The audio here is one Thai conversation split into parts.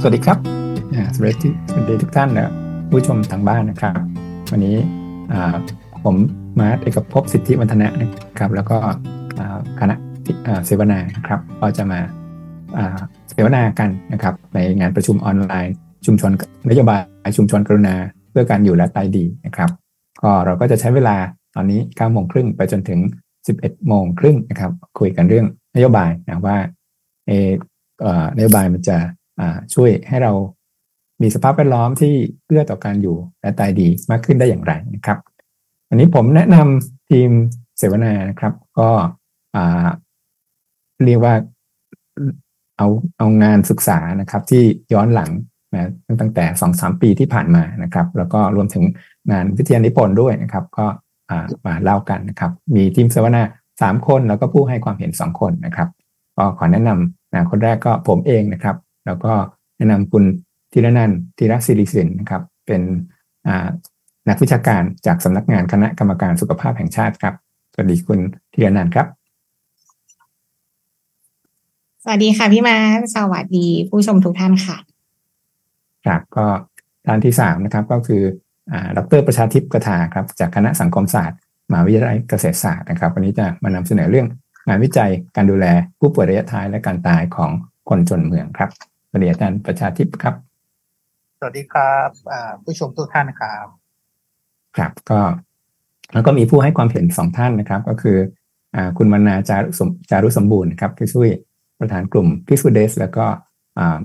สวัสดีครับสวัสดีสวัสดีทุกท่านนะผู้ชมทางบ้านนะครับ วันนี้ผมมาเอกภพสิทธิวัฒนะนะครับ แล้วก็คณะเสวนาครับก็จะมาเสวนากันนะครับ ในงานประชุมออนไลน์ ชุมชนนโยบายชุมชนกรุณาเพื่อการอยู่และตายดีนะครับก็เราก็จะใช้เวลาตอนนี้9โมงครึ่งไปจนถึง 11โมงครึ่งนะครับ คุยกันเรื่องนโยบายนะว่าเอนโยบายมันจะ ช่วยให้เรามีสภาพแวดล้อมที่เอื้อต่อการอยู่และตายดีมากขึ้นได้อย่างไรนะครับ อันนี้ผมแนะนำทีมเสวนานะครับ ก็เรียกว่าเอาเอางานศึกษานะครับ ที่ย้อนหลังนะตั้งแต่สองสามปีที่ผ่านมานะครับ แล้วก็รวมถึงงานวิทยานิพนธ์ด้วยนะครับ ก็มาเล่ากันนะครับ มีทีมเสวนาสามคนแล้วก็ผู้ให้ความเห็นสองคนนะครับก็ขอแนะนำนะคนแรกก็ผมเองนะครับ แล้วก็แนะนำคุณธีรนันท์ธีรศิริสินนะครับ เป็นนักวิชาการจากสำนักงานคณะกรรมการสุขภาพแห่งชาติครับ สวัสดีคุณธีรนันท์ครับ สวัสดีค่ะพี่มาสวัสดีผู้ชมทุกท่านค่ะครับก็ท่านที่สามนะครับก็คือดรประชาทิพย์กถาครับจากคณะสังคมศาสตร์มหาวิทยาลัยเกษตรศาสตร์นะครับ วันนี้จะมานำเสนอเรื่องงานวิจัยการดูแลผู้ป่วยระยะท้ายและการตายของคนจนเมืองครับ สวัสดีอาจารย์ประชาทิพย์ครับ สวัสดีครับผู้ชมทุกท่านครับ ครับก็แล้วก็มีผู้ให้ความเห็นสองท่านนะครับ ก็คืออคุณมนาจารุสมจารุสมบูรณ์ครับพี่ซุยประธานกลุ่มพี่ซุเดส แล้วก็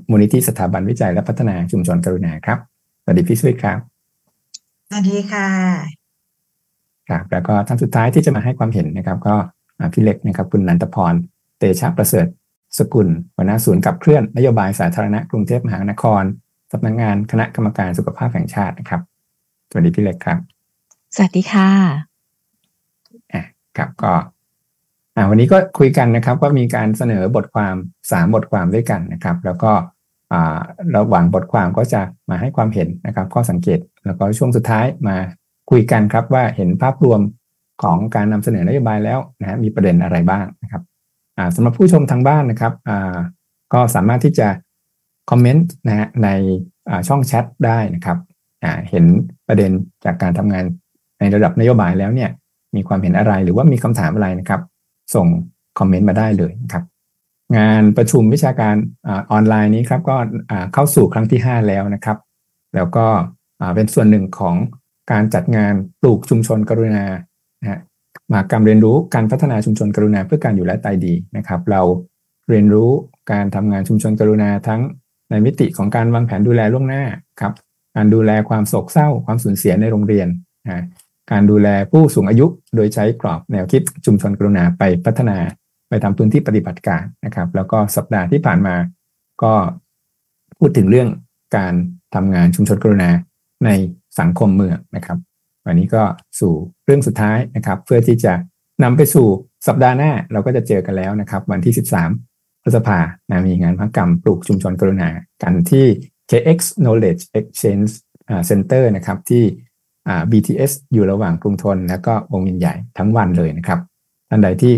มูลนิธิสถาบันวิจัยและพัฒนาชุมชนกรุณาครับสวัสดีพี่ซุยครับสวัสดีค่ะครับแล้วก็ท่านสุดท้ายที่จะมาให้ความเห็นนะครับ ก็พี่เล็กนะครับ คุณนันทพรเตชะประเสริฐ สกุลหัวหน้าศูนย์กับเคลื่อนนโยบายสาธารณะกรุงเทพมหานครสำนักงงานคณะกรรมการสุขภาพแห่งชาตินะครับสวัสดีพี่เล็กครับ สวัสดีค่ะอะครับก็อ่าวันนี้ก็คุยกันนะครับว่ามีการเสนอบทความสามบทความด้วยกันนะครับ แล้วก็อ่าระหว่างบทความก็จะมาให้ความเห็นนะครับ ข้อสังเกตแล้วก็ช่วงสุดท้ายมาคุยกันครับว่าเห็นภาพรวมของการนำเสนอนโยบายแล้วนะมีประเด็นอะไรบ้างนะครับ สำหรับผู้ชมทางบ้านนะครับก็สามารถที่จะคอมเมนต์นะฮะในช่องแชทได้นะครับเห็นประเด็นจากการทำงานในระดับนโยบายแล้วเนี่ยมีความเห็นอะไรหรือว่ามีคำถามอะไรนะครับ ส่งคอมเมนต์มาได้เลยนะครับ งานประชุมวิชาการออนไลน์นี้ครับก็เข้าสู่ครั้งที่ 5 แล้วนะครับ แล้วก็เป็นส่วนหนึ่งของการจัดงานปลูกชุมชนกรุณานะฮะ มากรรมเรียนรู้การพัฒนาชุมชนกรุณาเพื่อการอยู่และตายดีนะครับ เราเรียนรู้การทำงานชุมชนกรุณาทั้งในมิติของการวางแผนดูแลล่วงหน้าครับการดูแลความโศกเศร้าความสูญเสียในโรงเรียนนะการดูแลผู้สูงอายุโดยใช้กรอบแนวคิดชุมชนกรุณาไปพัฒนาไปทำพื้นที่ปฏิบัติการนะครับ แล้วก็สัปดาห์ที่ผ่านมาก็พูดถึงเรื่องการทำงานชุมชนกรุณาในสังคมเมืองนะครับ วันนี้ก็สู่เรื่องสุดท้ายนะครับ เพื่อที่จะนำไปสู่สัปดาห์หน้าเราก็จะเจอกันแล้วนะครับ วันที่ 13พฤษภานะมีงานพักกรรมปลูกชุมชนกรุณา กันที่ KX Knowledge Exchange Center นะครับที่ BTS อยู่ระหว่างกรุงทน แล้วก็วงวินใหญ่ทั้งวันเลยนะครับท่านใดที่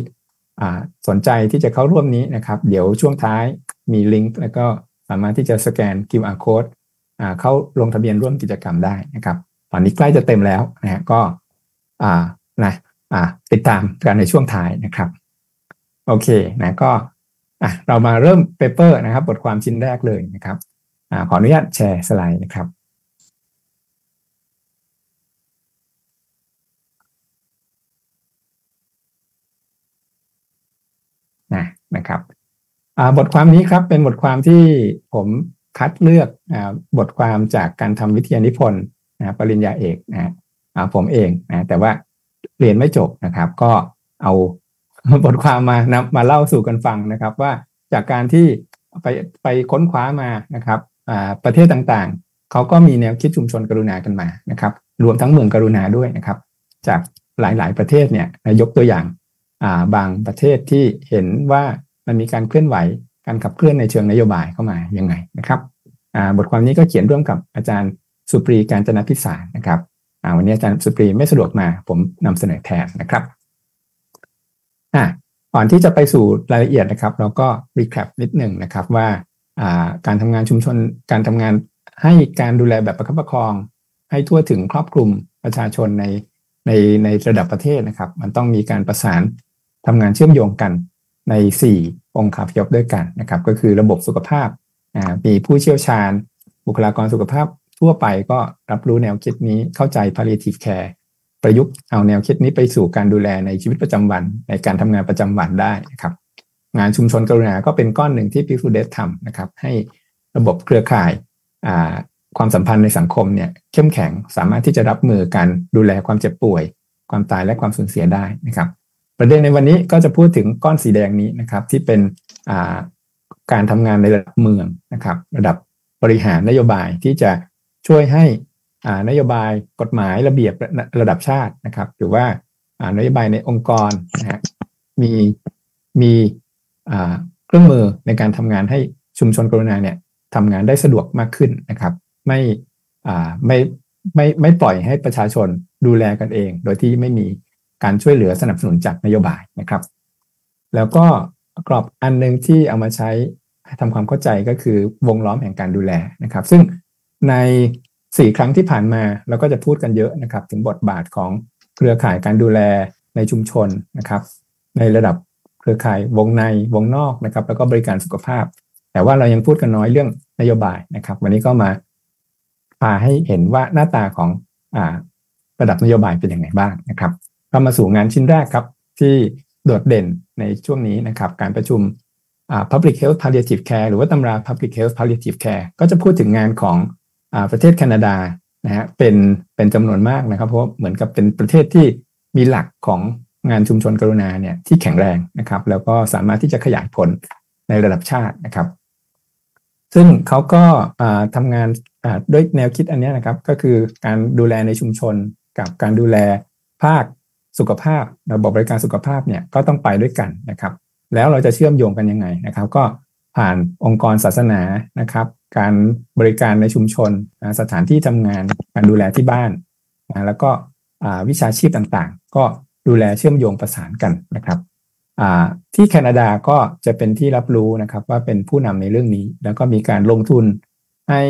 สนใจที่จะเข้าร่วมนี้นะครับ เดี๋ยวช่วงท้ายมีลิงก์แล้วก็สามารถที่จะสแกน QR code เข้าลงทะเบียนร่วมกิจกรรมได้นะครับ ตอนนี้ใกล้จะเต็มแล้วนะฮะก็อ่านะอ่าติดตามกันในช่วงท้ายนะครับ โอเคนะก็อะเรามาเริ่มเปเปอร์นะครับ บทความชิ้นแรกเลยนะครับอ่าขออนุญาตแชร์สไลด์นะครับนะนะครับบทความนี้ครับเป็นบทความที่ผมคัดเลือกอบทความจากการทำวิทยานิพนธ์ นะปริญญาเอกนะผมเองนะแต่ว่าเรียนไม่จบนะครับ ก็เอาบทความมานำมาเล่าสู่กันฟังนะครับ ว่าจากการที่ไปไปค้นคว้ามานะครับประเทศต่างๆ เขาก็มีแนวคิดชุมชนกรุณากันมานะครับ รวมทั้งเมืองกรุณาด้วยนะครับ จากหลายๆประเทศเนี่ยยกตัวอย่างบางประเทศที่เห็นว่ามันมีการเคลื่อนไหวการขับเคลื่อนในเชิงนโยบายเข้ามายังไงนะครับบทความนี้ก็เขียนร่วมกับอาจารย์ สุปรีการจนพิสารนะครับวันนี้อาจารย์สุปรีไม่สะดวกมาผมนำเสนอแทนนะครับอ่าก่อนที่จะไปสู่รายละเอียดนะครับ เราก็รีแคปนิดหนึ่งนะครับว่าการทำงานชุมชนการทำงานให้การดูแลแบบประคับประคอง ให้ทั่วถึงครอบคลุมประชาชนในในในระดับประเทศนะครับ มันต้องมีการประสานทำงานเชื่อมโยงกันใน 4 องค์ขาพยพด้วยกันนะครับ ก็คือระบบสุขภาพมีผู้เชี่ยวชาญ บุคลากรสุขภาพ ทั่วไปก็รับรู้แนวคิดนี้เข้าใจ palliative care ประยุกต์เอาแนวคิดนี้ไปสู่การดูแลในชีวิตประจำวัน ในการทำงานประจำวันได้นะครับ งานชุมชนกรุณาก็เป็นก้อนหนึ่งที่พิฟูเดสทำนะครับ ให้ระบบเครือข่ายความสัมพันธ์ในสังคมเนี่ยเข้มแข็งสามารถที่จะรับมือการดูแลความเจ็บป่วย ความตายและความสูญเสียได้นะครับ ประเด็นในวันนี้ก็จะพูดถึงก้อนสีแดงนี้นะครับ ที่เป็นการทำงานในระดับเมืองนะครับ ระดับบริหารนโยบายที่จะ ช่วยให้นโยบายกฎหมายระเบียบระดับชาตินะครับ หรือว่านโยบายในองค์กรนะฮะมีมีเครื่องมือในการทำงานให้ชุมชนกรุณาเนี่ยทำงานได้สะดวกมากขึ้นนะครับ ไม่ไม่ไม่ไม่ปล่อยให้ประชาชนดูแลกันเอง โดยที่ไม่มีการช่วยเหลือสนับสนุนจากนโยบายนะครับ แล้วก็กรอบอันหนึ่งที่เอามาใช้ทำความเข้าใจก็คือวงล้อมแห่งการดูแลนะครับ ซึ่ง ในสี่ครั้งที่ผ่านมาเราก็จะพูดกันเยอะนะครับ ถึงบทบาทของเครือข่ายการดูแลในชุมชนนะครับ ในระดับเครือข่ายวงในวงนอกนะครับ แล้วก็บริการสุขภาพ แต่ว่าเรายังพูดกันน้อยเรื่องนโยบายนะครับ วันนี้ก็มาพาให้เห็นว่าหน้าตาของอระดับนโยบายเป็นอยังไงบ้างนะครับก็มาสู่งานชิ้นแรกครับที่โดดเด่นในช่วงนี้นะครับ การประชุม Public Health Palliative Care หรือว่าตำรา Public Health Palliative Care ก็จะพูดถึงงานของ ประเทศแคนาดานะฮะเป็นเป็นจำนวนมากนะครับ เพราะเหมือนกับเป็นประเทศที่มีหลักของงานชุมชนกรุณาเนี่ยที่แข็งแรงนะครับ แล้วก็สามารถที่จะขยายผลในระดับชาตินะครับ ซึ่งเขาก็ทำงานด้วยแนวคิดอันนี้นะครับ ก็คือการดูแลในชุมชนกับการดูแลภาคสุขภาพระบบบริการสุขภาพเนี่ยก็ต้องไปด้วยกันนะครับ แล้วเราจะเชื่อมโยงกันยังไงนะครับ ก็ผ่านองค์กรศาสนานะครับ การบริการในชุมชน สถานที่ทำงาน การดูแลที่บ้าน แล้วก็วิชาชีพต่างๆ ก็ดูแลเชื่อมโยงประสานกันนะครับที่แคนาดาก็จะเป็นที่รับรู้นะครับว่าเป็นผู้นำในเรื่องนี้ แล้วก็มีการลงทุนให้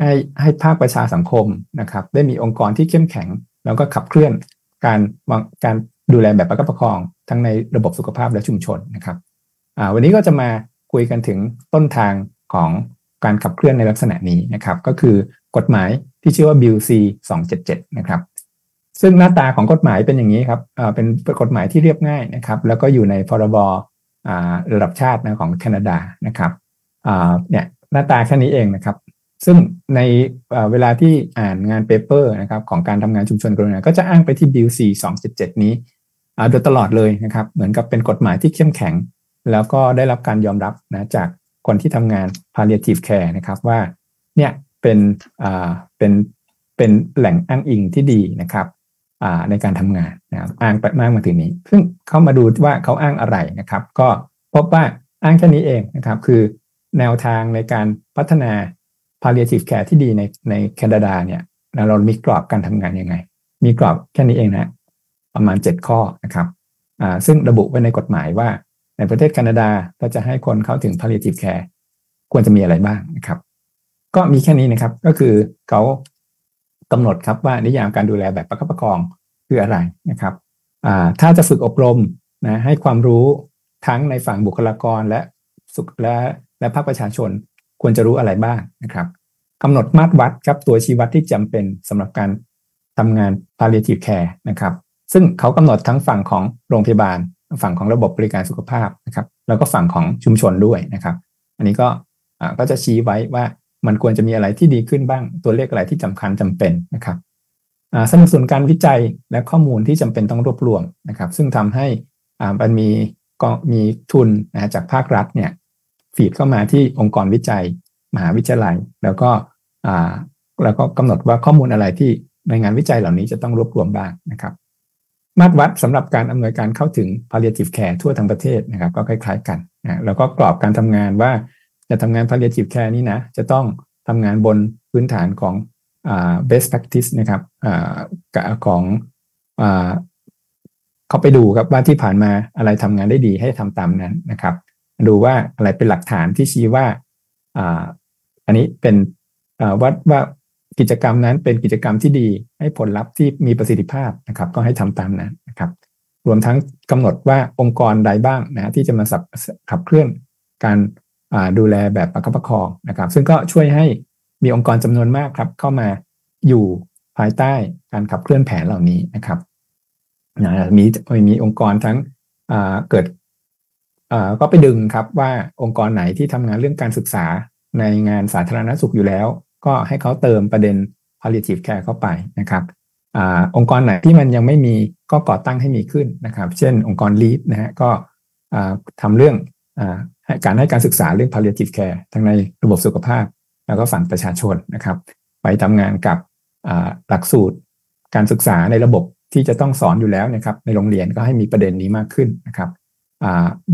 ให้ให้ภาคประชาสังคมนะครับ ได้มีองค์กรที่เข้มแข็ง แล้วก็ขับเคลื่อนการการดูแลแบบประคับประคอง ทั้งในระบบสุขภาพและชุมชนนะครับวันนี้ก็จะมาคุยกันถึงต้นทาง ของการขับเคลื่อนในลักษณะนี้นะครับ ก็คือกฎหมายที่ชื่อว่า Bill C 277นะครับซึ่งหน้าตาของกฎหมายเป็นอย่างนี้ครับเป็นกฎหมายที่เรียบง่ายนะครับ แล้วก็อยู่ในพรบระดับชาตินะของแคนาดานะครับเนี่ยหน้าตาแค่นี้เองนะครับ ซึ่งในเวลาที่อ่านงาน paper นะครับของการทำงานชุมชนกรุณาก็จะอ้างไปที่ Bill C 277 นี้โดยตลอดเลยนะครับ เหมือนกับเป็นกฎหมายที่เข้มแข็ง แล้วก็ได้รับการยอมรับนะจาก คนที่ทำงาน palliative care นะครับว่าเนี่ยเป็นอ่าเป็นเป็นแหล่งอ้างอิงที่ดีนะครับอ่าในการทำงานนะครับอ้างไปมากมาถึงนี้ ซึ่งเข้ามาดูว่าเขาอ้างอะไรนะครับ ก็พบว่าอ้างแค่นี้เองนะครับ คือแนวทางในการพัฒนา palliative care ที่ดีในในแคนาดาเนี่ยเรามีกรอบการทำงานยังไง มีกรอบแค่นี้เองนะประมาณ 7 ข้อนะครับซึ่งระบุไว้ในกฎหมายว่า ในประเทศแคนาดาถ้าจะให้คนเข้าถึง palliative care ควรจะมีอะไรบ้างนะครับ ก็มีแค่นี้นะครับก็คือเขากำหนดครับว่านิยามการดูแลแบบประคับประคองคืออะไรนะครับถ้าจะฝึกอบรมนะให้ความรู้ทั้งในฝั่งบุคลากรและสุขและและภาคประชาชนควรจะรู้อะไรบ้างนะครับกำหนดมาตรวัดครับตัวชี้วัดที่จำเป็นสำหรับการทำงาน palliative care นะครับ ซึ่งเขากำหนดทั้งฝั่งของโรงพยาบาล ฝั่งของระบบบริการสุขภาพนะครับ แล้วก็ฝั่งของชุมชนด้วยนะครับ อันนี้ก็ก็จะชี้ไว้ว่ามันควรจะมีอะไรที่ดีขึ้นบ้าง ตัวเลขอะไรที่สาคัญจำเป็นนะครับสนับสนุนการวิจัยและข้อมูลที่จำเป็นต้องรวบรวมนะครับ ซึ่งทำให้มันมีก็มีทุนนะจากภาครัฐเนี่ยฟีดเข้ามาที่องค์กรวิจัย มหาวิทยาลัย แล้วก็แล้วก็กำหนดว่าข้อมูลอะไรที่ในงานวิจัยเหล่านี้จะต้องรวบรวมบ้างนะครับ มาตรวัดสำหรับการอำนวยการเข้าถึง palliative care ทั่วทั้งประเทศนะครับ ก็คล้าย ๆ กันนะแล้วก็กรอบการทำงานว่าจะทำงาน palliative care นี้นะ จะต้องทำงานบนพื้นฐานของอ best practice นะครับอของอเขาไปดูครับว่าที่ผ่านมาอะไรทำงานได้ดีให้ทำตามนั้นนะครับ ดูว่าอะไรเป็นหลักฐานที่ชี้ว่าอ,อันนี้เป็นอ่าวัดว่า กิจกรรมนั้นเป็นกิจกรรมที่ดีให้ผลลัพธ์ที่มีประสิทธิภาพนะครับ ก็ให้ทำตามนั้นนะครับรวมทั้งกำหนดว่าองค์กรใดบ้างนะที่จะมาขับเคลื่อนการดูแลแบบประคับประคองนะครับ ซึ่งก็ช่วยให้มีองค์กรจำนวนมากครับ เข้ามาอยู่ภายใต้การขับเคลื่อนแผนเหล่านี้นะครับนะมีมีองค์กรทั้งเกิดก็ไปดึงครับว่าองค์กรไหนที่ทำงานเรื่องการศึกษาในงานสาธารณสุขอยู่แล้ว ก็ให้เขาเติมประเด็น palliative care เข้าไปนะครับอองค์กรไหนที่มันยังไม่มีก็ก่อตั้งให้มีขึ้นนะครับ เช่น องค์กร lead นะฮะก็ทำเรื่องอการให้การศึกษาเรื่อง palliative care ทั้งในระบบสุขภาพ แล้วก็ฝั่งประชาชนนะครับ ไปทำงานกับหลักสูตรการศึกษาในระบบที่จะต้องสอนอยู่แล้วนะครับ ในโรงเรียนก็ให้มีประเด็นนี้มากขึ้นนะครับ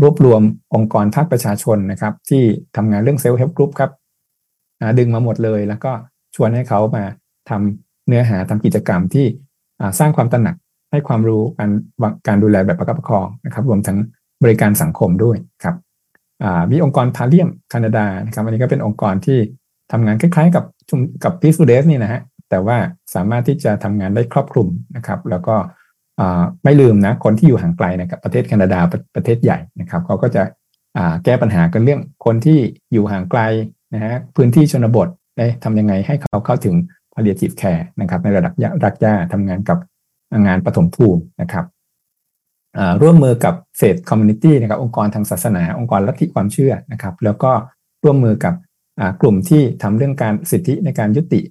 รวบรวมองค์กรภาคประชาชนนะครับ ที่ทำงานเรื่อง self-help group ครับ ดึงมาหมดเลย แล้วก็ชวนให้เขามาทำเนื้อหาทำกิจกรรมที่สร้างความตระหนักให้ความรู้การการดูแลแบบประคับประคองนะครับ รวมทั้งบริการสังคมด้วยครับมีองค์กรพาเลียมแคนาดานะครับอันนี้ก็เป็นองค์กรที่ทำงานคล้ายๆ กับกับพีซูเดสนี่นะฮะแต่ว่าสามารถที่จะทำงานได้ครอบคลุมนะครับ แล้วก็ไม่ลืมนะคนที่อยู่ห่างไกลนะครับประเทศแคนาดาประเทศใหญ่นะครับเขาก็จะแก้ปัญหากันเรื่องคนที่อยู่ห่างไกล นะฮะพื้นที่ชนบทได้ทำยังไงให้เขาเข้าถึง palliative care นะครับ ในระดับรักย่าทำงานกับงานปฐมภูมินะครับร่วมมือกับเฟดคอมมูนิตี้นะครับองค์กรทางศาสนา องค์กรลัทธิความเชื่อนะครับ แล้วก็ร่วมมือกับกลุ่มที่ทำเรื่องการสิทธิในการยุติ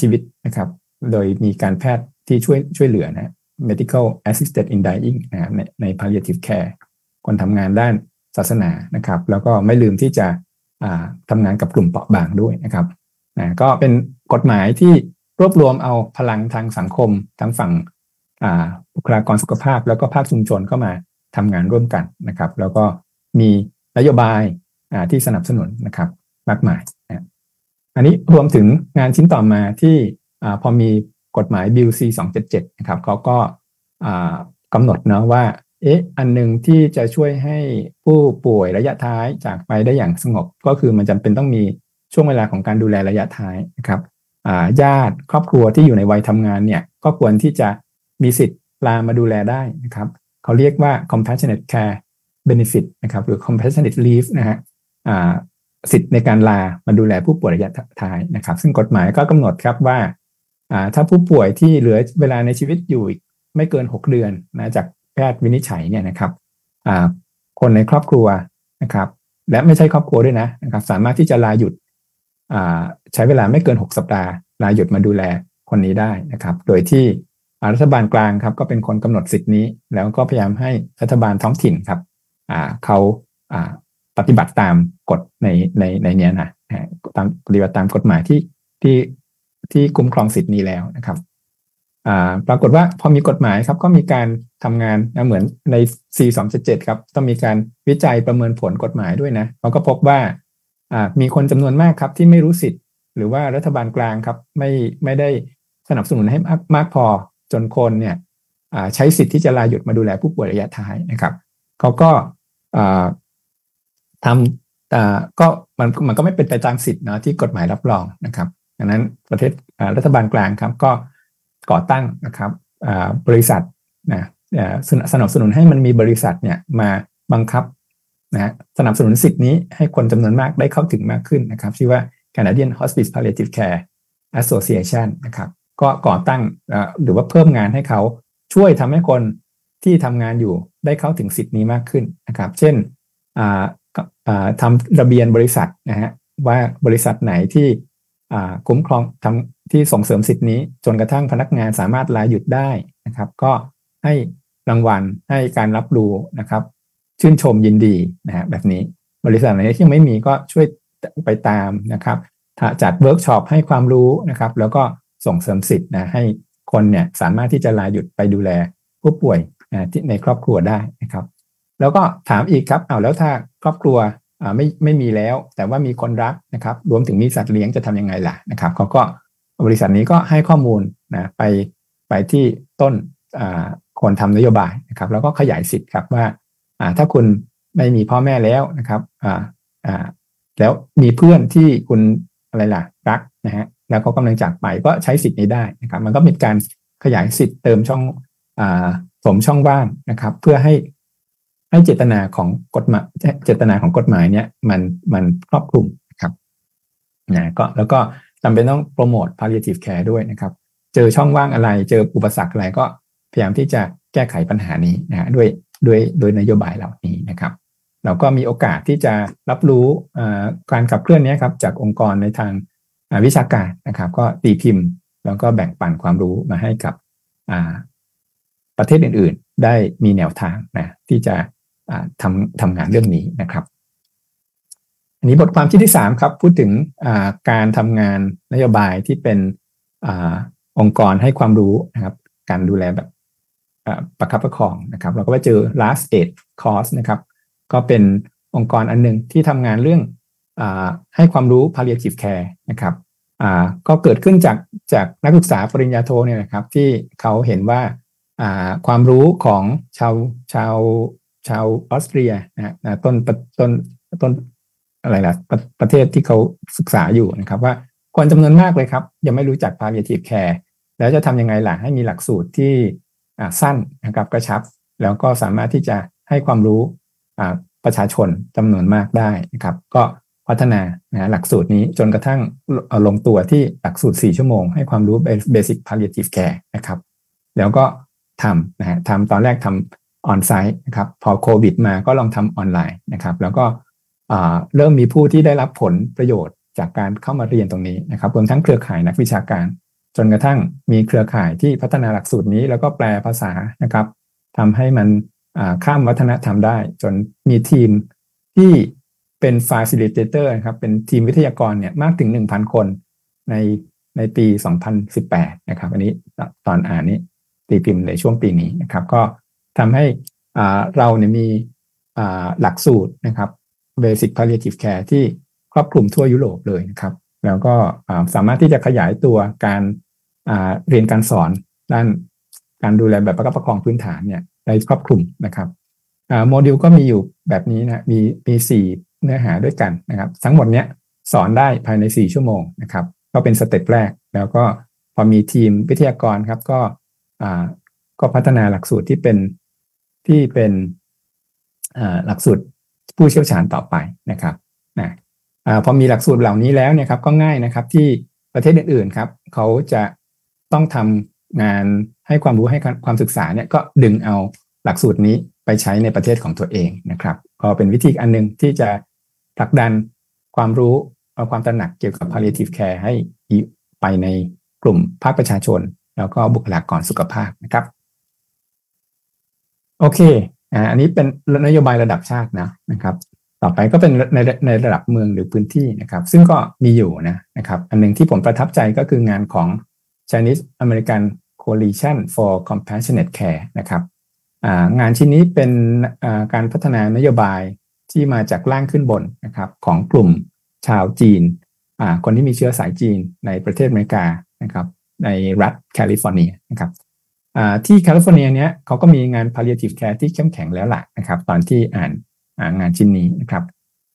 ชีวิตนะครับ โดยมีการแพทย์ที่ช่วยช่วยเหลือนะ medical assisted in dying นะครับในใน palliative care คนทำงานด้านศาสนานะครับ แล้วก็ไม่ลืมที่จะ ทำงานกับกลุ่มเปราะบางด้วยนะครับนะก็เป็นกฎหมายที่รวบรวมเอาพลังทางสังคมทั้งฝั่งบุคลากรสุขภาพ แล้วก็ภาคชุมชนเข้ามาทำงานร่วมกันนะครับ แล้วก็มีนโยบายที่สนับสนุนนะครับมากมายนะอันนี้รวมถึงงานชิ้นต่อมาที่พอมีกฎหมายบิลซีสองเจ็ดเจ็ดนะครับเขาก็กำหนดเนาะว่า เอ๊ะอันหนึ่งที่จะช่วยให้ผู้ป่วยระยะท้ายจากไปได้อย่างสงบ ก็คือมันจำเป็นต้องมีช่วงเวลาของการดูแลระยะท้ายนะครับญาติครอบครัวที่อยู่ในวัยทำงานเนี่ยก็ควรที่จะมีสิทธิ์ลามาดูแลได้นะครับเขาเรียกว่า compassionate care benefit นะครับหรือ compassionate leave นะฮะสิทธิ์ในการลามาดูแลผู้ป่วยระยะท้ายนะครับ ซึ่งกฎหมายก็กำหนดครับว่าถ้าผู้ป่วยที่เหลือเวลาในชีวิตอยู่ไม่เกิน 6 เดือนนะจาก แพทย์วินิจฉัยเนี่ยนะครับคนในครอบครัวนะครับ และไม่ใช่ครอบครัวด้วยนะนะครับ สามารถที่จะลาหยุดใช้เวลาไม่เกิน 6 สัปดาห์ ลาหยุดมาดูแลคนนี้ได้นะครับ โดยที่รัฐบาลกลางครับ ก็เป็นคนกำหนดสิทธินี้ แล้วก็พยายามให้รัฐบาลท้องถิ่นครับเขาปฏิบัติตามกฎในในในนี้นะตามปฏิบัติตามกฎหมายที่ที่ที่คุ้มครองสิทธินี้แล้วนะครับ ปรากฏว่าพอมีกฎหมายครับก็มีการทำงานนะเหมือนใน C 2 7 7ครับต้องมีการวิจัยประเมินผลกฎหมายด้วยนะเขาก็พบว่ามีคนจำนวนมากครับที่ไม่รู้สิทธิ์ หรือว่ารัฐบาลกลางครับไม่ไม่ได้สนับสนุนให้มากมากพอจนคนเนี่ยใช้สิทธิ์ที่จะลาหยุดมาดูแลผู้ป่วยระยะท้ายนะครับเขาก็ทำก็มันมันก็ไม่เป็นไปตามสิทธิ์นะที่กฎหมายรับรองนะครับดังนั้นประเทศรัฐบาลกลางครับก็ ก่อตั้งนะครับบริษัทนะสนับสนุนให้มันมีบริษัทเนี่ยมาบังคับนะสนับสนุนสิทธินี้ให้คนจำนวนมากได้เข้าถึงมากขึ้นนะครับ ชื่อว่า Canadian Hospice Palliative Care Association นะครับก็ก่อตั้งหรือว่าเพิ่มงานให้เขาช่วยทำให้คนที่ทำงานอยู่ได้เข้าถึงสิทธินี้มากขึ้นนะครับ เช่นทำระเบียนบริษัทนะฮะว่าบริษัทไหนที่คุ้มครองทำ ที่ส่งเสริมสิทธินี้จนกระทั่งพนักงานสามารถลาหยุดได้นะครับ ก็ให้รางวัลให้การรับรู้นะครับ ชื่นชมยินดีนะฮะแบบนี้บริษัทไหนที่ยังไม่มีก็ช่วยไปตามนะครับจัดเวิร์กช็อปให้ความรู้นะครับ แล้วก็ส่งเสริมสิทธิ์นะให้คนเนี่ยสามารถที่จะลาหยุดไปดูแลผู้ป่วยที่ในครอบครัวได้นะครับ แล้วก็ถามอีกครับเอาแล้วถ้าครอบครัวไม่ไม่มีแล้ว แต่ว่ามีคนรักนะครับ รวมถึงมีสัตว์เลี้ยงจะทํำยังไงล่ะนะครับเขาก็ บริษัทนี้ก็ให้ข้อมูลนะไปไปที่ต้นคนทำนโยบายนะครับ แล้วก็ขยายสิทธิ์ครับว่าถ้าคุณไม่มีพ่อแม่แล้วนะครับแล้วมีเพื่อนที่คุณอะไรล่ะรักนะฮะแล้วก็กำลังจากไปก็ใช้สิทธิ์นี้ได้นะครับ มันก็เป็นการขยายสิทธิ์เติมช่องอสมช่องว่างนะครับ เพื่อให้ให้เจตนาของกฎหมายเจตนาของกฎหมายเนี่ยมันมันครอบคลุมนะครับนะก็แล้วก็ จำเป็นต้องโปรโมท palliative care ด้วยนะครับ เจอช่องว่างอะไร เจออุปสรรคอะไรก็พยายามที่จะแก้ไขปัญหานี้นะด้วยด้วยโดยนโยบายเหล่านี้นะครับ เราก็มีโอกาสที่จะรับรู้การขับเคลื่อนนี้ครับจากองค์กรในทางวิชาการนะครับ ก็ตีพิมพ์ แล้วก็แบ่งปันความรู้มาให้กับประเทศอื่น ๆ ได้มีแนวทางนะที่จะทำทำงานเรื่องนี้นะครับ อันนี้บทความที่ที่สามครับ พูดถึงการทำงานนโยบายที่เป็นอองค์กรให้ความรู้นะครับ การดูแลแบบประคับประคองนะครับ เราก็ไปเจอ last aid course นะครับ ก็เป็นองค์กรอันหนึ่งที่ทำงานเรื่องอให้ความรู้ palliative care นะครับก็เกิดขึ้นจากจากนักศึกษาปริญญาโทเนี่ยนะครับ ที่เขาเห็นว่าความรู้ของชาวชาวชาวออสเตรียนะต้นต้นต้น อะไรล่ะประประเทศที่เขาศึกษาอยู่นะครับ ว่าคนจำนวนมากเลยครับ ยังไม่รู้จัก palliative care แล้วจะทำยังไงล่ะให้มีหลักสูตรที่สั้นนะครับกระชับ แล้วก็สามารถที่จะให้ความรู้ประชาชนจำนวนมากได้นะครับ ก็พัฒนานะหลักสูตรนี้จนกระทั่งลงตัวที่หลักสูตร 4 ชั่วโมง ให้ความรู้ basic palliative care นะครับ แล้วก็ทำนะฮะทำตอนแรกทำออนไซต์นะครับ พอโควิดมาก็ลองทำออนไลน์นะครับ แล้วก็ เริ่มมีผู้ที่ได้รับผลประโยชน์จากการเข้ามาเรียนตรงนี้นะครับรวมทั้งเครือข่ายนักวิชาการ จนกระทั่งมีเครือข่ายที่พัฒนาหลักสูตรนี้ แล้วก็แปลภาษานะครับทำให้มันข้ามวัฒนธรรมได้ จนมีทีมที่เป็น facilitator ครับเป็นทีมวิทยากรเนี่ยมากถึง 1,000 คนในในปี 2018 นะครับ อันนี้ตอนอ่านนี้ตีพิมพ์ในช่วงปีนี้นะครับ ก็ทำให้เราเนี่ยมีหลักสูตรนะครับ Basic Palliative Care ที่ครอบคลุมทั่วยุโรปเลยนะครับ แล้วก็สามารถที่จะขยายตัวการเรียนการสอนด้านการดูแลแบบประคับประคองพื้นฐานเนี่ยได้ครอบคลุมนะครับโมดูลก็มีอยู่แบบนี้นะมีมีสี่เนื้อหาด้วยกันนะครับ ทั้งหมดเนี้ยสอนได้ภายใน 4 ชั่วโมงนะครับ ก็เป็นสเต็ปแรก แล้วก็พอมีทีมวิทยากรครับ ก็ก็พัฒนาหลักสูตรที่เป็นที่เป็นหลักสูตร ผู้เชี่ยวชาญต่อไปนะครับนะอพอมีหลักสูตรเหล่านี้แล้วเนี่ยครับก็ง่ายนะครับที่ประเทศอื่นๆครับเขาจะต้องทำงานให้ความรู้ให้ความศึกษาเนี่ยก็ดึงเอาหลักสูตรนี้ไปใช้ในประเทศของตัวเองนะครับก็เป็นวิธีอันนึงที่จะผลักดันความรู้เอาความตระหนักเกี่ยวกับ palliative care ให้ไปในกลุ่มภาคประชาชน แล้วก็บุคลากรสุขภาพนะครับ โอเค อันนี้เป็นนโยบายระดับชาตินะนะครับ ต่อไปก็เป็นในในระดับเมืองหรือพื้นที่นะครับ ซึ่งก็มีอยู่นะนะครับ อันหนึ่งที่ผมประทับใจก็คืองานของ Chinese American Coalition for Compassionate Care นะครับงานชิ้นนี้เป็นการพัฒนานโยบายที่มาจากล่างขึ้นบนนะครับของกลุ่มชาวจีน คนที่มีเชื้อสายจีนในประเทศอเมริกานะครับในรัฐแคลิฟอร์เนียนะครับ ที่แคลิฟอร์เนียเนี้ยเขาก็มีงาน palliative care ที่เข้มแข็งแล้วล่ะนะครับ ตอนที่อ่านงานชิ้นนี้นะครับ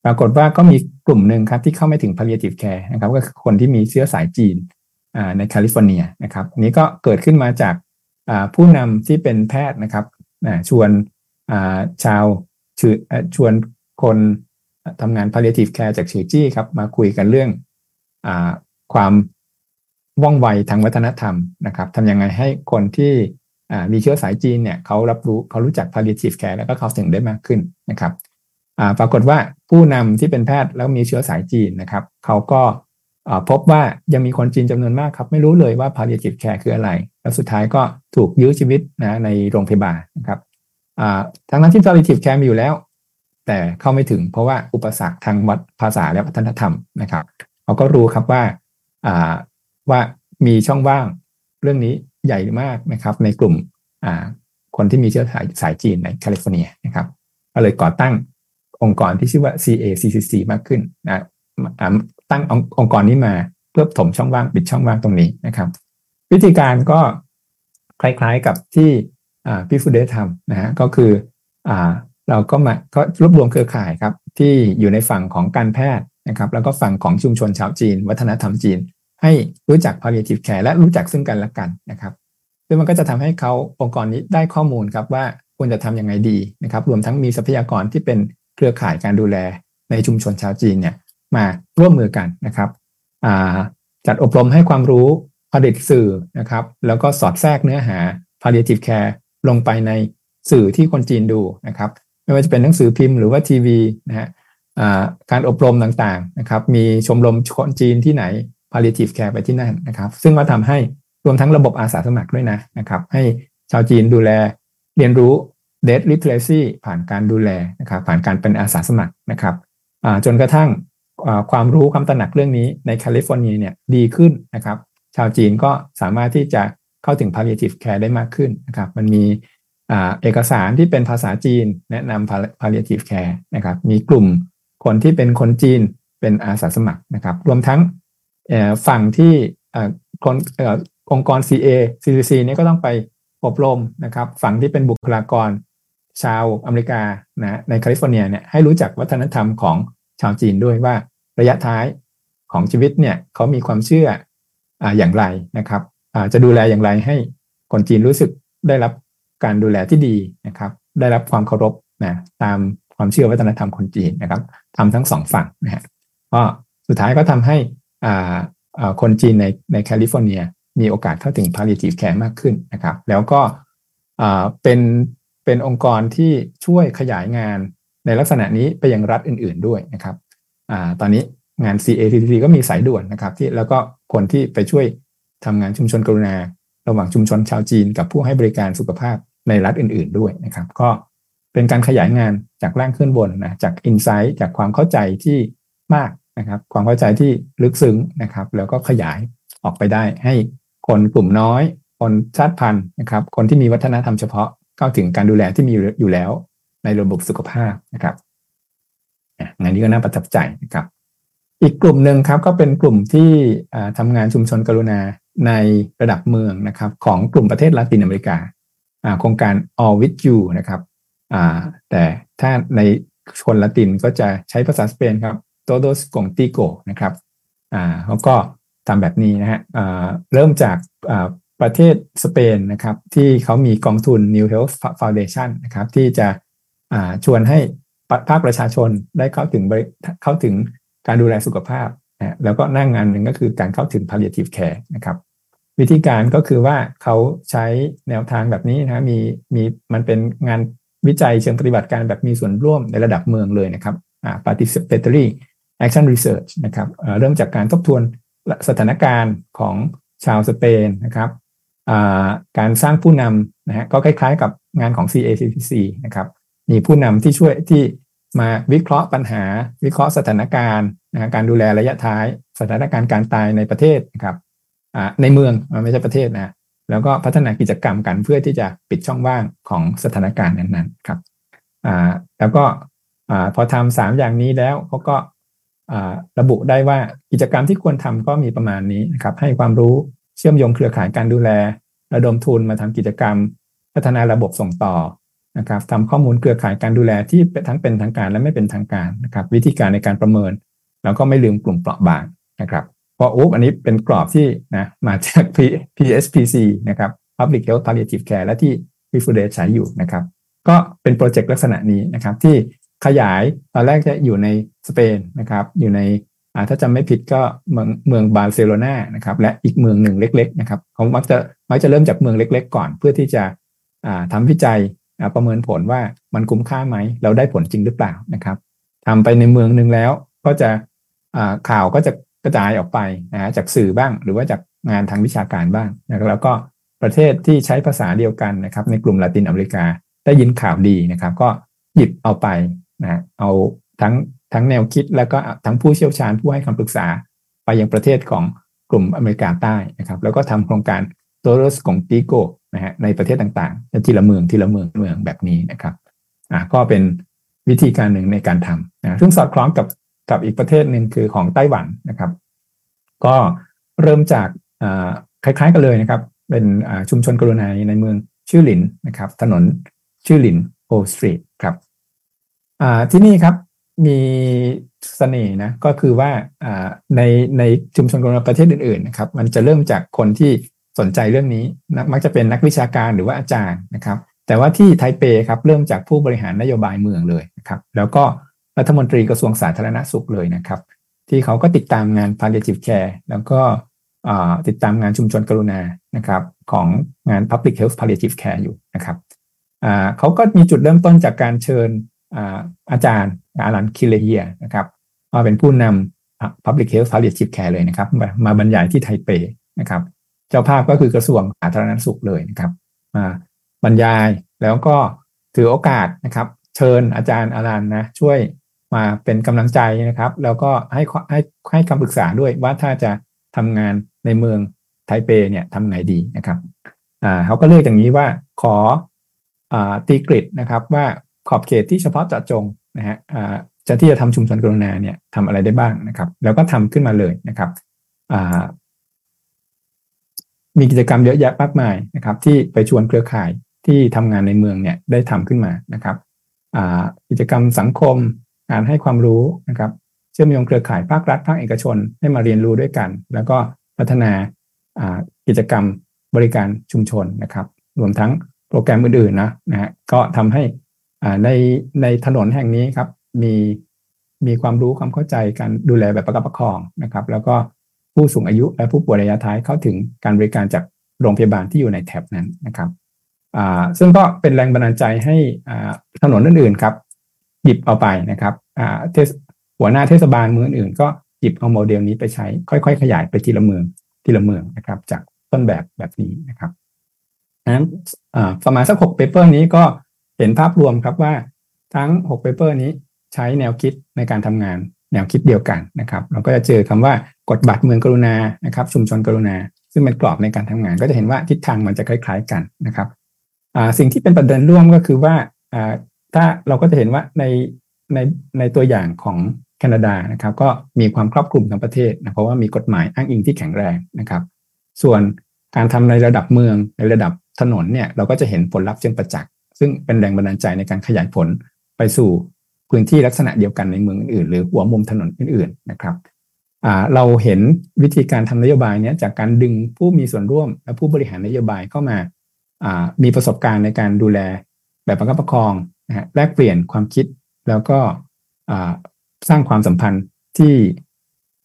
ปรากฏว่าก็มีกลุ่มหนึ่งครับที่เข้าไม่ถึง palliative care นะครับ ก็คือคนที่มีเชื้อสายจีนในแคลิฟอร์เนียนะครับนี้ก็เกิดขึ้นมาจากผู้นำที่เป็นแพทย์นะครับชวนชาวชวนคนทำงาน palliative care จากเชอจี้ครับมาคุยกันเรื่องอความ ว่องไวทางวัฒนธรรมนะครับทำยังไงให้คนที่มีเชื้อสายจีนเนี่ยเขารับรู้เขารู้จัก palliative care แล้วก็เขาถึงได้มากขึ้นนะครับปรากฏว่าผู้นำที่เป็นแพทย์แล้วมีเชื้อสายจีนนะครับเขาก็พบว่ายังมีคนจีนจำนวนมากครับ ไม่รู้เลยว่า palliative care คืออะไร แล้วสุดท้ายก็ถูกยื้อชีวิตนะในโรงพยาบาลนะครับทั้งนั้นที่ palliative care มีอยู่แล้ว แต่เข้าไม่ถึงเพราะว่าอุปสรรคทางวัดภาษาและวัฒนธรรมนะครับเขาก็รู้ครับว่า ว่ามีช่องว่างเรื่องนี้ใหญ่มากนะครับ ในกลุ่มคนที่มีเชื้อสายสายจีนในแคลิฟอร์เนียนะครับก็เลยก่อตั้งองค์กรที่ชื่อว่า CACCC มากขึ้นนะตั้งองค์กรนี้มาเพื่อถมช่องว่างปิดช่องว่างตรงนี้นะครับ วิธีการก็คล้ายๆกับที่พี่ฟูเดทำนะฮะก็คืออเราก็มาก็รวบรวมเครือข่ายครับที่อยู่ในฝั่งของการแพทย์นะครับ แล้วก็ฝั่งของชุมชนชาวจีน วัฒนธรรมจีน ให้รู้จัก palliative care และรู้จักซึ่งกันและกันนะครับซึ่งมันก็จะทำให้เขาองค์กรนี้ได้ข้อมูลครับว่าควรจะทำยังไงดีนะครับ รวมทั้งมีทรัพยากรที่เป็นเครือข่ายการดูแลในชุมชนชาวจีนเนี่ยมาร่วมมือกันนะครับจัดอบรมให้ความรู้ผลิตสื่อนะครับ แล้วก็สอดแทรกเนื้อหา palliative care ลงไปในสื่อที่คนจีนดูนะครับ ไม่ว่าจะเป็นหนังสือพิมพ์หรือว่าทีวีนะฮะการอบรมต่างๆนะครับ มีชมรมคนจีนที่ไหน palliative care ไปที่นั่นนะครับ ซึ่งก็ทำให้รวมทั้งระบบอาสาสมัครด้วยนะนะครับ ให้ชาวจีนดูแลเรียนรู้ death literacy ผ่านการดูแลนะครับผ่านการเป็นอาสาสมัครนะครับจนกระทั่งความรู้ความตระหนักเรื่องนี้ในแคลิฟอร์เนียเนี่ยดีขึ้นนะครับ ชาวจีนก็สามารถที่จะเข้าถึง palliative care ได้มากขึ้นนะครับ มันมีเอกสารที่เป็นภาษาจีนแนะนำ palliative care นะครับ มีกลุ่มคนที่เป็นคนจีนเป็นอาสาสมัครนะครับ รวมทั้ง ฝั่งที่คนองค์กร CACCC นี่ก็ต้องไปอบรมนะครับ ฝั่งที่เป็นบุคลากรชาวอเมริกานะในแคลิฟอร์เนียเนี่ยให้รู้จักวัฒนธรรมของชาวจีนด้วยว่าระยะท้ายของชีวิตเนี่ยเขามีความเชื่อออย่างไรนะครับจะดูแลอย่างไรให้คนจีนรู้สึกได้รับการดูแลที่ดีนะครับ ได้รับความเคารพนะตามความเชื่อวัฒนธรรมคนจีนนะครับทำทั้งสองฝั่งนะฮะก็สุดท้ายก็ทำให้ คนจีนในในแคลิฟอร์เนีย มีโอกาสเข้าถึง palliative care มากขึ้นนะครับ แล้วก็เป็นเป็นองค์กรที่ช่วยขยายงานในลักษณะนี้ไปยังรัฐอื่น ๆด้วยนะครับอตอนนี้งาน CATTC ก็มีสายด่วนนะครับที่แล้วก็คนที่ไปช่วยทำงานชุมชนกรุณา ระหว่างชุมชนชาวจีน กับผู้ให้บริการสุขภาพในรัฐอื่น ๆ ด้วยนะครับ ก็เป็นการขยายงานจากล่างขึ้นบนนะจากอินไซต์จากความเข้าใจที่มาก นะครับ ความเข้าใจที่ลึกซึ้งนะครับ แล้วก็ขยายออกไปได้ ให้คนกลุ่มน้อย คนชาติพันธุ์นะครับ คนที่มีวัฒนธรรมเฉพาะเข้าถึงการดูแลที่มีอยู่แล้วในระบบสุขภาพนะครับงานนี้ก็น่าประทับใจนะครับ อีกกลุ่มหนึ่งครับก็เป็นกลุ่มที่ทำงานชุมชนกรุณาในระดับเมืองนะครับ ของกลุ่มประเทศลาตินอเมริกาโครงการ All with You นะครับแต่ถ้าในคนละตินก็จะใช้ภาษาสเปนครับ todos contigo นะครับเขาก็ทำแบบนี้นะฮะเริ่มจากประเทศสเปนนะครับที่เขามีกองทุน New Health Foundation นะครับที่จะชวนให้ภาคประชาชนได้เข้าถึงเข้าถึงการดูแลสุขภาพนะแล้วก็นั่งงานหนึ่งก็คือการเข้าถึง palliative care นะครับวิธีการก็คือว่าเขาใช้แนวทางแบบนี้นะมีมีมันเป็นงานวิจัยเชิงปฏิบัติการแบบมีส่วนร่วมในระดับเมืองเลยนะครับ participatory action research นะครับเริ่มจากการทบทวนสถานการณ์ของชาวสเปนนะครับการสร้างผู้นำนะฮะก็คล้ายๆ กับงานของ CACCC นะครับมีผู้นำที่ช่วยที่มาวิเคราะห์ปัญหา วิเคราะห์สถานการณ์นะการดูแลระยะท้าย สถานการณ์การตายในประเทศนะครับในเมืองไม่ใช่ประเทศนะแล้วก็พัฒนากิจกรรมกันเพื่อที่จะปิดช่องว่างของสถานการณ์นั้นๆครับแล้วก็พอทำสามอย่างนี้แล้วเขาก็ ระบุได้ว่ากิจกรรมที่ควรทำก็มีประมาณนี้นะครับ ให้ความรู้เชื่อมโยงเครือข่ายการดูแล ระดมทุนมาทำกิจกรรม พัฒนาระบบส่งต่อนะครับทำข้อมูลเครือข่ายการดูแลที่ทั้งเป็นทางการและไม่เป็นทางการนะครับ วิธีการในการประเมิน แล้วก็ไม่ลืมกลุ่มเปราะบางนะครับเพราะอุ๊บอันนี้เป็นกรอบที่นะมาจาก PSPC นะครับ Public Health Palliative Care และที่วิฟูเดใช้อยู่นะครับ ก็เป็นโปรเจกต์ลักษณะนี้นะครับที่ ขยายตอนแรกจะอยู่ในสเปนนะครับ อยู่ในถ้าจำไม่ผิดก็เมืองเมืองบาร์เซโลนานะครับ และอีกเมืองหนึ่งเล็ก ๆ นะครับเขามักจะมักจะเริ่มจากเมืองเล็ก ๆ ก่อน เพื่อที่จะทำวิจัยประเมินผลว่ามันคุ้มค่าไหมเราได้ผลจริงหรือเปล่านะครับทำไปในเมืองหนึ่งแล้วก็จะข่าวก็จะกระจายออกไปนะจากสื่อบ้าง หรือว่าจากงานทางวิชาการบ้างนะแล้วก็ประเทศที่ใช้ภาษาเดียวกันนะครับ ในกลุ่มละตินอเมริกาได้ยินข่าวดีนะครับ ก็หยิบเอาไป นะเอาทั้งทั้งแนวคิดแล้วก็ทั้งผู้เชี่ยวชาญผู้ให้คำปรึกษาไปยังประเทศของกลุ่มอเมริกาใต้นะครับ แล้วก็ทำโครงการโตโรสของติโกนะฮะในประเทศต่างๆทีละเมืองทีละเมืองเมืองแบบนี้นะครับอ่าก็เป็นวิธีการหนึ่งในการทำนะซึ่งสอดคล้องกับกับอีกประเทศหนึ่งคือของไต้หวันนะครับ ก็เริ่มจากอ่าคล้าย ๆกันเลยนะครับ เป็นชุมชนกรุณาในเมืองชื่อหลินนะครับ ถนนชื่อหลินโอสตรีทครับ ที่นี่ครับมีเสน่ห์นะก็คือว่าในในชุมชนกรุณาประเทศอื่นๆนะครับ มันจะเริ่มจากคนที่สนใจเรื่องนี้นะมักจะเป็นนักวิชาการหรือว่าอาจารย์นะครับ แต่ว่าที่ไทเปครับเริ่มจากผู้บริหารนโยบายเมืองเลยนะครับ แล้วก็รัฐมนตรีกระทรวงสาธารณสุขเลยนะครับ ที่เขาก็ติดตามงาน palliative care แล้วก็ติดตามงานชุมชนกรุณานะครับของงาน public health palliative care อยู่นะครับเขาก็มีจุดเริ่มต้นจากการเชิญ อาจารย์อารันคิเลเฮียนะครับมาเป็นผู้นำ public health palliative care เลยนะครับ มาบรรยายที่ไทเปนะครับ เจ้าภาพก็คือกระทรวงสาธารณสุขเลยนะครับมาบรรยายแล้วก็ถือโอกาสนะครับ เชิญอาจารย์อารันนะช่วยมาเป็นกำลังใจนะครับ แล้วก็ให้ให้ให้คำปรึกษาด้วยว่าถ้าจะทำงานในเมืองไทเปเนี่ยทำไงดีนะครับอ่าเขาก็เลือกอย่างนี้ว่าขออ่าตีกริดนะครับว่า ขอบเขตที่เฉพาะเจาะจงนะฮะจะที่จะทำชุมชนกรุณาเนี่ยทำอะไรได้บ้างนะครับ แล้วก็ทำขึ้นมาเลยนะครับมีกิจกรรมเยอะแยะมากมายนะครับ ที่ไปชวนเครือข่ายที่ทำงานในเมืองเนี่ยได้ทำขึ้นมานะครับกิจกรรมสังคมการให้ความรู้นะครับ เชื่อมโยงเครือข่ายภาครัฐภาคเอกชนให้มาเรียนรู้ด้วยกัน แล้วก็พัฒนากิจกรรมบริการชุมชนนะครับ รวมทั้งโปรแกรมอื่นๆนะนะฮะก็ทำให้ ในในถนนแห่งนี้ครับมีมีความรู้ความเข้าใจการดูแลแบบประคับประคองนะครับ แล้วก็ผู้สูงอายุและผู้ป่วยระยะท้ายเข้าถึงการบริการจากโรงพยาบาลที่อยู่ในแถบนั้นนะครับซึ่งก็เป็นแรงบันดาลใจให้ถนนอื่นๆครับ หยิบเอาไปนะครับหัวหน้าเทศบาลเมืองอื่นก็หยิบเอาโมเดลนี้ไปใช้ ค่อยๆ ขยายไปทีละเมืองทีละเมืองนะครับ จากต้นแบบแบบนี้นะครับนั้นประมาณสักหก paper นี้ก็ เห็นภาพรวมครับว่าทั้งหก paper นี้ใช้แนวคิดในการทำงานแนวคิดเดียวกันนะครับ เราก็จะเจอคำว่ากฎบัตรเมืองกรุณานะครับ ชุมชนกรุณา ซึ่งเป็นกรอบในการทำงาน ก็จะเห็นว่าทิศทางมันจะคล้าย ๆ กันนะครับสิ่งที่เป็นประเด็นร่วมก็คือว่าถ้าเราก็จะเห็นว่าในในในตัวอย่างของแคนาดานะครับ ก็มีความครอบคลุมทั้งประเทศนะเพราะว่ามีกฎหมายอ้างอิงที่แข็งแรงนะครับ ส่วนการทำในระดับเมืองในระดับถนนเนี่ยเราก็จะเห็นผลลัพธ์เชิงประจักษ์ ซึ่งเป็นแรงบันดาลใจในการขยายผลไปสู่พื้นที่ลักษณะเดียวกันในเมืองอื่น หรือหัวมุมถนนอื่น ๆ นะครับเราเห็นวิธีการทำนโยบายนี้จากการดึงผู้มีส่วนร่วม และผู้บริหารนโยบายเข้ามามีประสบการณ์ในการดูแลแบบประคับประคองนะฮะแลกเปลี่ยนความคิดแล้วก็สร้างความสัมพันธ์ที่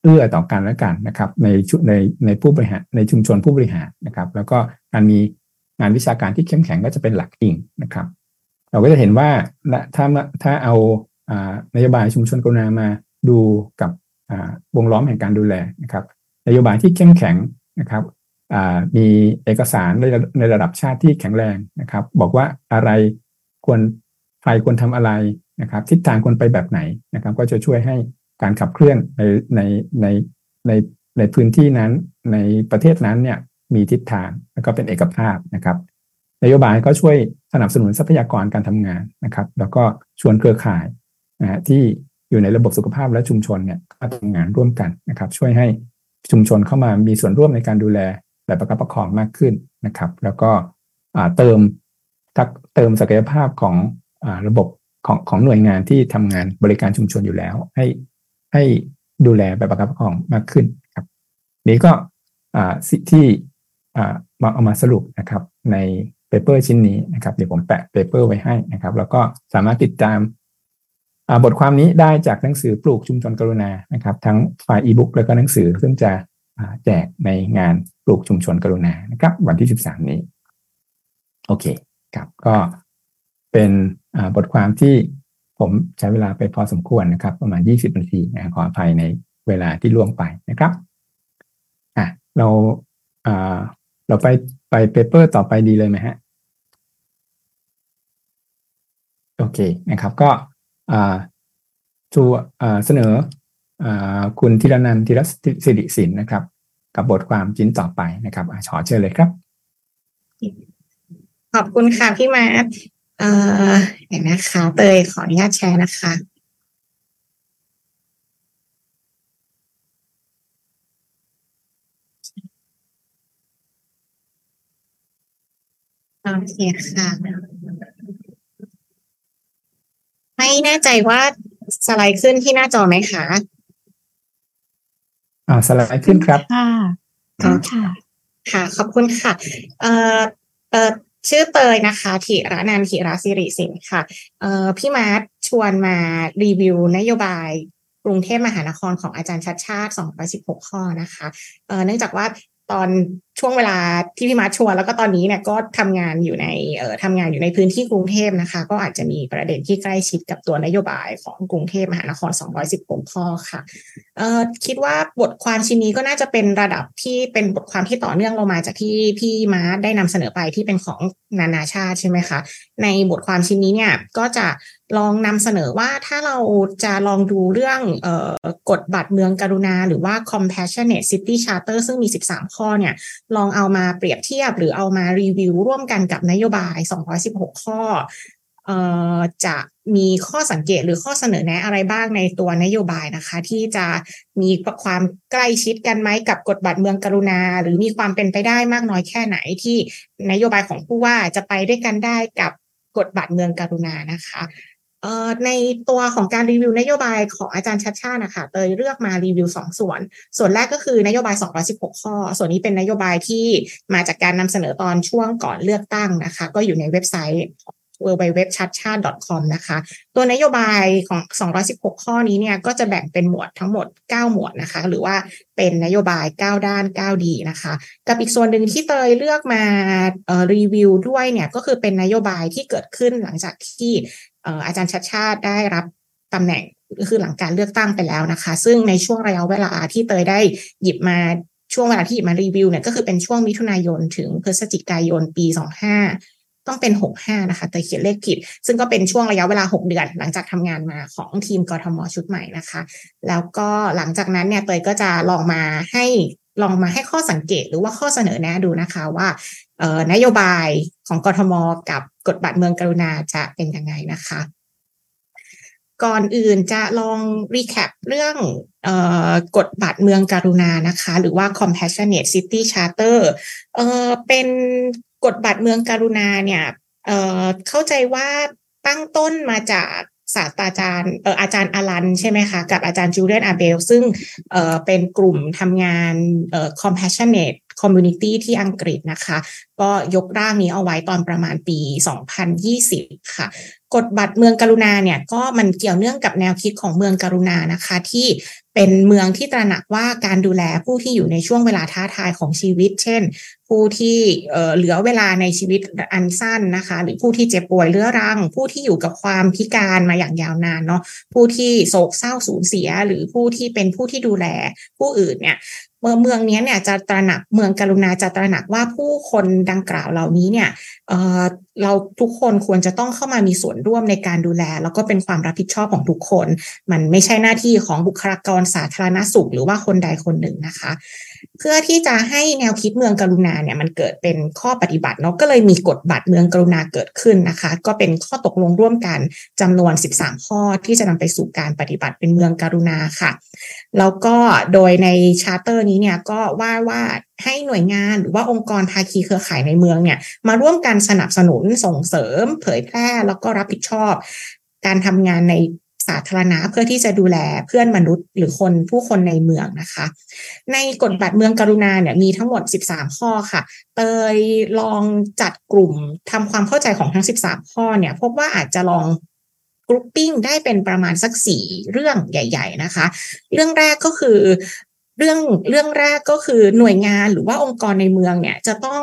เอื้อต่อกันและกันนะครับในในในผู้บริหารในชุมชนผู้บริหารนะครับ แล้วก็การมี งานวิชาการที่เข้มแข็งก็จะเป็นหลักอิงนะครับ เราก็จะเห็นว่าถ้าถ้าเอานโยบายชุมชนกรุณามาดูกับวงล้อมแห่งการดูแลนะครับ นโยบายที่เข้มแข็งนะครับมีเอกสารในระดับชาติที่แข็งแรงนะครับ บอกว่าอะไรควรใครควรทำอะไรนะครับ ทิศทางควรไปแบบไหนนะครับ ก็จะช่วยให้การขับเคลื่อนในในในในในพื้นที่นั้นในประเทศนั้นเนี่ย มีทิศทางแล้วก็เป็นเอกภาพนะครับนโยบายก็ช่วยสนับสนุนทรัพยากรการทำงานนะครับ แล้วก็ชวนเครือข่ายนะที่อยู่ในระบบสุขภาพและชุมชนเนี่ยมาทำงานร่วมกันนะครับ ช่วยให้ชุมชนเข้ามามีส่วนร่วมในการดูแลแบบประคับประคองมากขึ้นนะครับ แล้วก็เติมทักเติมศักยภาพของอระบบของของหน่วยงานที่ทำงานบริการชุมชนอยู่แล้ว ให้ให้ดูแลแบบประคับประคองมากขึ้นครับ นี้ก็สิที่ มาเอามาสรุปนะครับใน paper ชิ้นนี้นะครับเดี๋ยวผมแปะ paper ไว้ให้นะครับ แล้วก็สามารถติดตามบทความนี้ได้จากหนังสือปลูกชุมชนกรุณานะครับ ทั้งไฟล์อีบุ๊กแล้วก็หนังสือซึ่งจะแจกในงานปลูกชุมชนกรุณานะครับ วันที่ 13 นี้ โอเคครับก็เป็นบทความที่ผมใช้เวลาไปพอสมควรนะครับ ประมาณ 20 นาทีนะขออภัยในเวลาที่ล่วงไปนะครับอะเราอ่า เราไปไป paper ต่อไปดีเลยไหมฮะ โอเคนะครับ ก็อ่าชูอ่าเสนออ่าคุณธีรนันทิรสิริสินนะครับ กับบทความชิ้นต่อไปนะครับขอเชิญเลยครับ ขอบคุณค่ะพี่มาร์เอ่อนะคะเตยขออนุญาตแชร์นะคะ โอเคค่ะให้ไม่แน่ใจว่าสไลด์ขึ้นที่หน้าจอไหมคะอ่าสไลด์ขึ้นครับค่ะค่ะ ค่ะค่ะขอบคุณค่ะ เอ่อเอ่อชื่อเตยนะคะธีระนันท์ธีระสิริสินค่ะ เอ่อพี่มาร์ทชวนมารีวิวนโยบายกรุงเทพมหานครของอาจารย์ชัดชาติ 216 ข้อนะคะเอ่อเนื่องจากว่า ตอนช่วงเวลาที่พี่มาร์ทชวนแล้วก็ตอนนี้เนี่ยก็ทำงานอยู่ในเอ่อทำงานอยู่ในพื้นที่กรุงเทพนะคะ ก็อาจจะมีประเด็นที่ใกล้ชิดกับตัวนโยบายของกรุงเทพมหานคร 216 ข้อค่ะเอ่อคิดว่าบทความชิ้นนี้ก็น่าจะเป็นระดับที่เป็นบทความที่ต่อเนื่องลงมาจากที่พี่มาร์ทได้นำเสนอไปที่เป็นของนานาชาติใช่ไหมคะในบทความชิ้นนี้เนี่ยก็จะ ลองนำเสนอว่าถ้าเราจะลองดูเรื่องออกฎบัตรเมืองกรุณา หรือว่า compassionate city charter ซึ่งมี 13 ข้อเนี่ย ลองเอามาเปรียบเทียบหรือเอามารีวิวร่วมกันกับนโยบาย 216 ข้อออจะมีข้อสังเกตหรือข้อเสนอแนะอะไรบ้างในตัวนโยบายนะคะ ที่จะมีความใกล้ชิดกันไหมกับกฎบัตรเมืองกรุณา หรือมีความเป็นไปได้มากน้อยแค่ไหนที่นโยบายของผู้ว่าจะไปด้วยกันได้กับกฎบัตรเมืองกรุณานะคะ ในตัวของการรีวิวนโยบายของอาจารย์ชัดชาตินะคะเตยเลือกมารีวิวสองส่วน ส่วนแรกก็คือนโยบาย 216 ข้อ ส่วนนี้เป็นนโยบายที่มาจากการนำเสนอตอนช่วงก่อนเลือกตั้งนะคะ ก็อยู่ในเว็บไซต์ w w w c h a t c h a t com นะคะ ตัวนโยบายของ 216 ข้อนี้เนี่ยก็จะแบ่งเป็นหมวดทั้งหมด 9 หมวดนะคะ หรือว่าเป็นนโยบาย 9 ด้าน 9 ดีนะคะ กับอีกส่วนหนึ่งที่เตยเลือกมารีวิวด้วยเนี่ยก็คือเป็นนโยบายที่เกิดขึ้นหลังจากที่ อาจารย์ชัดชาติได้รับตำแหน่งคือหลังการเลือกตั้งไปแล้วนะคะ ซึ่งในช่วงระยะเวลาที่เตยได้หยิบมาช่วงเวลาที่หยิบมารีวิวเนี่ยก็คือเป็นช่วงมิถุนายนถึงพฤศจิกายนปี25ต้องเป็น 65 นะคะ แต่เขียนเลขผิด ซึ่งก็เป็นช่วงระยะเวลา 6 เดือน หลังจากทำงานมาของทีมกทมชุดใหม่นะคะ แล้วก็หลังจากนั้นเนี่ยเตยก็จะลองมาให้ลองมาให้ข้อสังเกตหรือว่าข้อเสนอแนะดูนะคะว่า นโยบายของกทมกับกฎบัตรเมืองกรุณาจะเป็นยังไงนะคะ ก่อนอื่นจะลองรีแคปเรื่องออกฎบัตรเมืองกรุณานะคะ หรือว่า compassionate city charter เเป็นกฎบัตรเมืองกรุณาเนี่ยเเข้าใจว่าตั้งต้นมาจากศาสตราจารย์อาจารย์อลันใช่ไหมคะกับอาจารย์จูเลียนอาเบลซึ่งเเป็นกลุ่มทำงาน compassionate เอ่อ compassionate community ที่อังกฤษนะคะ ก็ยกร่างนี้เอาไว้ตอนประมาณปี 2020 ค่ะกฎบัตรเมืองกรุณาเนี่ยก็มันเกี่ยวเนื่องกับแนวคิดของเมืองกรุณานะคะ ที่เป็นเมืองที่ตระหนักว่าการดูแลผู้ที่อยู่ในช่วงเวลาท้าทายของชีวิต เช่น ผู้ที่เอ่อเหลือเวลาในชีวิตอันสั้นนะคะ หรือผู้ที่เจ็บป่วยเรื้อรัง ผู้ที่อยู่กับความพิการมาอย่างยาวนานเนาะผู้ที่โศกเศร้าสูญเสีย หรือผู้ที่เป็นผู้ที่ดูแลผู้อื่นเนี่ย มืองเมืองนี้เนี่ยจะตระหนักเมืองกรุณาจะตระหนักว่าผู้คนดังกล่าวเหล่านี้เนี่ยเเราทุกคนควรจะต้องเข้ามามีส่วนร่วมในการดูแล แล้วก็เป็นความรับผิดชอบของทุกคน มันไม่ใช่หน้าที่ของบุคลากรสาธารณสุข หรือว่าคนใดคนหนึ่งนะคะ เพื่อที่จะให้แนวคิดเมืองกรุณาเนี่ยมันเกิดเป็นข้อปฏิบัติเนาะก็เลยมีกฎบัตรเมืองกรุณาเกิดขึ้นนะคะ ก็เป็นข้อตกลงร่วมกันจำนวน 13 ข้อที่จะนำไปสู่การปฏิบัติเป็นเมืองกรุณาค่ะ แล้วก็โดยในชาร์เตอร์นี้เนี่ยก็ว่าว่าให้หน่วยงานหรือว่าองค์กรภาคีเครือข่ายในเมืองเนี่ยมาร่วมกันสนับสนุนส่งเสริม เผยแพร่แล้วก็รับผิดชอบการทำงานใน สาธารณะเพื่อที่จะดูแลเพื่อนมนุษย์ หรือคนผู้คนในเมืองนะคะ ในกฎบัตรเมืองกรุณาเนี่ยมีทั้งหมด 13 ข้อค่ะเตยลองจัดกลุ่มทำความเข้าใจของทั้ง 13 ข้อเนี่ยพบว่าอาจจะลองกรุ๊ปปิ้งได้เป็นประมาณสักสี่เรื่องใหญ่ ๆ นะคะ เรื่องแรกก็คือ เรื่องเรื่องแรกก็คือหน่วยงานหรือว่าองค์กรในเมืองเนี่ยจะต้อง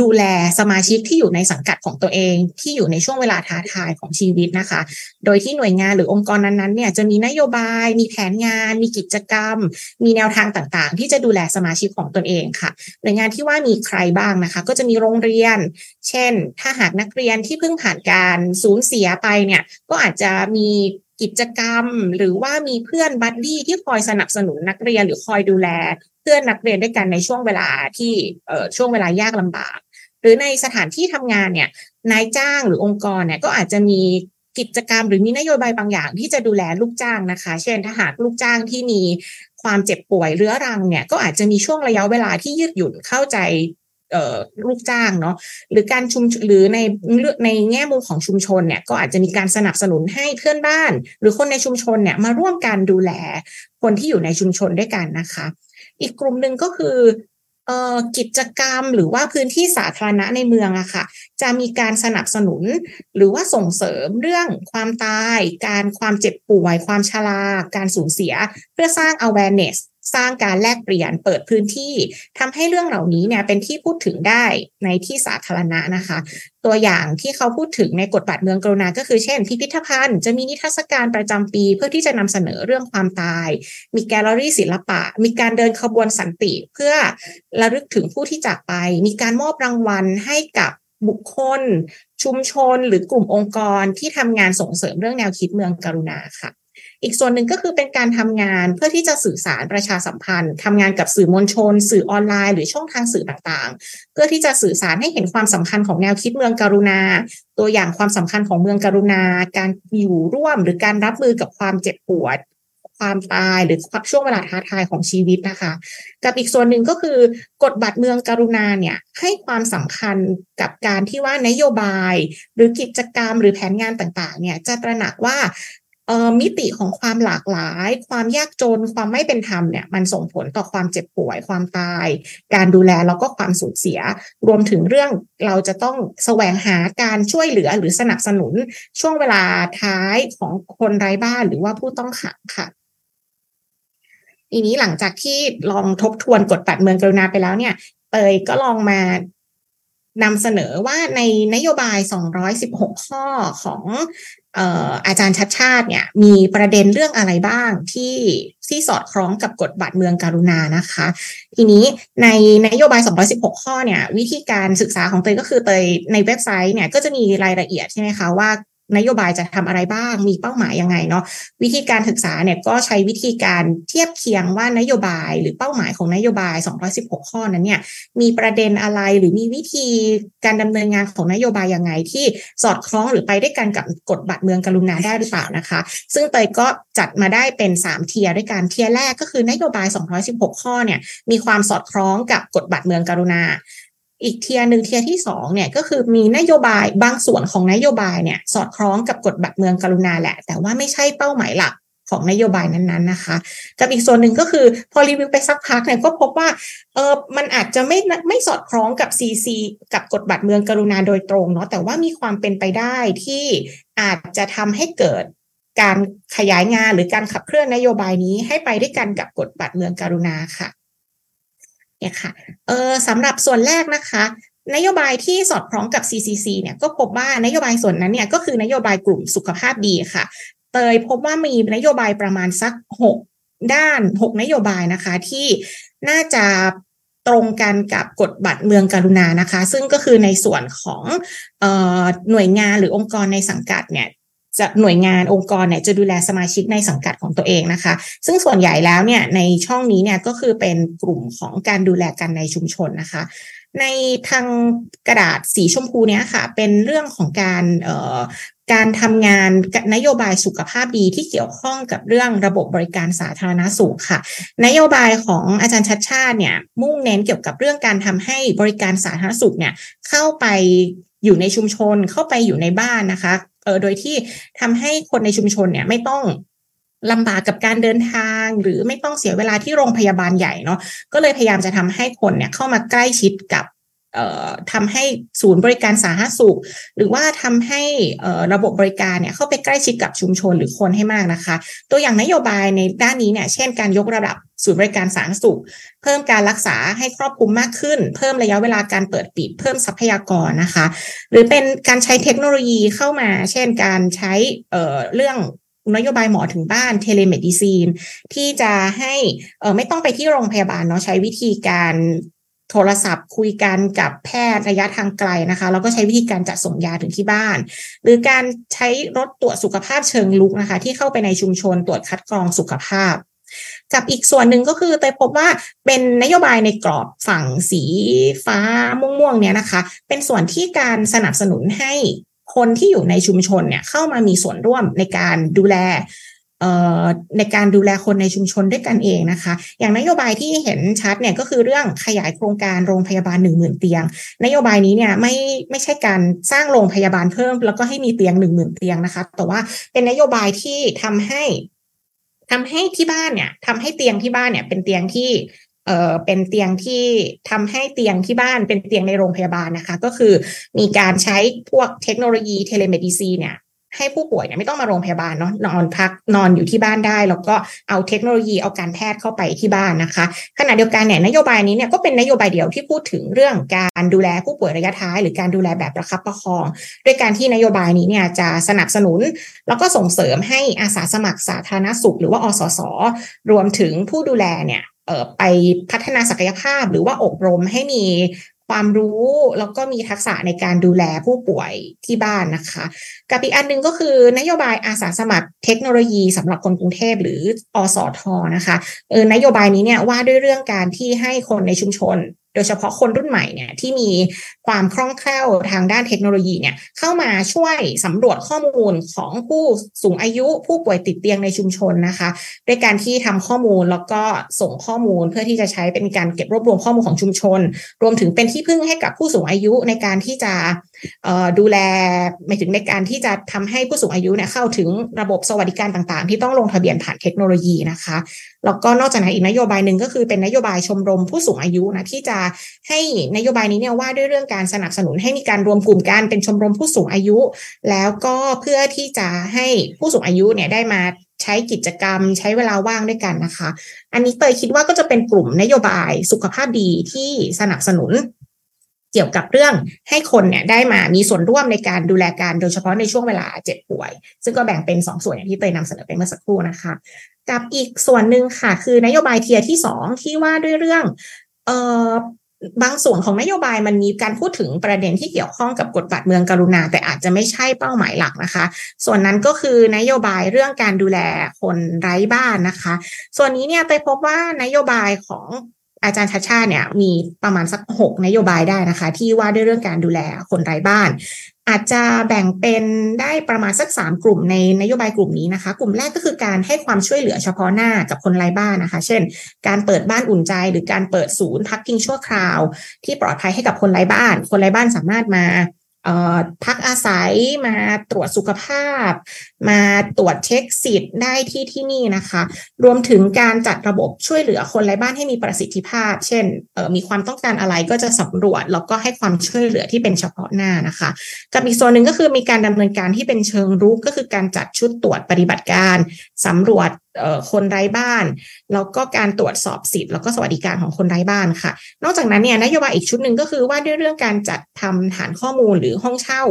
ดูแลสมาชิกที่อยู่ในสังกัดของตัวเอง ที่อยู่ในช่วงเวลาท้าทายของชีวิตนะคะ โดยที่หน่วยงานหรือองค์กรนั้นๆเนี่ยจะมีนโยบาย มีแผนงาน มีกิจกรรม มีแนวทางต่างๆ ที่จะดูแลสมาชิกของตนเองค่ะ หน่วยงานที่ว่ามีใครบ้างนะคะ ก็จะมีโรงเรียน เช่น ถ้าหากนักเรียนที่เพิ่งผ่านการสูญเสียไปเนี่ยก็อาจจะมี กิจกรรม หรือว่ามีเพื่อนบัดดี้ที่คอยสนับสนุนนักเรียนหรือคอยดูแล เพื่อนนักเรียนด้วยกันในช่วงเวลาที่เช่วงเวลายากลำบาก หรือในสถานที่ทำงานเนี่ยนายจ้างหรือองค์กรเนี่ยก็อาจจะมีกิจกรรมหรือมีนโยบายบางอย่างที่จะดูแลลูกจ้างนะคะ เช่นถ้าหากลูกจ้างที่มีความเจ็บป่วยเรื้อรังเนี่ยก็อาจจะมีช่วงระยะเวลาที่ยืดหยุ่นเข้าใจ ลูกจ้างเนาะหรือการชุมหรือในในแง่มุมของชุมชนเนี่ยก็อาจจะมีการสนับสนุนให้เพื่อนบ้าน หรือคนในชุมชนเนี่ยมาร่วมกันดูแลคนที่อยู่ในชุมชนด้วยกันนะคะ อีกกลุ่มหนึ่งก็คือเอ่อกิจกรรมหรือว่าพื้นที่สาธารณะในเมืองอะค่ะ จะมีการสนับสนุน หรือว่าส่งเสริมเรื่องความตาย การความเจ็บป่วย ความชราการสูญเสีย เพื่อสร้าง awareness สร้างการแลกเปลี่ยนเปิดพื้นที่ทำให้เรื่องเหล่านี้เนี่ยเป็นที่พูดถึงได้ในที่สาธารณะนะคะ ตัวอย่างที่เขาพูดถึงในกฎบัตรเมืองกรุณาก็คือเช่น พิพิธภัณฑ์จะมีนิทรรศการประจำปี เพื่อที่จะนำเสนอเรื่องความตาย มีแกลเลอรี่ศิลปะ มีการเดินขบวนสันติ เพื่อระลึกถึงผู้ที่จากไป มีการมอบรางวัลให้กับบุคคล ชุมชน หรือกลุ่มองค์กรที่ทำงานส่งเสริมเรื่องแนวคิดเมืองกรุณาค่ะ อีกส่วนหนึ่งก็คือเป็นการทำงานเพื่อที่จะสื่อสารประชาสัมพันธ์ทำงานกับสื่อมวลชน สื่อออนไลน์ หรือช่องทางสื่อต่างๆ เพื่อที่จะสื่อสารให้เห็นความสำคัญของแนวคิดเมืองกรุณา ตัวอย่างความสำคัญของเมืองกรุณา การอยู่ร่วมหรือการรับมือกับความเจ็บปวด ความตายหรือช่วงเวลาท้าทายของชีวิตนะคะ กับอีกส่วนหนึ่งก็คือกฎบัตรเมืองกรุณาเนี่ยให้ความสำคัญกับการที่ว่านโยบาย หรือกิจกรรมหรือแผนงานต่างๆเนี่ยจะตระหนักว่า มิติของความหลากหลาย ความยากจน ความไม่เป็นธรรมเนี่ยมันส่งผลต่อความเจ็บป่วย ความตาย การดูแลแล้วก็ความสูญเสีย รวมถึงเรื่องเราจะต้องแสวงหาการช่วยเหลือหรือสนับสนุนช่วงเวลาท้ายของคนไร้บ้านหรือว่าผู้ต้องขังค่ะทีนี้หลังจากที่ลองทบทวนกฎบัตรเมืองกรุณาไปแล้วเนี่ยเตยก็ลองมานำเสนอว่าในนโยบาย 216 ข้อของ อาจารย์ชัดชาติเนี่ยมีประเด็นเรื่องอะไรบ้างที่ที่สอดคล้องกับกฎบัตรเมืองการุณานะคะ ทีนี้ในนโยบาย 216 ข้อเนี่ยวิธีการศึกษาของเตยก็คือเตยในเว็บไซต์เนี่ยก็จะมีรายละเอียดใช่ไหมคะว่า นโยบายจะทำอะไรบ้าง มีเป้าหมายยังไงเนาะวิธีการศึกษาเนี่ยก็ใช้วิธีการเทียบเคียงว่านโยบายหรือเป้าหมายของนโยบาย 216 ข้อนั้นเนี่ยมีประเด็นอะไรหรือมีวิธีการดำเนินงานของนโยบายยังไง ที่สอดคล้องหรือไปได้กันกับกฎบัตรเมืองกรุณาได้หรือเปล่านะคะ ซึ่งเตยก็จัดมาได้เป็น 3 เทียด้วยกันเทียแรกก็คือนโยบาย 216 ข้อเนี่ยมีความสอดคล้องกับกฎบัตรเมืองกรุณา อีกเทียหนึ่งเทียที่สองเนี่ยก็คือมีนโยบายบางส่วนของนโยบายเนี่ยสอดคล้องกับกฎบัตรเมืองกรุณาแหละ แต่ว่าไม่ใช่เป้าหมายหลักของนโยบายนั้นๆนะคะ กับอีกส่วนหนึ่งก็คือพอรีวิวไปสักพักเนี่ยก็พบว่าเออมันอาจจะไม่ไม่สอดคล้องกับ CC กับกฎบัตรเมืองกรุณาโดยตรงเนาะแต่ว่ามีความเป็นไปได้ที่อาจจะทำให้เกิดการขยายงานหรือการขับเคลื่อนนโยบายนี้ให้ไปด้วยกันกับกฎบัตรเมืองกรุณาค่ะ เนี่ยค่ะเออสำหรับส่วนแรกนะคะ นโยบายที่สอดคล้องกับ CCC เนี่ยก็พบว่านโยบายส่วนนั้นเนี่ยก็คือนโยบายกลุ่มสุขภาพดีค่ะ เตยพบว่ามีนโยบายประมาณสักหกด้านหกนโยบายนะคะที่น่าจะตรงกันกับกฎบัตรเมืองการุณานะคะ ซึ่งก็คือในส่วนของออหน่วยงานหรือองค์กรในสังกัดเนี่ย จะหน่วยงานองค์กรเนี่ยจะดูแลสมาชิกในสังกัดของตัวเองนะคะ ซึ่งส่วนใหญ่แล้วเนี่ยในช่องนี้เนี่ยก็คือเป็นกลุ่มของการดูแลกันในชุมชนนะคะ ในทางกระดาษสีชมพูเนี้ยค่ะ เป็นเรื่องของการเอ่อการทำงานนโยบายสุขภาพดีที่เกี่ยวข้องกับเรื่องระบบบริการสาธารณสุขค่ะ นโยบายของอาจารย์ชัดชาติเนี่ยมุ่งเน้นเกี่ยวกับเรื่องการทำให้บริการสาธารณสุขเนี่ยเข้าไปอยู่ในชุมชนเข้าไปอยู่ในบ้านนะคะ เออโดยที่ทำให้คนในชุมชนเนี่ยไม่ต้องลำบากกับการเดินทาง หรือไม่ต้องเสียเวลาที่โรงพยาบาลใหญ่เนาะก็เลยพยายามจะทำให้คนเนี่ยเข้ามาใกล้ชิดกับ ทำให้ศูนย์บริการสาธารณสุข หรือว่าทำให้ระบบบริการเนี่ยเข้าไปใกล้ชิดกับชุมชนหรือคนให้มากนะคะ ตัวอย่างนโยบายในด้านนี้เนี่ยเช่นการยกระดับศูนย์บริการสาธารณสุข เพิ่มการรักษาให้ครอบคลุมมากขึ้น เพิ่มระยะเวลาการเปิดปิด เพิ่มทรัพยากรนะคะ หรือเป็นการใช้เทคโนโลยีเข้ามา เช่นการใช้เเรื่องนโยบายหมอถึงบ้าน telemedicine ที่จะให้ไม่ต้องไปที่โรงพยาบาลเนาะใช้วิธีการ โทรศัพท์คุยกันกับแพทย์ระยะทางไกลนะคะ แล้วก็ใช้วิธีการจัดส่งยาถึงที่บ้าน หรือการใช้รถตรวจสุขภาพเชิงลุกนะคะ ที่เข้าไปในชุมชนตรวจคัดกรองสุขภาพกับอีกส่วนหนึ่งก็คือเตยพบว่าเป็นนโยบายในกรอบฝั่งสีฟ้าม่วงๆเนี่ยนะคะ เป็นส่วนที่การสนับสนุนให้คนที่อยู่ในชุมชนเนี่ยเข้ามามีส่วนร่วมในการดูแล ในการดูแลคนในชุมชนด้วยกันเองนะคะ อย่างนโยบายที่เห็นชัดเนี่ยก็คือเรื่องขยายโครงการโรงพยาบาลหนึ่งหมื่นเตียง นโยบายนี้เนี่ยไม่ไม่ใช่การสร้างโรงพยาบาลเพิ่ม แล้วก็ให้มีเตียงหนึ่งหมื่นเตียงนะคะ แต่ว่าเป็นนโยบายที่ทำให้ทำให้ที่บ้านเนี่ยทำให้เตียงที่บ้านเนี่ยเป็นเตียงที่เอ่อเป็นเตียงที่ทำให้เตียงที่บ้านเป็นเตียงในโรงพยาบาลนะคะ ก็คือมีการใช้พวกเทคโนโลยี telemedicine เนี่ย ให้ผู้ป่วยเนี่ยไม่ต้องมาโรงพยาบาลเนาะนอนพักนอนอยู่ที่บ้านได้ แล้วก็เอาเทคโนโลยีเอาการแพทย์เข้าไปที่บ้านนะคะ ขณะเดียวกันเนี่ยนโยบายนี้เนี่ยก็เป็นนโยบายเดียวที่พูดถึงเรื่องการดูแลผู้ป่วยระยะท้าย หรือการดูแลแบบประคับประคอง ด้วยการที่นโยบายนี้เนี่ยจะสนับสนุน แล้วก็ส่งเสริมให้อาสาสมัครสาธารณสุข หรือว่าอสสรวมถึงผู้ดูแลเนี่ยไปพัฒนาศักยภาพหรือว่าอบรมให้มี ความรู้แล้วก็มีทักษะในการดูแลผู้ป่วยที่บ้านนะคะ กับอีกอันนึงก็คือนโยบายอาสาสมัครเทคโนโลยีสำหรับคนกรุงเทพหรืออสอทนะคะเออนโยบายนี้เนี่ยว่าด้วยเรื่องการที่ให้คนในชุมชน โดยเฉพาะคนรุ่นใหม่เนี่ยที่มีความคล่องแคล่วทางด้านเทคโนโลยีเนี่ยเข้ามาช่วยสำรวจข้อมูลของผู้สูงอายุผู้ป่วยติดเตียงในชุมชนนะคะด้วยการที่ทำข้อมูลแล้วก็ส่งข้อมูลเพื่อที่จะใช้เป็นการเก็บรวบรวมข้อมูลของชุมชน รวมถึงเป็นที่พึ่งให้กับผู้สูงอายุในการที่จะ ดูแลหมายถึงในการที่จะทำให้ผู้สูงอายุเนี่ยเข้าถึงระบบสวัสดิการต่างๆ ที่ต้องลงทะเบียนผ่านเทคโนโลยีนะคะแล้วก็นอกจากนั้นอีกนโยบายหนึ่งก็คือเป็นนโยบายชมรมผู้สูงอายุนะที่จะให้นโยบายนี้เนี่ยว่าด้วยเรื่องการสนับสนุนให้มีการรวมกลุ่มกันเป็นชมรมผู้สูงอายุ แล้วก็เพื่อที่จะให้ผู้สูงอายุเนี่ยได้มาใช้กิจกรรมใช้เวลาว่างด้วยกันนะคะ อันนี้เตยคิดว่าก็จะเป็นกลุ่มนโยบายสุขภาพดีที่สนับสนุน เกี่ยวกับเรื่องให้คนเนี่ยได้มามีส่วนร่วมในการดูแลการโดยเฉพาะในช่วงเวลาเจ็บป่วย ซึ่งก็แบ่งเป็นสองส่วนอย่างที่เตยนำเสนอไปเมื่อสักครู่นะคะ กับอีกส่วนหนึ่งค่ะ คือนโยบายเทียที่สองที่ว่าด้วยเรื่องเอ่อบางส่วนของนโยบายมันมีการพูดถึงประเด็นที่เกี่ยวข้องกับกฎบัตรเมืองกรุณา แต่อาจจะไม่ใช่เป้าหมายหลักนะคะ ส่วนนั้นก็คือนโยบายเรื่องการดูแลคนไร้บ้านนะคะ ส่วนนี้เนี่ยไปพบว่านโยบายของ อาจารย์ชาชาเนี่ยมีประมาณสักหกนโยบายได้นะคะ ที่ว่าด้วยเรื่องการดูแลคนไร้บ้าน อาจจะแบ่งเป็นได้ประมาณสักสามกลุ่มในนโยบายกลุ่มนี้นะคะ กลุ่มแรกก็คือการให้ความช่วยเหลือเฉพาะหน้ากับคนไร้บ้านนะคะ เช่น การเปิดบ้านอุ่นใจ หรือการเปิดศูนย์พักพิงชั่วคราว ที่ปลอดภัยให้กับคนไร้บ้าน คนไร้บ้านสามารถมา พักอาศัยมาตรวจสุขภาพ มาตรวจเช็คสิทธิ์ได้ที่ที่นี่นะคะ รวมถึงการจัดระบบช่วยเหลือคนไร้บ้านให้มีประสิทธิภาพ เช่นมีความต้องการอะไรก็จะสำรวจ แล้วก็ให้ความช่วยเหลือที่เป็นเฉพาะหน้านะคะกับอีกส่วนหนึ่งก็คือมีการดำเนินการที่เป็นเชิงรุกก็คือการจัดชุดตรวจปฏิบัติการสำรวจคนไร้บ้าน แล้วก็การตรวจสอบสิทธิ์ แล้วก็สวัสดิการของคนไร้บ้านค่ะ นอกจากนั้นเนี่ยนโยบายอีกชุดหนึ่งก็คือว่าด้วยเรื่องการจัดทำฐานข้อมูลหรือห้องเช่า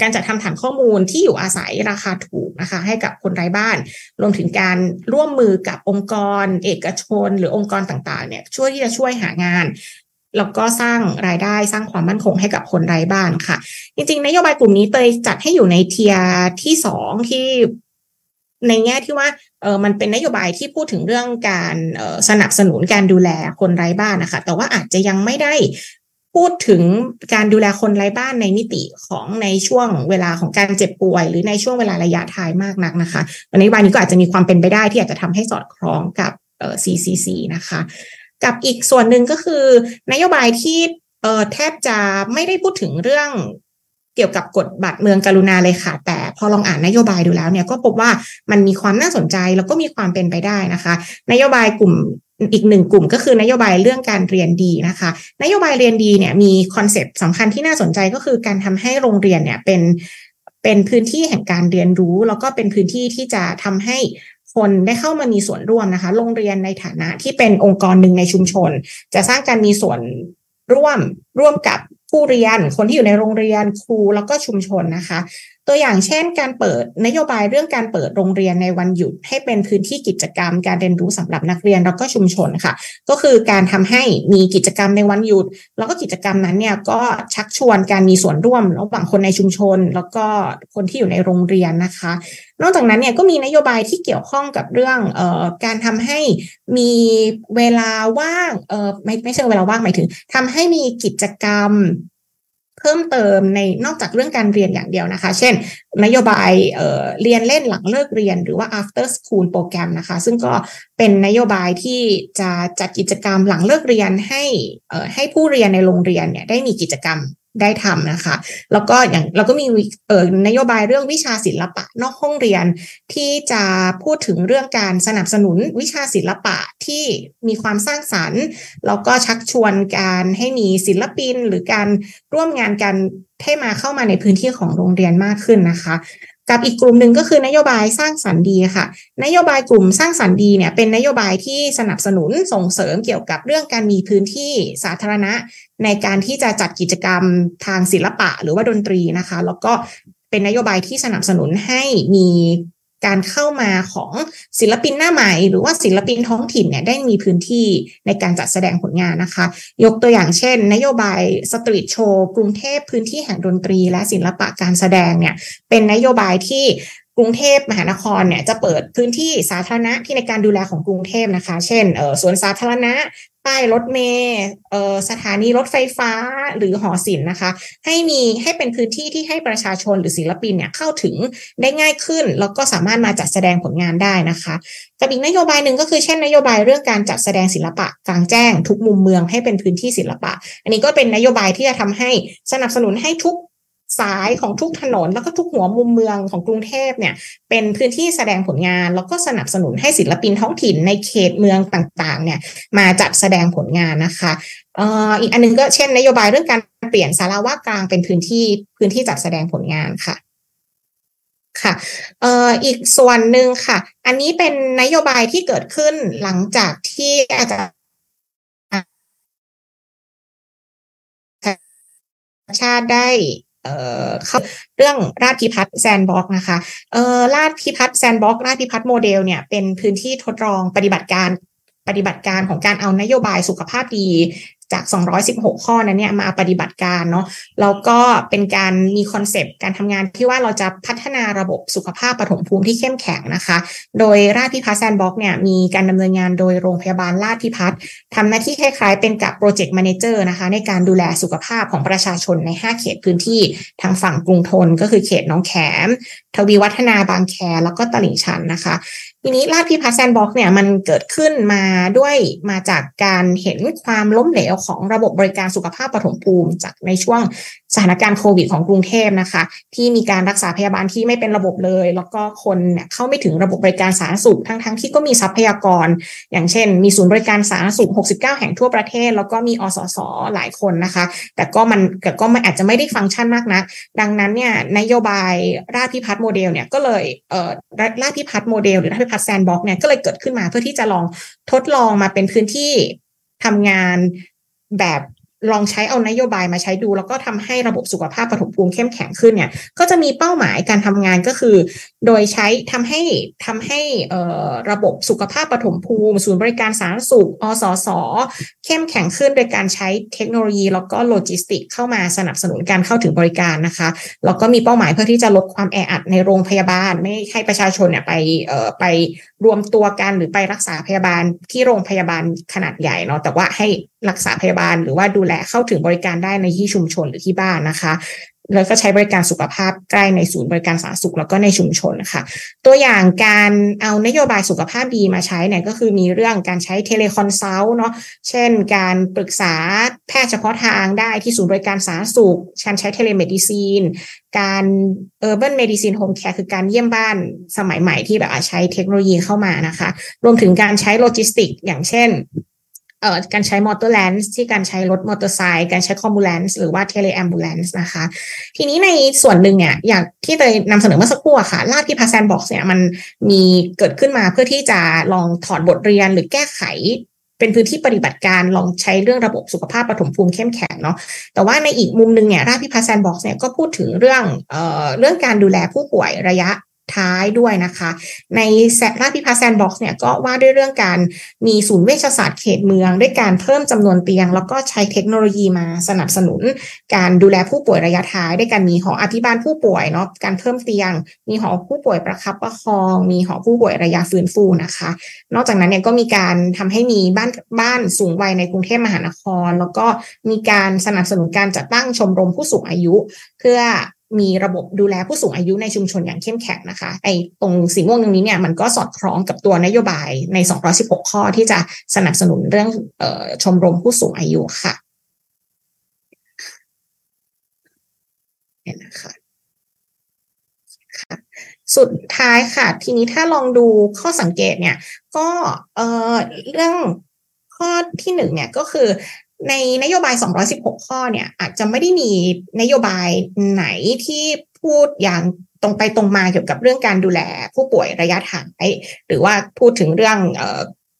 การจัดทำฐานข้อมูลที่อยู่อาศัยราคาถูกนะคะ ให้กับคนไร้บ้าน รวมถึงการร่วมมือกับองค์กร เอกชน หรือองค์กรต่างๆเนี่ยช่วยที่จะช่วยหางานแล้วก็สร้างรายได้สร้างความมั่นคงให้กับคนไร้บ้านค่ะ จริงๆ นโยบายกลุ่มนี้เตยจัดให้อยู่ในเทียที่สองที่ ในแง่ที่ว่าเออมันเป็นนโยบายที่พูดถึงเรื่องการสนับสนุนการดูแลคนไร้บ้านนะคะ แต่ว่าอาจจะยังไม่ได้พูดถึงการดูแลคนไร้บ้านในมิติของในช่วงเวลาของการเจ็บป่วย หรือในช่วงเวลาระยะท้ายมากนักนะคะนโยบายนี้ก็อาจจะมีความเป็นไปได้ที่อาจจะทำให้สอดคล้องกับออ CCC นะคะ กับอีกส่วนหนึ่งก็คือนโยบายที่เออแทบจะไม่ได้พูดถึงเรื่อง เกี่ยวกับกฎบัตรเมืองกรุณาเลยค่ะ แต่พอลองอ่านนโยบายดูแล้วเนี่ยก็พบว่ามันมีความน่าสนใจแล้วก็มีความเป็นไปได้นะคะ นโยบายกลุ่มอีกหนึ่งกลุ่มก็คือนโยบายเรื่องการเรียนดีนะคะ นโยบายเรียนดีเนี่ยมีคอนเซปต์สำคัญที่น่าสนใจก็คือการทำให้โรงเรียนเนี่ยเป็นเป็นพื้นที่แห่งการเรียนรู้ แล้วก็เป็นพื้นที่ที่จะทำให้คนได้เข้ามามีส่วนร่วมนะคะ โรงเรียนในฐานะที่เป็นองค์กรหนึ่งในชุมชน จะสร้างการมีส่วนร่วมร่วมกับ ผู้เรียน คนที่อยู่ในโรงเรียนครูแล้วก็ชุมชนนะคะ ตัวอย่างเช่น การเปิดนโยบายเรื่องการเปิดโรงเรียนในวันหยุด ให้เป็นพื้นที่กิจกรรม การเรียนรู้สำหรับนักเรียนแล้วก็ชุมชนค่ะ ก็คือการทำให้มีกิจกรรมในวันหยุด แล้วก็กิจกรรมนั้นเนี่ยก็ชักชวนการมีส่วนร่วมระหว่างคนในชุมชน แล้วก็คนที่อยู่ในโรงเรียนนะคะ นอกจากนั้นเนี่ยก็มีนโยบายที่เกี่ยวข้องกับเรื่องเอ่อการทำให้มีเวลาว่างเอ่อไม่ไม่ใช่เวลาว่างหมายถึงทำให้มีกิจกรรม เพิ่มเติมในนอกจากเรื่องการเรียนอย่างเดียวนะคะ เช่น นโยบายเเรียนเล่นหลังเลิกเรียนหรือว่า after school โปรแกรมนะคะ ซึ่งก็เป็นนโยบายที่จะจัดกิจกรรมหลังเลิกเรียนให้ให้ผู้เรียนในโรงเรียนเนี่ยได้มีกิจกรรม ได้ทำนะคะ แล้วก็อย่างเราก็มีเอ่อนโยบายเรื่องวิชาศิลปะนอกห้องเรียนที่จะพูดถึงเรื่องการสนับสนุนวิชาศิลปะที่มีความสร้างสรรค์แล้วก็ชักชวนการให้มีศิลปินหรือการร่วมงานกันให้มาเข้ามาในพื้นที่ของโรงเรียนมากขึ้นนะคะ กับอีกกลุ่มหนึ่งก็คือนโยบายสร้างสรรค์ดีค่ะ นโยบายกลุ่มสร้างสรรค์ดีเนี่ยเป็นนโยบายที่สนับสนุนส่งเสริมเกี่ยวกับเรื่องการมีพื้นที่สาธารณะ ในการที่จะจัดกิจกรรมทางศิลปะหรือว่าดนตรีนะคะ แล้วก็เป็นนโยบายที่สนับสนุนให้มี การเข้ามาของศิลปินหน้าใหม่ หรือว่าศิลปินท้องถิ่นเนี่ยได้มีพื้นที่ในการจัดแสดงผลงานนะคะ ยกตัวอย่างเช่น นโยบายสตรีทโชว์กรุงเทพพื้นที่แห่งดนตรี และศิลปะการแสดงเนี่ยเป็นนโยบายที่ กรุงเทพมหานครเนี่ยจะเปิดพื้นที่สาธารณะที่ในการดูแลของกรุงเทพนะคะ เช่นเออสวนสาธารณะป้ายรถเมล์เออสถานีรถไฟฟ้าหรือหอศิลป์นะคะ ให้มีให้เป็นพื้นที่ที่ให้ประชาชนหรือศิลปินเนี่ยเข้าถึงได้ง่ายขึ้น แล้วก็สามารถมาจัดแสดงผลงานได้นะคะกับอีกนโยบายหนึ่งก็คือเช่นนโยบายเรื่องการจัดแสดงศิลปะกลางแจ้ง ทุกมุมเมืองให้เป็นพื้นที่ศิลปะ อันนี้ก็เป็นนโยบายที่จะทำให้สนับสนุนให้ทุก สายของทุกถนนแล้วก็ทุกหัวมุมเมืองของกรุงเทพเนี่ยเป็นพื้นที่แสดงผลงาน แล้วก็สนับสนุนให้ศิลปินท้องถิ่นในเขตเมืองต่างๆเนี่ยมาจัดแสดงผลงานนะคะอีกอันนึงก็เช่นนโยบายเรื่องการเปลี่ยนสาราว่ากลางเป็นพื้นที่พื้นที่จัดแสดงผลงานค่ะค่ะอีกส่วนหนึ่งค่ะ อันนี้เป็นนโยบายที่เกิดขึ้นหลังจากที่อาจารย์ชัชชาติได้ เรื่องราชพิพัฒน์ sandbox นะคะเอ่อราชพิพัฒน์ sandbox ราชพิพัฒน์โมเดลเนี่ยเป็นพื้นที่ทดลองปฏิบัติการปฏิบัติการของการเอานโยบายสุขภาพดี จาก 216 ข้อนั้นเนี่ยมาปฏิบัติการเนาะแล้วก็เป็นการมี concept การทำงานที่ว่าเราจะพัฒนาระบบสุขภาพปฐมภูมิที่เข้มแข็งนะคะ โดยราชพิพัฒน์แซนบ็อกเนี่ยมีการดำเนินงานโดยโรงพยาบาลราชพิพัฒน์ทำหน้าที่คล้ายๆเป็นกับ project manager นะคะ ในการดูแลสุขภาพของประชาชนใน 5 เขตพื้นที่ทางฝั่งกรุงธนก็คือเขตหนองแขม ทวีวัฒนาบางแคแล้วก็ตลิ่งชันนะคะ ทีนี้ราชพิพัฒน์ sandbox เนี่ยมันเกิดขึ้นมาด้วยมาจากการเห็นความล้มเหลวของระบบบริการสุขภาพปฐมภูมิจากในช่วงสถานการณ์โควิดของกรุงเทพนะคะ ที่มีการรักษาพยาบาลที่ไม่เป็นระบบเลย แล้วก็คนเนี่ยเข้าไม่ถึงระบบบริการสาธารณสุขทั้งๆทที่ก็มีทรัพยากร อย่างเช่น มีศูนย์บริการสาธารณสุข 69 แห่งทั่วประเทศ แล้วก็มีอสสหลายคนนะคะ แต่ก็มันแต่ก็มันอาจจะไม่ได้ฟังก์ชันมากนัก ดังนั้นเนี่ยนโยบายราชพิพัฒน์โมเดลเนี่ยก็เลยเอ่อราชพิพัฒน์โมเดลหรือราชพิพัฒน์ sandbox เนี่ยก็เลยเกิดขึ้นมาเพื่อที่จะลองทดลองมาเป็นพื้นที่ทำงานแบบ ลองใช้เอานโยบายมาใช้ดู แล้วก็ทำให้ระบบสุขภาพปฐมภูมิเข้มแข็งขึ้นเนี่ย ก็จะมีเป้าหมายการทำงานก็คือ โดยใช้ทำให้ทำให้ระบบสุขภาพปฐมภูมิ ศูนย์บริการสาธารณสุข อสส เข้มแข็งขึ้นโดยการใช้เทคโนโลยี แล้วก็โลจิสติกเข้ามาสนับสนุนการเข้าถึงบริการนะคะแล้วก็มีเป้าหมายเพื่อที่จะลดความแออัดในโรงพยาบาล ไม่ให้ประชาชนเนี่ยไปไปรวมตัวกันหรือไปรักษาพยาบาลที่โรงพยาบาลขนาดใหญ่เนาะแต่ว่าให้รักษาพยาบาล หรือว่าดูแลเข้าถึงบริการได้ในที่ชุมชนหรือที่บ้านนะคะแล้วก็ใช้บริการสุขภาพใกล้ในศูนย์บริการสาธารณสุขแล้วก็ในชุมชนค่ะ ตัวอย่างการเอานโยบายสุขภาพดีมาใช้เนี่ยก็คือมีเรื่องการใช้ teleconsult เนาะเช่น การปรึกษาแพทย์เฉพาะทางได้ที่ศูนย์บริการสาธารณสุขการใช้ telemedicine การ Urban Medicine Home Care คือการเยี่ยมบ้านสมัยใหม่ที่แบบใช้เทคโนโลยีเข้ามานะคะ รวมถึงการใช้โลจิสติก อย่างเช่น เอ่อการใช้ motorlance ที่การใช้รถมอเตอร์ไซค์การใช้ commulance หรือว่า tele-ambulance นะคะ ทีนี้ในส่วนหนึ่งเนี่ยอย่างที่เตยนำเสนอเมื่อสักครู่อะค่ะลาดที่พาแซนบ็อกซ์เนี่ยมันมีเกิดขึ้นมาเพื่อที่จะลองถอดบทเรียนหรือแก้ไขเป็นพื้นที่ปฏิบัติการลองใช้เรื่องระบบสุขภาพปฐมภูมิเข้มแข็งเนาะแต่ว่าในอีกมุมหนึ่งเนี่ยราชพิพัฒน์ sandbox เนี่ยก็พูดถึงเรื่องเอ่อเรื่องการดูแลผู้ป่วยระยะ ท้ายด้วยนะคะ ในแซราพิพาแซนบ็อกซ์เนี่ยก็ว่าด้วยเรื่องการมีศูนย์เวชศาสตร์เขตเมือง ด้วยการเพิ่มจำนวนเตียง แล้วก็ใช้เทคโนโลยีมาสนับสนุน การดูแลผู้ป่วยระยะท้ายด้วยการมีหออภิบาลผู้ป่วยเนาะการเพิ่มเตียง มีหอผู้ป่วยประคับประคอง มีหอผู้ป่วยระยะฟื้นฟูนะคะ นอกจากนั้นเนี่ยก็มีการทำให้มีบ้านบ้านสูงวัยในกรุงเทพมหานคร แล้วก็มีการสนับสนุนการจัดตั้งชมรมผู้สูงอายุ เพื่อ มีระบบดูแลผู้สูงอายุในชุมชนอย่างเข้มแข็งนะคะไอ้ตรงสีม่วงตรงนี้เนี่ยมันก็สอดคล้องกับตัวนโยบายใน 216 ข้อที่จะสนับสนุนเรื่องออชมรมผู้สูงอายุค่ะเนี่ยนะคะค่ะสุดท้ายค่ะ ทีนี้ถ้าลองดูข้อสังเกตเนี่ย ก็เออเรื่องข้อที่หนึ่งเนี่ยก็คือ ในนโยบาย 216 ข้อเนี่ย อาจจะไม่ได้มีนโยบายไหนที่พูดอย่างตรงไปตรงมาเกี่ยวกับเรื่องการดูแลผู้ป่วยระยะทางหรือว่าพูดถึงเรื่อง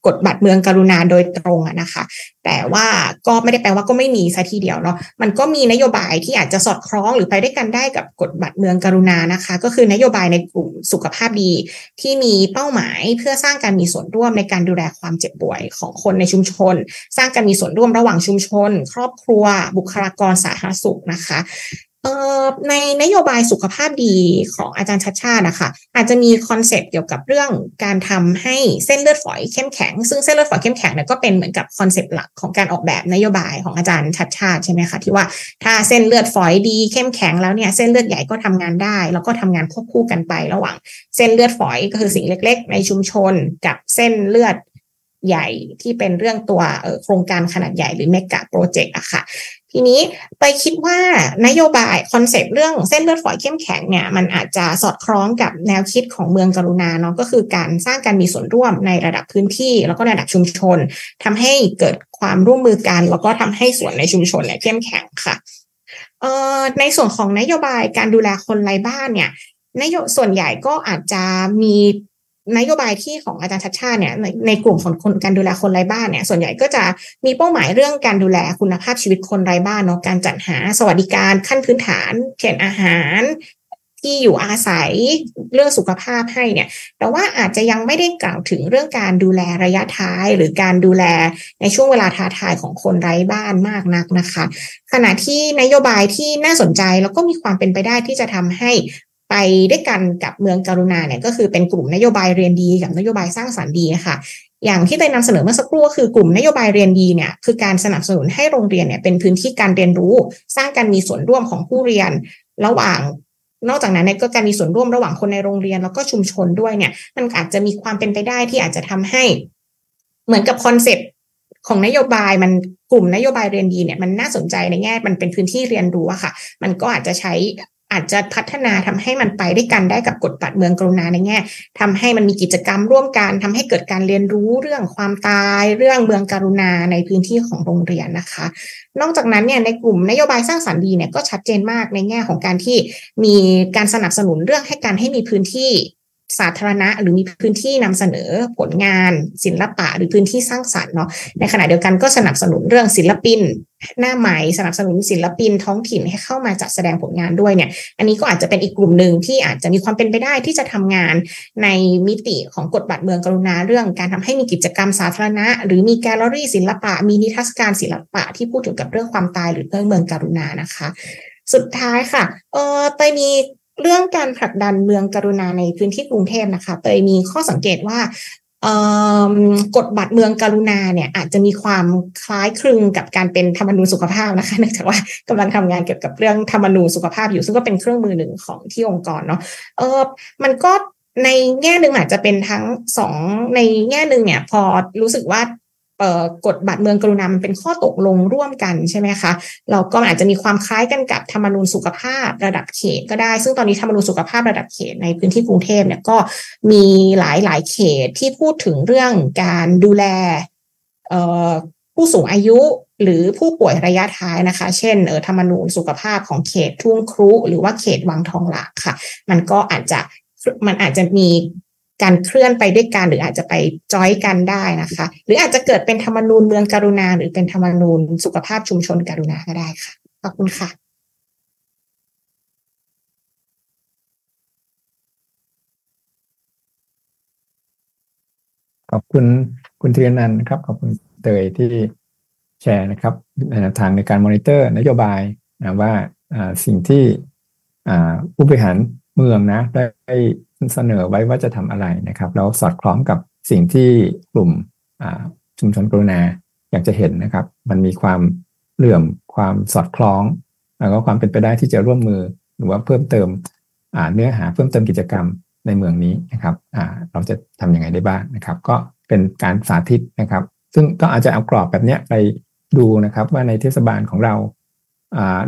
กฎบัตรเมืองกรุณาโดยตรงอะนะคะ แต่ว่าก็ไม่ได้แปลว่าก็ไม่มีซะทีเดียวเนาะมันก็มีนโยบายที่อาจจะสอดคล้องหรือไปด้วยกันได้กับกฎบัตรเมืองกรุณานะคะ ก็คือนโยบายในกลุ่มสุขภาพดี ที่มีเป้าหมายเพื่อสร้างการมีส่วนร่วมในการดูแลความเจ็บป่วยของคนในชุมชน สร้างการมีส่วนร่วมระหว่างชุมชน ครอบครัว บุคลากรสาธารณสุขนะคะ ในนโยบายสุขภาพดีของอาจารย์ชัชชาตินะคะอาจจะมี concept เกี่ยวกับเรื่องการทำให้เส้นเลือดฝอยเข้มแข็ง ซึ่งเส้นเลือดฝอยเข้มแข็งเนี่ยก็เป็นเหมือนกับ concept หลักของการออกแบบนโยบายของอาจารย์ชัชชาติใช่ไหมคะที่ว่าถ้าเส้นเลือดฝอยดีเข้มแข็งแล้วเนี่ยเส้นเลือดใหญ่ก็ทำงานได้ แล้วก็ทำงานควบคู่กันไประหว่าง เส้นเลือดฝอยก็คือสิ่งเล็ก ๆ ในชุมชนกับเส้นเลือดใหญ่ที่เป็นเรื่องตัวโครงการขนาดใหญ่หรือ mega project อะค่ะ ทีนี้เตยคิดว่านโยบาย concept เรื่องเส้นเลือดฝอยเข้มแข็งเนี่ยมันอาจจะสอดคล้องกับแนวคิดของเมืองกรุณาเนาะก็คือการสร้างการมีส่วนร่วมในระดับพื้นที่ แล้วก็ระดับชุมชนทำให้เกิดความร่วมมือกัน แล้วก็ทำให้ส่วนในชุมชนเนี่ยเข้มแข็งค่ะเอ่อในส่วนของนโยบายการดูแลคนไร้บ้านเนี่ยนโยส่วนใหญ่ก็อาจจะมี นโยบายที่ของอาจารย์ชัดชาติเนี่ยในในกลุ่มของคนการดูแลคนไร้บ้านเนี่ยส่วนใหญ่ก็จะมีเป้าหมายเรื่องการดูแลคุณภาพชีวิตคนไร้บ้านเนาะการจัดหาสวัสดิการขั้นพื้นฐานเช่นอาหารที่อยู่อาศัยเรื่องสุขภาพให้เนี่ย แต่ว่าอาจจะยังไม่ได้กล่าวถึงเรื่องการดูแลระยะท้าย หรือการดูแลในช่วงเวลาท้าทายของคนไร้บ้านมากนักนะคะ ขณะที่นโยบายที่น่าสนใจแล้วก็มีความเป็นไปได้ที่จะทำให้ ไปด้วยกันกับเมืองการุณาเนี่ยก็คือเป็นกลุ่มนโยบายเรียนดีกับนโยบายสร้างสารรค์ดีค่ะอย่างที่เตยนำเสนอเมื่อสักครู่ก็คือกลุ่มนโยบายเรียนดีเนี่ยคือการสนับสนุนให้โรงเรียนเนี่ยเป็นพื้นที่การเรียนรู้ สร้างการมีส่วนร่วมของผู้เรียนระหว่าง นอกจากนั้นเนี่ยก็การมีส่วนร่วมระหว่างคนในโรงเรียนแล้วก็ชุมชนด้วยเนี่ย มันอาจจะมีความเป็นไปได้ที่อาจจะทำให้ เหมือนกับ concept ของนโยบายมันกลุ่มนโยบายเรียนดีเนี่ยมันน่าสนใจในแง่มันเป็นพื้นที่เรียนรู้อะค่ะ มันก็อาจจะใช้ อาจจะพัฒนาทำให้มันไปได้กันได้กับกฎบัตรเมืองกรุณาในแง่ทำให้มันมีกิจกรรมร่วมกันทำให้เกิดการเรียนรู้เรื่องความตายเรื่องเมืองกรุณาในพื้นที่ของโรงเรียนนะคะ นอกจากนั้นเนี่ยในกลุ่มนโยบายสร้างสรรค์ดีเนี่ยก็ชัดเจนมากในแง่ของการที่มีการสนับสนุนเรื่องให้การให้มีพื้นที่สาธารณะหรือมีพื้นที่นำเสนอผลงานศิลปะหรือพื้นที่สร้างสรรค์เนาะในขณะเดียวกันก็สนับสนุนเรื่องศิลปิน หน้าใหม่สนับสนุนศิลปินท้องถิ่นให้เข้ามาจัดแสดงผลงานด้วยเนี่ยอันนี้ก็อาจจะเป็นอีกกลุ่มหนึ่งที่อาจจะมีความเป็นไปได้ที่จะทำงานในมิติของกฎบัตรเมืองกรุณาเรื่องการทำให้มีกิจกรรมสาธารณะ หรือมีแกลเลอรี่ศิลปะ มีนิทรรศการศิลปะที่พูดถึงกับเรื่องความตายหรือเรื่องเมืองกรุณานะคะ สุดท้ายค่ะเออเตยมีเรื่องการผลักดันเมืองกรุณาในพื้นที่กรุงเทพนะคะเตยมีข้อสังเกตว่า กฎบัตรเมืองการุณาเนี่ยอาจจะมีความคล้ายคลึงกับการเป็นธรรมนูญสุขภาพนะคะเนื่องจากว่ากำลังทำงานเกี่ยวกับเรื่องธรรมนูญสุขภาพอยู่ซึ่งก็เป็นเครื่องมือหนึ่งของที่องค์กรเนาะเออมันก็ในแง่หนึ่งอาจจะเป็นทั้งสองในแง่หนึ่งเนี่ยพอรู้สึกว่า กฎบัตรเมืองกรุณามันเป็นข้อตกลงร่วมกันใช่ไหมคะเราก็อาจจะมีความคล้ายกันกับธรรมนูญสุขภาพระดับเขตก็ได้ ซึ่งตอนนี้ธรรมนูญสุขภาพระดับเขตในพื้นที่กรุงเทพเนี่ยก็มีหลายหลายเขตที่พูดถึงเรื่องการดูแลผู้สูงอายุหรือผู้ป่วยระยะท้ายนะคะ เช่นเออธรรมนูญสุขภาพของเขตทุ่งครุ หรือว่าเขตวังทองหลางค่ะ มันก็อาจจะมันอาจจะมี การเคลื่อนไปด้วยกันหรืออาจจะไปจอยกันได้นะคะ หรืออาจจะเกิดเป็นธรรมนูญเมืองการุณาหรือเป็นธรรมนูญสุขภาพชุมชนการุณาก็ได้ค่ะขอบคุณค่ะขอบคุณคุณเทียนนันครับขอบคุณเตยที่แชร์นะครับทางในการมอนิเตอร์นโยบายนะว่าสิ่งที่ผู้บริหารเมืองนะได้ เสนอไว้ว่าจะทำอะไรนะครับ แล้วสอดคล้องกับสิ่งที่กลุ่มชุมชนกรุณาอยากจะเห็นนะครับ มันมีความเหลื่อมความสอดคล้อง แล้วก็ความเป็นไปได้ที่จะร่วมมือหรือว่าเพิ่มเติมเนื้อหาเพิ่มเติมกิจกรรมในเมืองนี้นะครับเราจะทํำยังไงได้บ้างนะครับ ก็เป็นการสาธิตนะครับ ซึ่งก็อาจจะเอากรอบแบบนี้ไปดูนะครับว่าในเทศบาลของเรา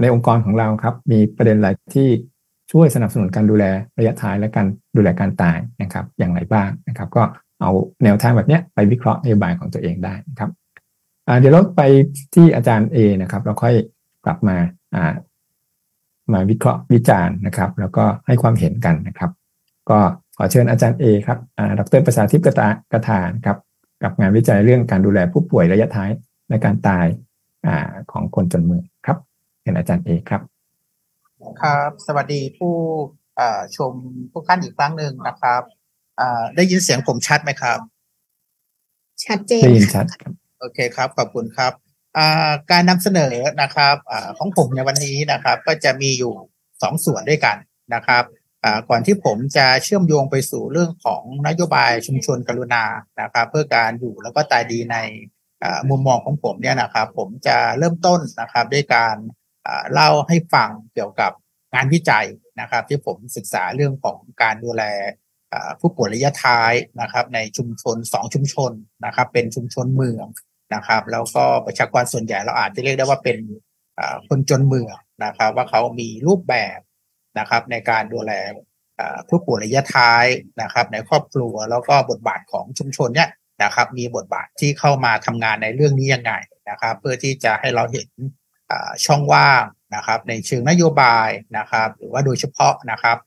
ในองค์กรของเราครับ มีประเด็นอะไรที่ ช่วยสนับสนุนการดูแลระยะท้ายและการดูแลการตายนะครับ อย่างไรบ้างนะครับ ก็เอาแนวทางแบบนี้ไปวิเคราะห์นโยบายของตัวเองได้นะครับเดี๋ยวเราไปที่อาจารย์ A นะครับ เราค่อยกลับมามาวิเคราะห์วิจารณ์นะครับ แล้วก็ให้ความเห็นกันนะครับ ก็ขอเชิญอาจารย์ A ครับดรประชาธิปกตากระทานครับ กับงานวิจัยเรื่องการดูแลผู้ป่วยระยะท้ายและการตายอของคนจนเมืองครับเป็นอาจารย์เอครับ ครับ สวัสดีผู้ชมทุกท่านอีกครั้งหนึ่งนะครับได้ยินเสียงผมชัดไหมครับ ชัดเจนได้ยินชัดครับโอเคครับ ขอบคุณครับการนำเสนอนะครับอของผมในวันนี้นะครับ ก็จะมีอยู่สองส่วนด้วยกันนะครับก่อนที่ผมจะเชื่อมโยงไปสู่เรื่องของนโยบายชุมชนกรุณานะครับ เพื่อการอยู่แล้วก็ตายดีในมุมมองของผมเนี่ยนะครับ ผมจะเริ่มต้นนะครับด้วยการ เล่าให้ฟังเกี่ยวกับงานวิจัยนะครับ ที่ผมศึกษาเรื่องของการดูแลผู้ป่วยระยะท้ายนะครับ ในชุมชนสองชุมชนนะครับ เป็นชุมชนเมืองนะครับ แล้วก็ประชากรส่วนใหญ่เราอาจจะเรียกได้ว่าเป็นคนจนเมืองนะครับ ว่าเขามีรูปแบบนะครับ ในการดูแลผู้ป่วยระยะท้ายนะครับ ในครอบครัวแล้วก็บทบาทของชุมชนเนี่ยนะครับ มีบทบาทที่เข้ามาทำงานในเรื่องนี้ยังไงนะครับ เพื่อที่จะให้เราเห็น ช่องว่างนะครับในเชิงนโยบายนะครับ หรือว่าโดยเฉพาะนะครับ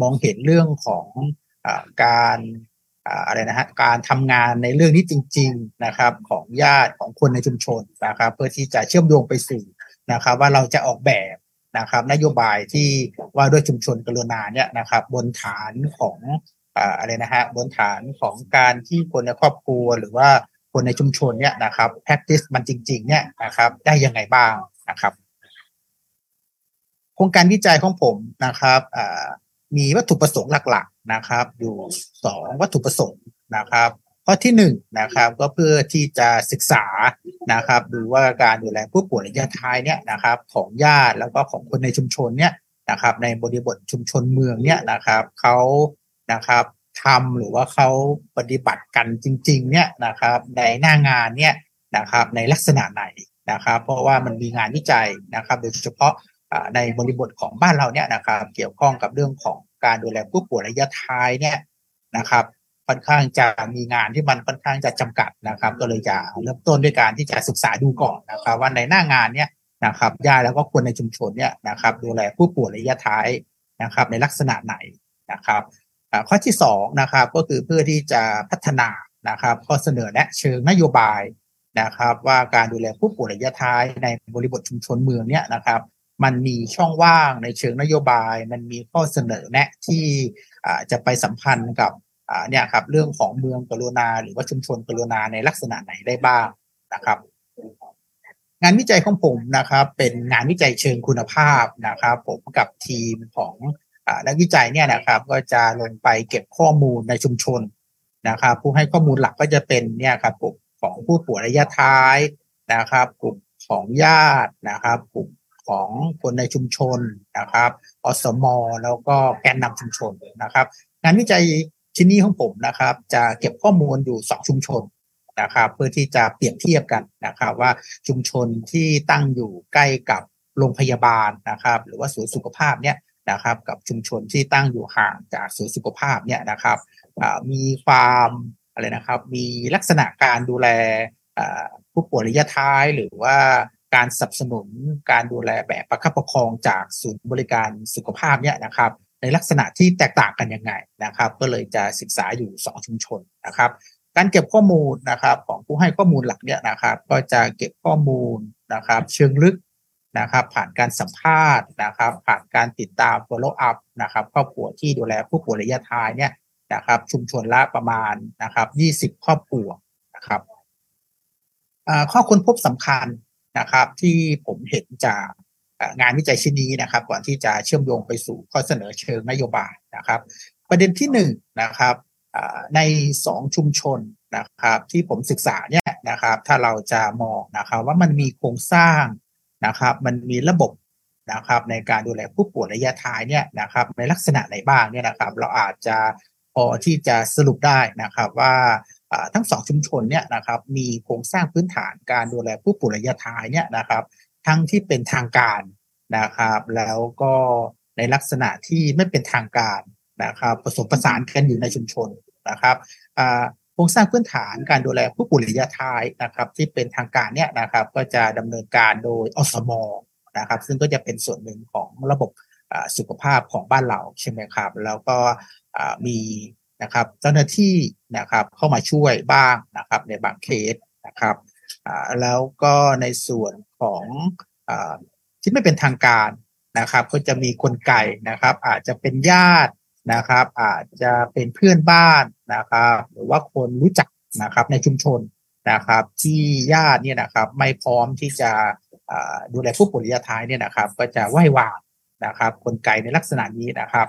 มองเห็นเรื่องของการอะไรนะฮะการทำงานในเรื่องนี้จริง ๆนะครับ ของญาติของคนในชุมชนนะครับ เพื่อที่จะเชื่อมโยงไปสู่นะครับ ว่าเราจะออกแบบนะครับ นโยบายที่ว่าด้วยชุมชนกรุณาเนี่ยนะครับ บนฐานของอะไรนะฮะบนฐานของการที่คนในครอบครัวหรือว่าคนในชุมชนเนี่ยนะครับ practice มันจริง ๆ เนี่ยนะครับ ได้ยังไงบ้าง นะครับ โครงการวิจัยของผมนะครับมีวัตถุประสงค์หลัก ๆนะครับ อยู่สองวัตถุประสงค์นะครับข้อที่หนึ่งนะครับ ก็เพื่อที่จะศึกษานะครับ ดูว่าการดูแลผู้ป่วยระยะท้ายเนี่ยนะครับ ของญาติแล้วก็ของคนในชุมชนเนี่ยนะครับ ในบริบทชุมชนเมืองเนี่ยนะครับเขานะครับทำหรือว่าเขาปฏิบัติกันจริง ๆ เนี่ยนะครับ ในหน้างานเนี่ยนะครับ ในลักษณะไหน นะครับเพราะว่ามันมีงานวิจัยนะครับโดยเฉพาะในบริบทของบ้านเราเนี่ยนะครับเกี่ยวข้องกับเรื่องของการดูแลผู้ป่วยระยะท้ายเนี่ยนะครับค่อนข้างจะมีงานที่มันค่อนข้างจะจำกัดนะครับ ก็เลยจะเริ่มต้นด้วยการที่จะศึกษาดูก่อนนะครับ ว่าในหน้างานเนี่ยนะครับญาติแล้วก็คนในชุมชนเนี่ยนะครับดูแลผู้ป่วยระยะท้ายนะครับ ในลักษณะไหนนะครับข้อที่สองนะครับก็คือเพื่อที่จะพัฒนานะครับข้อเสนอแนะเชิงนโยบาย นะครับ ว่าการดูแลผู้ป่วยระยะท้ายในบริบทชุมชนเมืองเนี่ยนะครับ มันมีช่องว่างในเชิงนโยบาย มันมีข้อเสนอแนะที่จะไปสัมพันธ์กับเนี่ยครับเรื่องของเมืองกรุณา หรือว่าชุมชนกรุณาในลักษณะไหนได้บ้างนะครับงานวิจัยของผมนะครับ เป็นงานวิจัยเชิงคุณภาพนะครับ ผมกับทีมของนักวิจัยเนี่ยนะครับ ก็จะลงไปเก็บข้อมูลในชุมชนนะครับ ผู้ให้ข้อมูลหลักก็จะเป็นเนี่ยครับกลุ่ม ของผู้ป่วยระยะท้ายนะครับ กลุ่มของญาตินะครับ กลุ่มของคนในชุมชนนะครับอสมแล้วก็แกนนำชุมชนนะครับ งานวิจัยชิ้นนี้ของผมนะครับ จะเก็บข้อมูลอยู่สองชุมชนนะครับเพื่อที่จะเปรียบเทียบกันนะครับ ว่าชุมชนที่ตั้งอยู่ใกล้กับโรงพยาบาลนะครับ หรือว่าศูนย์สุขภาพเนี่ยนะครับ กับชุมชนที่ตั้งอยู่ห่างจากศูนย์สุขภาพเนี่ยนะครับมีความ อะไรนะครับ มีลักษณะการดูแลผู้ป่วยระยะท้ายหรือว่าการสนับสนุนการดูแลแบบประคับประคองจากศูนย์บริการสุขภาพเนี่ยนะครับในลักษณะที่แตกต่างกันยังไงนะครับ ก็เลยจะศึกษาอยู่ 2 ชุมชนนะครับ การเก็บข้อมูลนะครับของผู้ให้ข้อมูลหลักเนี่ยนะครับ ก็จะเก็บข้อมูลนะครับ เชิงลึกนะครับ ผ่านการสัมภาษณ์นะครับ ผ่านการติดตาม follow up นะครับครอบครัวที่ดูแลผู้ป่วยระยะท้ายเนี่ย นะครับ ชุมชนละประมาณนะครับยี่สิบครอบครัวนะครับข้อค้นพบสำคัญนะครับ ที่ผมเห็นจากงานวิจัยชิ้นนี้นะครับ ก่อนที่จะเชื่อมโยงไปสู่ข้อเสนอเชิงนโยบายนะครับ ประเด็นที่หนึ่งนะครับในสองชุมชนนะครับที่ผมศึกษาเนี่ยนะครับ ถ้าเราจะมองนะครับว่ามันมีโครงสร้างนะครับ มันมีระบบนะครับ ในการดูแลผู้ป่วยระยะท้ายเนี่ยนะครับ ในลักษณะไหนบ้างเนี่ยนะครับ เราอาจจะ อที่จะสรุปได้นะครับว่าทั้งสองชุมชนเนี่ยนะครับมีโครงสร้างพื้นฐานการดูแลผู้ป่วยระยะท้ายเนี่ยนะครับ ทั้งที่เป็นทางการนะครับ แล้วก็ในลักษณะที่ไม่เป็นทางการนะครับ ผสมผสานกันอยู่ในชุมชนนะครับโครงสร้างพื้นฐานการดูแลผู้ป่วยระยะท้ายนะครับ ที่เป็นทางการเนี่ยนะครับ ก็จะดำเนินการโดยอสมนะครับ ซึ่งก็จะเป็นส่วนหนึ่งของระบบสุขภาพของบ้านเราใช่ไหมครับ แล้วก็ มีนะครับเจ้าหน้าที่นะครับเข้ามาช่วยบ้างนะครับในบางเคสนะครับแล้วก็ในส่วนของอที่ไม่เป็นทางการนะครับ ก็จะมีคนไก่นะครับ อาจจะเป็นญาตินะครับ อาจจะเป็นเพื่อนบ้านนะครับ หรือว่าคนรู้จักนะครับในชุมชนนะครับ ที่ญาติเนี่ยนะครับไม่พร้อมที่จะดูแลผู้ป่วยระยะท้ายเนี่ยนะครับ ก็จะไหว้วานนะครับคนไกในลักษณะนี้นะครับ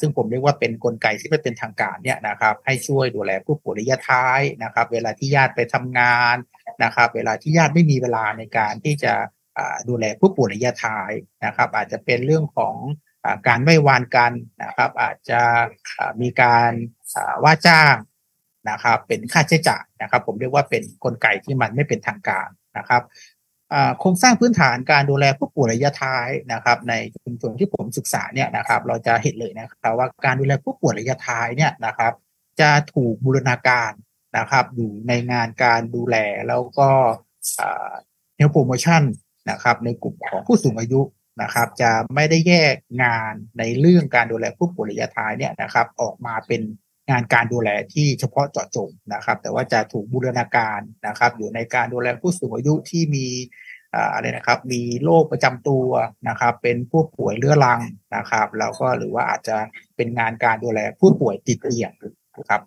ซึ่งผมเรียกว่าเป็นนกลไกที่ไม่เป็นทางการเนี่ยนะครับ ให้ช่วยดูแลผู้ป่วยระยะท้ายนะครับ เวลาที่ญาติไปทำงานนะครับ เวลาที่ญาติไม่มีเวลาในการที่จะดูแลผู้ป่วยระยะท้ายนะครับ อาจจะเป็นเรื่องของการไม่วานกันนะครับ อาจจะมีการว่าจ้างนะครับ เป็นค่าใช้จ่ายนะครับ ผมเรียกว่าเป็นนกลไกที่มันไม่เป็นทางการนะครับ โครงสร้างพื้นฐานการดูแลผู้ป่วยระยะท้ายนะครับ ในชุมชนที่ผมศึกษาเนี่ยนะครับ เราจะเห็นเลยนะครับว่าการดูแลผู้ป่วยระยะท้ายเนี่ยนะครับ จะถูกบูรณาการนะครับ อยู่ในงานการดูแลแล้วก็เนโปรโมชั่นนะครับ ในกลุ่มของผู้สูงอายุนะครับ จะไม่ได้แยกงานในเรื่องการดูแลผู้ป่วยระยะท้ายเนี่ยนะครับ ออกมาเป็น งานการดูแลที่เฉพาะเจาะจงนะครับ แต่ว่าจะถูกบูรณาการนะครับ อยู่ในการดูแลผู้สูงอายุที่มีอะไรนะครับ มีโรคประจำตัวนะครับ เป็นผู้ป่วยเรื้อรังนะครับ แล้วก็หรือว่าอาจจะเป็นงานการดูแลผู้ป่วยติดเตียงนะครับ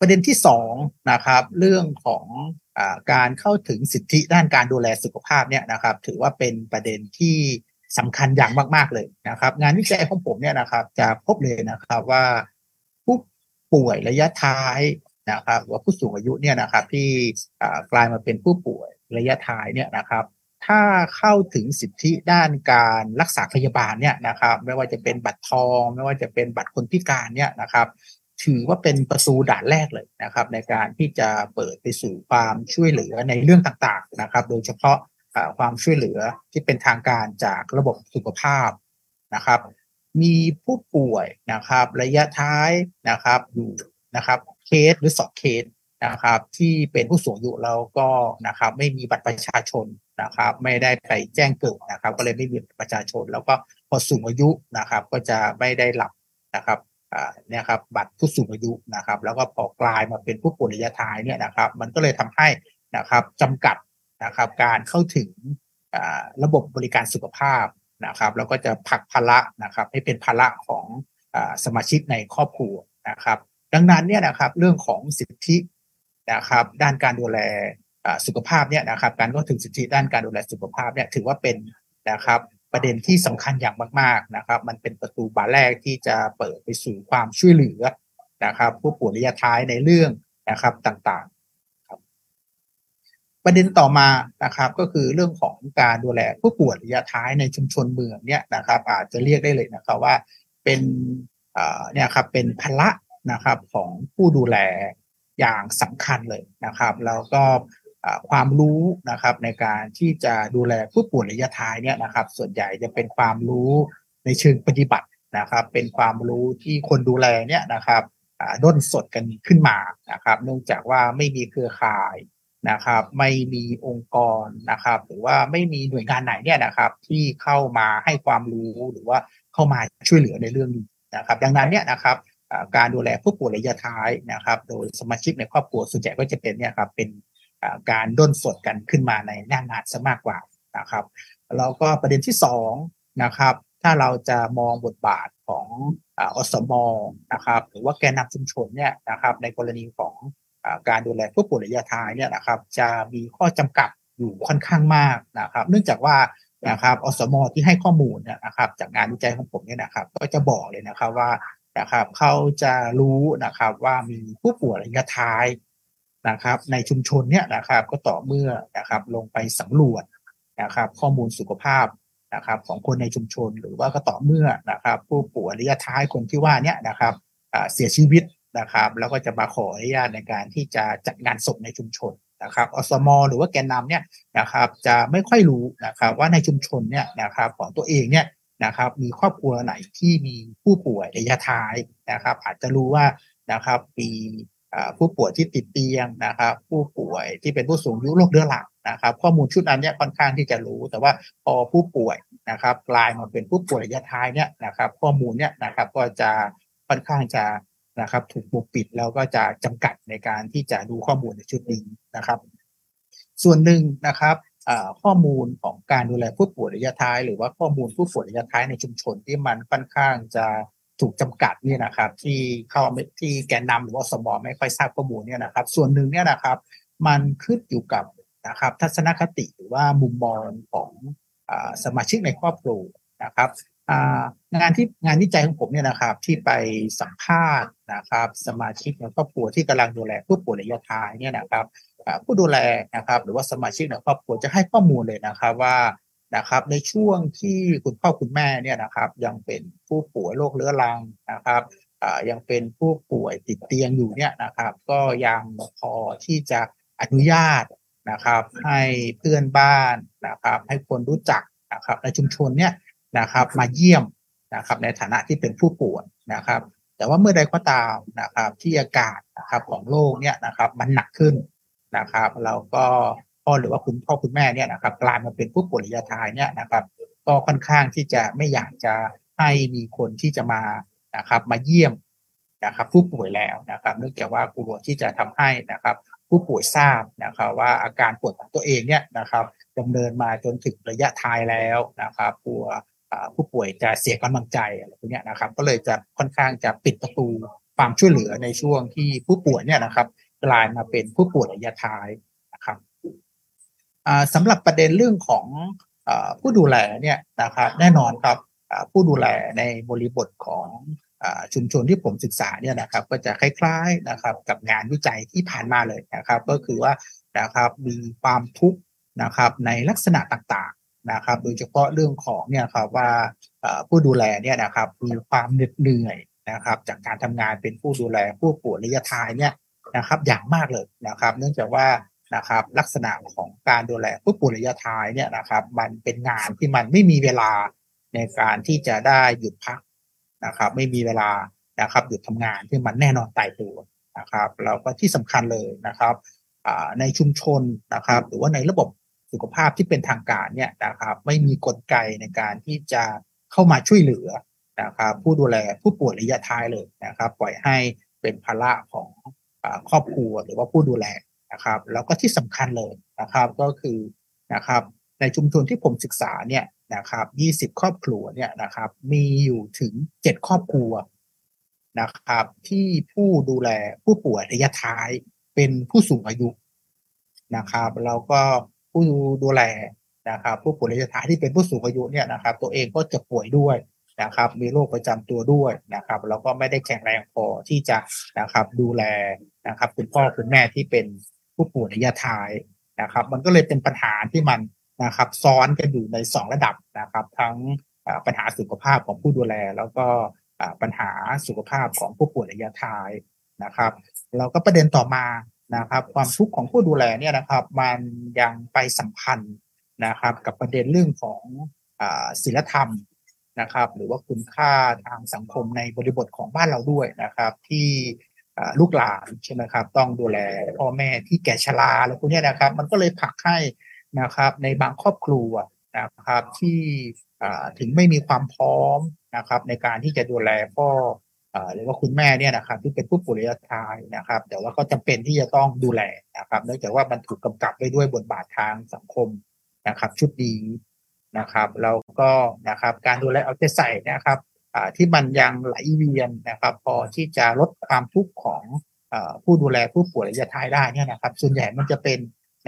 ประเด็นที่สองนะครับ เรื่องของอการเข้าถึงสิทธิด้านการดูแลสุขภาพเนี่ยนะครับ ถือว่าเป็นประเด็นที่สำคัญอย่างมาก ๆเลยนะครับ งานวิจัยของผมเนี่ยนะครับ จะพบเลยนะครับว่า ป่วยระยะท้ายนะครับว่าผู้สูงอายุเนี่ยนะครับที่กลายมาเป็นผู้ป่วยระยะท้ายเนี่ยนะครับถ้าเข้าถึงสิทธิด้านการรักษาพยาบาลเนี่ยนะครับไม่ว่าจะเป็นบัตรทอง ไม่ว่าจะเป็นบัตรคนพิการเนี่ยนะครับถือว่าเป็นประตูด่านแรกเลยนะครับ ในการที่จะเปิดไปสู่ความช่วยเหลือในเรื่องต่างๆนะครับ โดยเฉพาะความช่วยเหลือที่เป็นทางการจากระบบสุขภาพนะครับ มีผู้ป่วยนะครับ ระยะท้ายนะครับอยู่นะครับเคสหรือสองเคสนะครับ ที่เป็นผู้สูงอายุแล้วก็นะครับ ไม่มีบัตรประชาชนนะครับ ไม่ได้ไปแจ้งเกิดนะครับ ก็เลยไม่มีประชาชน แล้วก็พอสูงอายุนะครับ ก็จะไม่ได้หลับนะครับอ่าเนี่ยครับบัตรผู้สูงอายุนะครับ แล้วก็พอกลายมาเป็นผู้ป่วยระยะท้ายเนี่ยนะครับ มันก็เลยทำให้นะครับจำกัดนะครับการเข้าถึงระบบบริการสุขภาพ นะครับแล้วก็จะผลักภาระนะครับให้เป็นภาระของอสมาชิกในครอบครัวนะครับ ดังนั้นเนี่ยนะครับเรื่องของสิทธินะครับด้านการดูแลสุขภาพเนี่ยนะครับการก็ถึงสิทธิด้านการดูแลสุขภาพเนี่ยถือว่าเป็นนะครับประเด็นที่สำคัญอย่างมากๆนะครับ มันเป็นประตูบานแรกที่จะเปิดไปสู่ความช่วยเหลือนะครับผู้ป่วยระยะท้ายในเรื่องนะครับต่าง ประเด็นต่อมานะครับก็คือเรื่องของการดูแลผู้ป่วยระยะท้ายในชุมชนเมืองเนี่ยนะครับอาจจะเรียกได้เลยนะครับว่าเป็นเนี่ยครับเป็นภาระนะครับของผู้ดูแลอย่างสำคัญเลยนะครับแล้วก็ความรู้นะครับในการที่จะดูแลผู้ป่วยระยะท้ายเนี่ยนะครับ ส่วนใหญ่จะเป็นความรู้ในเชิงปฏิบัตินะครับ เป็นความรู้ที่คนดูแลเนี่ยนะครับด้นสดกันขึ้นมานะครับ เนื่องจากว่าไม่มีเครือข่าย นะครับไม่มีองค์กรนะครับ หรือว่าไม่มีหน่วยงานไหนเนี่ยนะครับ ที่เข้ามาให้ความรู้หรือว่าเข้ามาช่วยเหลือในเรื่องนี้นะครับ ดังนั้นเนี่ยนะครับการดูแลผู้ป่วยระยะท้ายนะครับ โดยสมาชิกในครอบครัวส่วนใหญ่ก็จะเป็นเนี่ยครับเป็นการด้นสดกันขึ้นมาในหน้างานซะมากกว่านะครับแล้วก็ประเด็นที่สองนะครับถ้าเราจะมองบทบาทของอสมนะครับ หรือว่าแกนนาชุมชนเนี่ยนะครับในกรณีของ การดูแลผู้ป่วยระยะท้ายเนี่ยนะครับจะมีข้อจำกัดอยู่ค่อนข้างมากนะครับเนื่องจากว่านะครับอสมที่ให้ข้อมูลเนี่ยนะครับ จากงานวิจัยของผมเนี่ยนะครับ ก็จะบอกเลยนะครับว่านะครับเขาจะรู้นะครับว่ามีผู้ป่วยระยะท้ายนะครับ ในชุมชนเนี่ยนะครับ ก็ต่อเมื่อนะครับลงไปสำรวจนะครับ ข้อมูลสุขภาพนะครับ ของคนในชุมชนหรือว่าก็ต่อเมื่อนะครับ ผู้ป่วยระยะท้ายคนที่ว่าเนี่ยนะครับเสียชีวิต นะครับ แล้วก็จะมาขออนุญาตในการที่จะจัดงานศพในชุมชนนะครับอสมหรือว่าแกนนำเนี่ยนะครับจะไม่ค่อยรู้นะครับว่าในชุมชนเนี่ยนะครับของตัวเองเนี่ยนะครับมีครอบครัวไหนที่มีผู้ป่วยระยะท้ายนะครับ อาจจะรู้ว่านะครับมีผู้ป่วยที่ติดเตียงนะครับ ผู้ป่วยที่เป็นผู้สูงอายุโรคเรื้อรังนะครับ ข้อมูลชุดนั้นเนี่ยค่อนข้างที่จะรู้ แต่ว่าพอผู้ป่วยนะครับกลายมาเป็นผู้ป่วยระยะท้ายเนี่ยนะครับ ข้อมูลเนี่ยนะครับก็จะค่อนข้างจะ นะครับ ถูกปกปิดแล้วก็จะจำกัดในการที่จะดูข้อมูลในชุดนี้นะครับ ส่วนหนึ่งนะครับข้อมูลของการดูแลผู้ป่วยระยะท้าย หรือว่าข้อมูลผู้ป่วยระยะท้ายในชุมชนที่มันค่อนข้างจะถูกจำกัดเนี่ยนะครับ ที่เข้าที่แกนนำหรือว่าสมอไม่ค่อยทราบข้อมูลเนี่ยนะครับ ส่วนหนึ่งเนี่ยนะครับ มันขึ้นอยู่กับนะครับ ทัศนคติหรือว่ามุมมองของอสมาชิกในครอบครัวนะครับ งานที่งานวิจัยของผมเนี่ยนะครับ ที่ไปสัมภาษณ์นะครับ สมาชิกในครอบครัวที่กำลังดูแลผู้ป่วยระยะท้ายเนี่ยนะครับผู้ดูแลนะครับ หรือว่าสมาชิกในครอบครัวจะให้ข้อมูลเลยนะครับว่านะครับ ในช่วงที่คุณพ่อคุณแม่เนี่ยนะครับ ยังเป็นผู้ป่วยโรคเรื้อรังนะครับยังเป็นผู้ป่วยติดเตียงอยู่เนี่ยนะครับ ก็ยังพอที่จะอนุญาตนะครับ ให้เพื่อนบ้านนะครับ ให้คนรู้จักนะครับในชุมชนเนี่ย นะครับมาเยี่ยมนะครับในฐานะที่เป็นผู้ป่วยนะครับ แต่ว่าเมื่อใดก็ตามนะครับที่อากาศนะครับของโลกเนี่ยนะครับมันหนักขึ้นนะครับ เราก็พ่อหรือว่าคุณพ่อคุณแม่เนี่ยนะครับกลายมาเป็นผู้ป่วยระยะท้ายเนี่ยนะครับ ก็ค่อนข้างที่จะไม่อยากจะให้มีคนที่จะมานะครับ มาเยี่ยมนะครับ ผู้ป่วยแล้วนะครับเนื่องจากว่ากลัวที่จะทำให้นะครับ ผู้ป่วยทราบนะครับ ว่าอาการปวดของตัวเองเนี่ยนะครับดำเนินมาจนถึงระยะท้ายแล้วนะครับกลัว ผู้ป่วยจะเสียกำลังใจอะไรพวกนี้นะครับ ก็เลยจะค่อนข้างจะปิดประตูความช่วยเหลือในช่วงที่ผู้ป่วยเนี่ยนะครับ กลายมาเป็นผู้ป่วยระยะท้ายนะครับสำหรับประเด็นเรื่องของอผู้ดูแลเนี่ยนะครับ แน่นอนครับผู้ดูแลในบริบทของชุมชนที่ผมศึกษาเนี่ยนะครับ ก็จะคล้ายๆนะครับ กับงานวิจัยที่ผ่านมาเลยนะครับ ก็คือว่านะครับมีความทุกข์นะครับในลักษณะต่างๆ นะครับโดยเฉพาะเรื่องของเนี่ยครับว่าผู้ดูแลเนี่ยนะครับมีความเหน็ดเหนื่อยนะครับ จากการทำงานเป็นผู้ดูแลผู้ป่วยระยะท้ายเนี่ยนะครับอย่างมากเลยนะครับ เนื่องจากว่านะครับลักษณะของการดูแลผู้ป่วยระยะท้ายเนี่ยนะครับ มันเป็นงานที่มันไม่มีเวลาในการที่จะได้หยุดพักนะครับ ไม่มีเวลานะครับหยุดทำงานที่มันแน่นอนตายตัวนะครับแล้วก็ที่สำคัญเลยนะครับในชุมชนนะครับ หรือว่าในระบบ สุขภาพที่เป็นทางการเนี่ยนะครับไม่มีกลไกในการที่จะเข้ามาช่วยเหลือนะครับผู้ดูแลผู้ป่วยระยะท้ายเลยนะครับ ปล่อยให้เป็นภาระของครอบครัวหรือว่าผู้ดูแลนะครับ แล้วก็ที่สำคัญเลยนะครับก็คือนะครับในชุมชนที่ผมศึกษาเนี่ยนะครับ20 ครอบครัวเนี่ยนะครับ มีอยู่ถึง 7 ครอบครัวนะครับ ที่ผู้ดูแลผู้ป่วยระยะท้ายเป็นผู้สูงอายุนะครับ แล้วก็ ผู้ดูแลนะครับผู้ป่วยระยะท้ายที่เป็นผู้สูงอายุเนี่ยนะครับตัวเองก็จะป่วยด้วยนะครับมีโรคประจำตัวด้วยนะครับแล้วก็ไม่ได้แข็งแรงพอที่จะนะครับดูแลนะครับคุณพ่อคุณแม่ที่เป็นผู้ป่วยระยะท้ายนะครับ มันก็เลยเป็นปัญหาที่มันนะครับซ้อนกันอยู่ในสองระดับนะครับ ทั้งปัญหาสุขภาพของผู้ดูแล แล้วก็ปัญหาสุขภาพของผู้ป่วยระยะท้ายนะครับ แล้วก็ประเด็นต่อมา นะครับความทุกข์ของผู้ดูแลเนี่ยนะครับมันยังไปสัมพันธ์นะครับกับประเด็นเรื่องของศีลธรรมนะครับ หรือว่าคุณค่าทางสังคมในบริบทของบ้านเราด้วยนะครับ ที่ลูกหลานใช่ไหมครับ ต้องดูแลพ่อแม่ที่แก่ชราอะไรพวกนี้นะครับ มันก็เลยผลักให้นะครับ ในบางครอบครัวนะครับที่ถึงไม่มีความพร้อมนะครับ ในการที่จะดูแลพ่อ หรือว่าคุณแม่เนี่ยนะครับที่เป็นผู้ป่วยระยะท้ายนะครับ แต่ว่าก็จำเป็นที่จะต้องดูแลนะครับ เนื่องจากว่ามันถูกกำกับไปด้วยบทบาททางสังคมนะครับ ชุดนี้นะครับแล้วก็นะครับการดูแลเอาใจใส่นะครับที่มันยังไหลเวียนนะครับ พอที่จะลดความทุกข์ของผู้ดูแลผู้ป่วยระยะท้ายได้เนี่ยนะครับ ส่วนใหญ่มันจะเป็น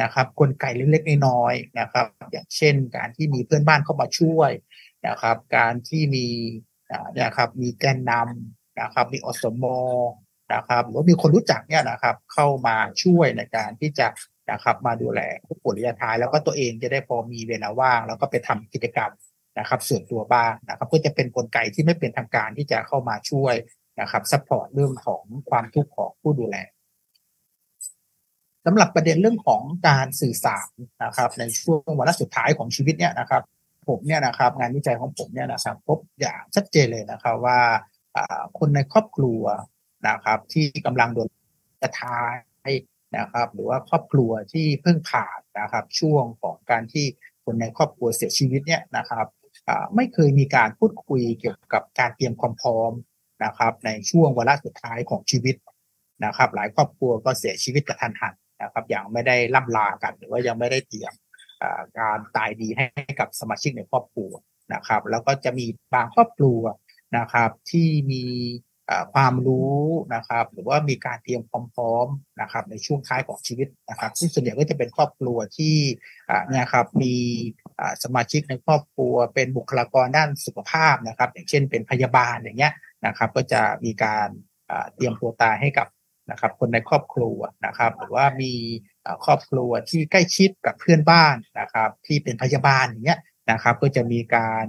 นะครับกลไกเล็กๆน้อยๆนะครับ อย่างเช่น การที่มีเพื่อนบ้านเข้ามาช่วยนะครับ การที่มีนี่ยครับมีแกนนำ นะครับ มีอสมอนะครับหรือว่ามีคนรู้จักเนี่ยนะครับ เข้ามาช่วยในการที่จะนะครับมาดูแลผู้ป่วยระยะท้าย แล้วก็ตัวเองจะได้พอมีเวลาว่าง แล้วก็ไปทำกิจกรรมนะครับส่วนตัวบ้างนะครับก็จะเป็นกลไกที่ไม่เป็นทางการที่จะเข้ามาช่วยนะครับ support เรื่องของความทุกข์ของผู้ดูแลสำหรับประเด็นเรื่องของการสื่อสารนะครับ ในช่วงวันสุดท้ายของชีวิตเนี่ยนะครับ ผมเนี่ยนะครับ งานวิจัยของผมเนี่ยนะครับ พบอย่างชัดเจนเลยนะครับว่า คนในครอบครัวนะครับ ที่กำลังโดนกระทายนะครับ หรือว่าครอบครัวที่เพิ่งผ่านนะครับ ช่วงของการที่คนในครอบครัวเสียชีวิตเนี่ยนะครับไม่เคยมีการพูดคุยเกี่ยวกับการเตรียมความพร้อมนะครับ ในช่วงวาระสุดท้ายของชีวิตนะครับ หลายครอบครัวก็เสียชีวิตกระทันหันนะครับยังไม่ได้ล่ำลากัน หรือว่ายังไม่ได้เตรียมการตายดีให้กับสมาชิกในครอบครัวนะครับ แล้วก็จะมีบางครอบครัว นะครับที่มีความรู้นะครับ หรือว่ามีการเตรียมความพร้อมนะครับ ในช่วงท้ายของชีวิตนะครับ ซึ่งส่วนใหญ่ก็จะเป็นครอบครัวที่เนี่ยครับมีสมาชิกในครอบครัว เป็นบุคลากรด้านสุขภาพนะครับ อย่างเช่นเป็นพยาบาลอย่างเงี้ยนะครับ ก็จะมีการเตรียมตัวตายให้กับนะครับ คนในครอบครัวนะครับ หรือว่ามีครอบครัวที่ใกล้ชิดกับเพื่อนบ้านนะครับ ที่เป็นพยาบาลอย่างเงี้ยนะครับ ก็จะมีการ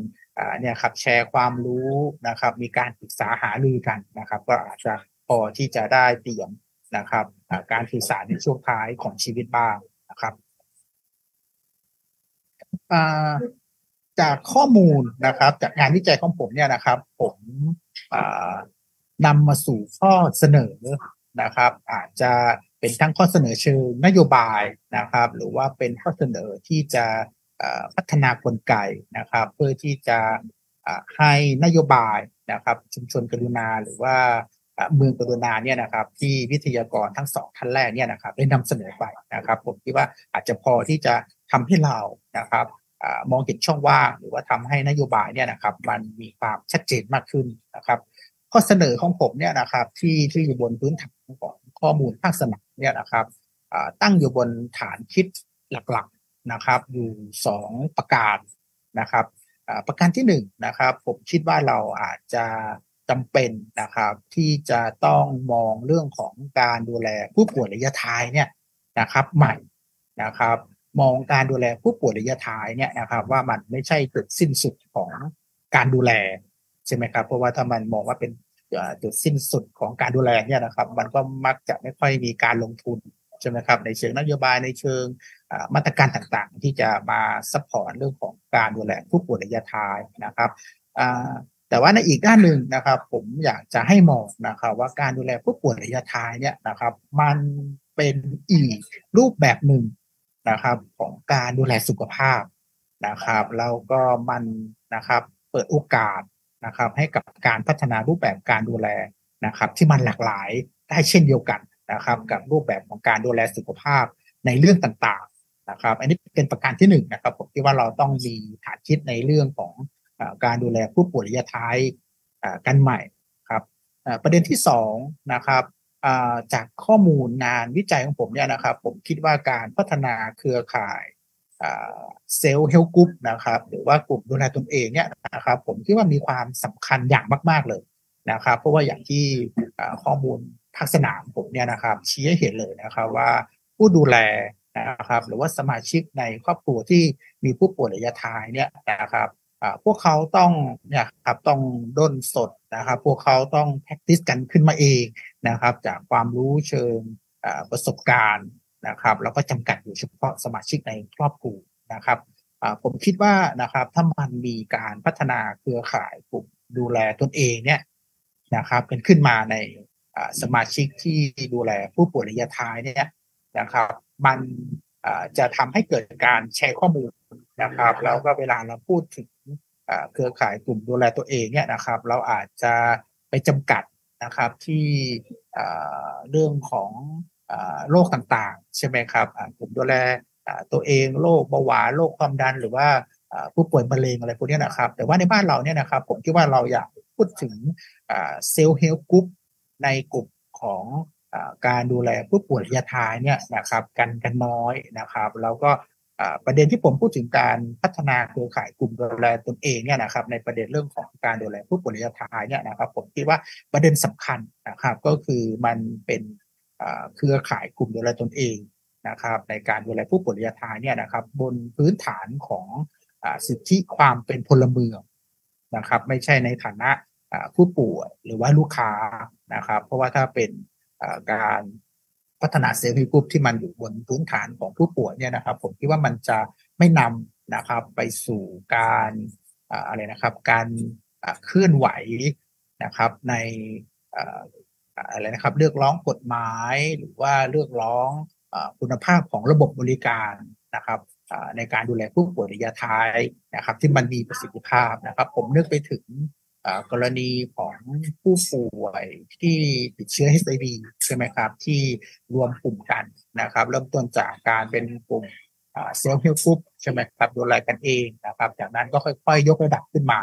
เนี่ยครับแชร์ความรู้นะครับ มีการปรึกษาหารือกันนะครับ ก็อาจจะพอที่จะได้เตรียมนะครับการสื่อสารในช่วงท้ายของชีวิตบ้างนะครับจากข้อมูลนะครับ จากงานวิจัยของผมเนี่ยนะครับ ผมนำมาสู่ข้อเสนอนะครับ อาจจะเป็นทั้งข้อเสนอเชิงนโยบายนะครับ หรือว่าเป็นข้อเสนอที่จะ พัฒนากลไกนะครับ เพื่อที่จะให้นโยบายนะครับชุมชนกรุณาหรือว่าเมืองกรุณาเนี่ยนะครับที่วิทยากรทั้งสองท่านแรกเนี่ยนะครับได้นำเสนอไปนะครับ ผมคิดว่าอาจจะพอที่จะทำให้เรานะครับมองเห็นช่องว่างหรือว่าทำให้นโยบายเนี่ยนะครับ มันมีความชัดเจนมากขึ้นนะครับข้อเสนอของผมเนี่ยนะครับที่ที่อยู่บนพื้นฐานของข้อมูลภาคสนามเนี่ยนะครับตั้งอยู่บนฐานคิดหลัก นะครับอยู่สองประการนะครับประการที่หนึ่งนะครับผมคิดว่าเราอาจจะจำเป็นนะครับที่จะต้องมองเรื่องของการดูแลผู้ป่วยระยะท้ายเนี่ยนะครับใหม่นะครับมองการดูแลผู้ป่วยระยะท้ายเนี่ยนะครับว่ามันไม่ใช่จุดสิ้นสุดของการดูแลใช่ไหมครับเพราะว่าถ้ามันมองว่าเป็นจุดสิ้นสุดของการดูแลเนี่ยนะครับ มันก็มักจะไม่ค่อยมีการลงทุนใช่ไหมครับในเชิงนโยบายในเชิง มาตรการต่างๆ ที่จะมา support เรื่องของการดูแลผู้ป่วยระยะท้ายนะครับแต่ว่าในอีกด้านหนึ่งนะครับ ผมอยากจะให้มองนะครับว่าการดูแลผู้ป่วยระยะท้ายเนี่ยนะครับ มันเป็นอีกรูปแบบหนึ่งนะครับ ของการดูแลสุขภาพนะครับแล้วก็มันนะครับเปิดโอกาสนะครับ ให้กับการพัฒนารูปแบบการดูแลนะครับ ที่มันหลากหลายได้เช่นเดียวกันนะครับ กับรูปแบบของการดูแลสุขภาพในเรื่องต่างๆ นะครับ อันนี้เป็นประการที่หนึ่งนะครับผมคิดว่าเราต้องมีฐานคิดในเรื่องของการดูแลผู้ป่วยระยะท้ายกันใหม่ครับประเด็นที่สองนะครับจากข้อมูลงานวิจัยของผมเนี่ยนะครับ ผมคิดว่าการพัฒนาเครือข่ายself-help group นะครับหรือว่ากลุ่มดูแลตนเองเนี่ยนะครับผมคิดว่ามีความสำคัญอย่างมาก ๆเลยนะครับ เพราะว่าอย่างที่ข้อมูลภาคสนามผมเนี่ยนะครับชี้ให้เห็นเลยนะครับว่าผู้ดูแล นะครับหรือว่าสมาชิกในครอบครัวที่มีผู้ป่วยระยะท้ายเนี่ยนะครับพวกเขาต้องเนี่ยครับต้องด้นสดนะครับ พวกเขาต้อง practice กันขึ้นมาเองนะครับ จากความรู้เชิงประสบการณ์นะครับ แล้วก็จำกัดอยู่เฉพาะสมาชิกในครอบครัวนะครับผมคิดว่านะครับถ้ามันมีการพัฒนาเครือข่ายกลุ่มดูแลตนเองเนี่ยนะครับเป็นขึ้นมาในสมาชิกที่ดูแลผู้ป่วยระยะท้ายเนี่ย นะครับ มันจะทำให้เกิดการแชร์ข้อมูลนะครับ แล้วก็เวลาเราพูดถึงเครือข่ายกลุ่มดูแลตัวเองเนี่ยนะครับ เราอาจจะไปจำกัดนะครับที่เรื่องของโรคต่างๆ ใช่ไหมครับกลุ่มดูแลตัวเองโรคเบาหวานโรคความดันหรือว่าผู้ป่วยมะเร็งอะไรพวกนี้นะครับ แต่ว่าในบ้านเราเนี่ยนะครับ ผมคิดว่าเรายังพูดถึง self-help group ในกลุ่มของ การดูแลผู้ป่วยระยะท้ายเนี่ยนะครับกันกันน้อยนะครับแล้วก็ประเด็นที่ผมพูดถึงการพัฒนาเครือข่ายกลุ่มดูแลตนเองเนี่ยนะครับในประเด็นเรื่องของการดูแลผู้ป่วยระยะท้ายเนี่ยนะครับผมคิดว่าประเด็นสำคัญนะครับก็คือมันเป็นเครือข่ายกลุ่มดูแลตนเองนะครับในการดูแลผู้ป่วยระยะท้ายเนี่ยนะครับบนพื้นฐานของสิทธิความเป็นพลเมืองนะครับไม่ใช่ในฐานะผู้ป่วยหรือว่าลูกค้านะครับเพราะว่าถ้าเป็น การพัฒนาเซลล์กรุ๊ปที่มันอยู่บนพื้นฐานของผู้ป่วยเนี่ยนะครับ ผมคิดว่ามันจะไม่นำนะครับไปสู่การอะไรนะครับ การเคลื่อนไหวนะครับในอะไรนะครับ เรียกร้องกฎหมายหรือว่าเรียกร้องคุณภาพของระบบบริการนะครับในการดูแลผู้ป่วยระยะท้ายนะครับ ที่มันมีประสิทธิภาพนะครับ ผมนึกไปถึง กรณีของผู้ป่วยที่ติดเชื้อ HIV ใช่ไหมครับ ที่รวมกลุ่มกันนะครับ เริ่มต้นจากการเป็นกลุ่มself-help group ใช่ไหมครับดูแลกันเองนะครับ จากนั้นก็ค่อยๆ ยกระดับขึ้นมา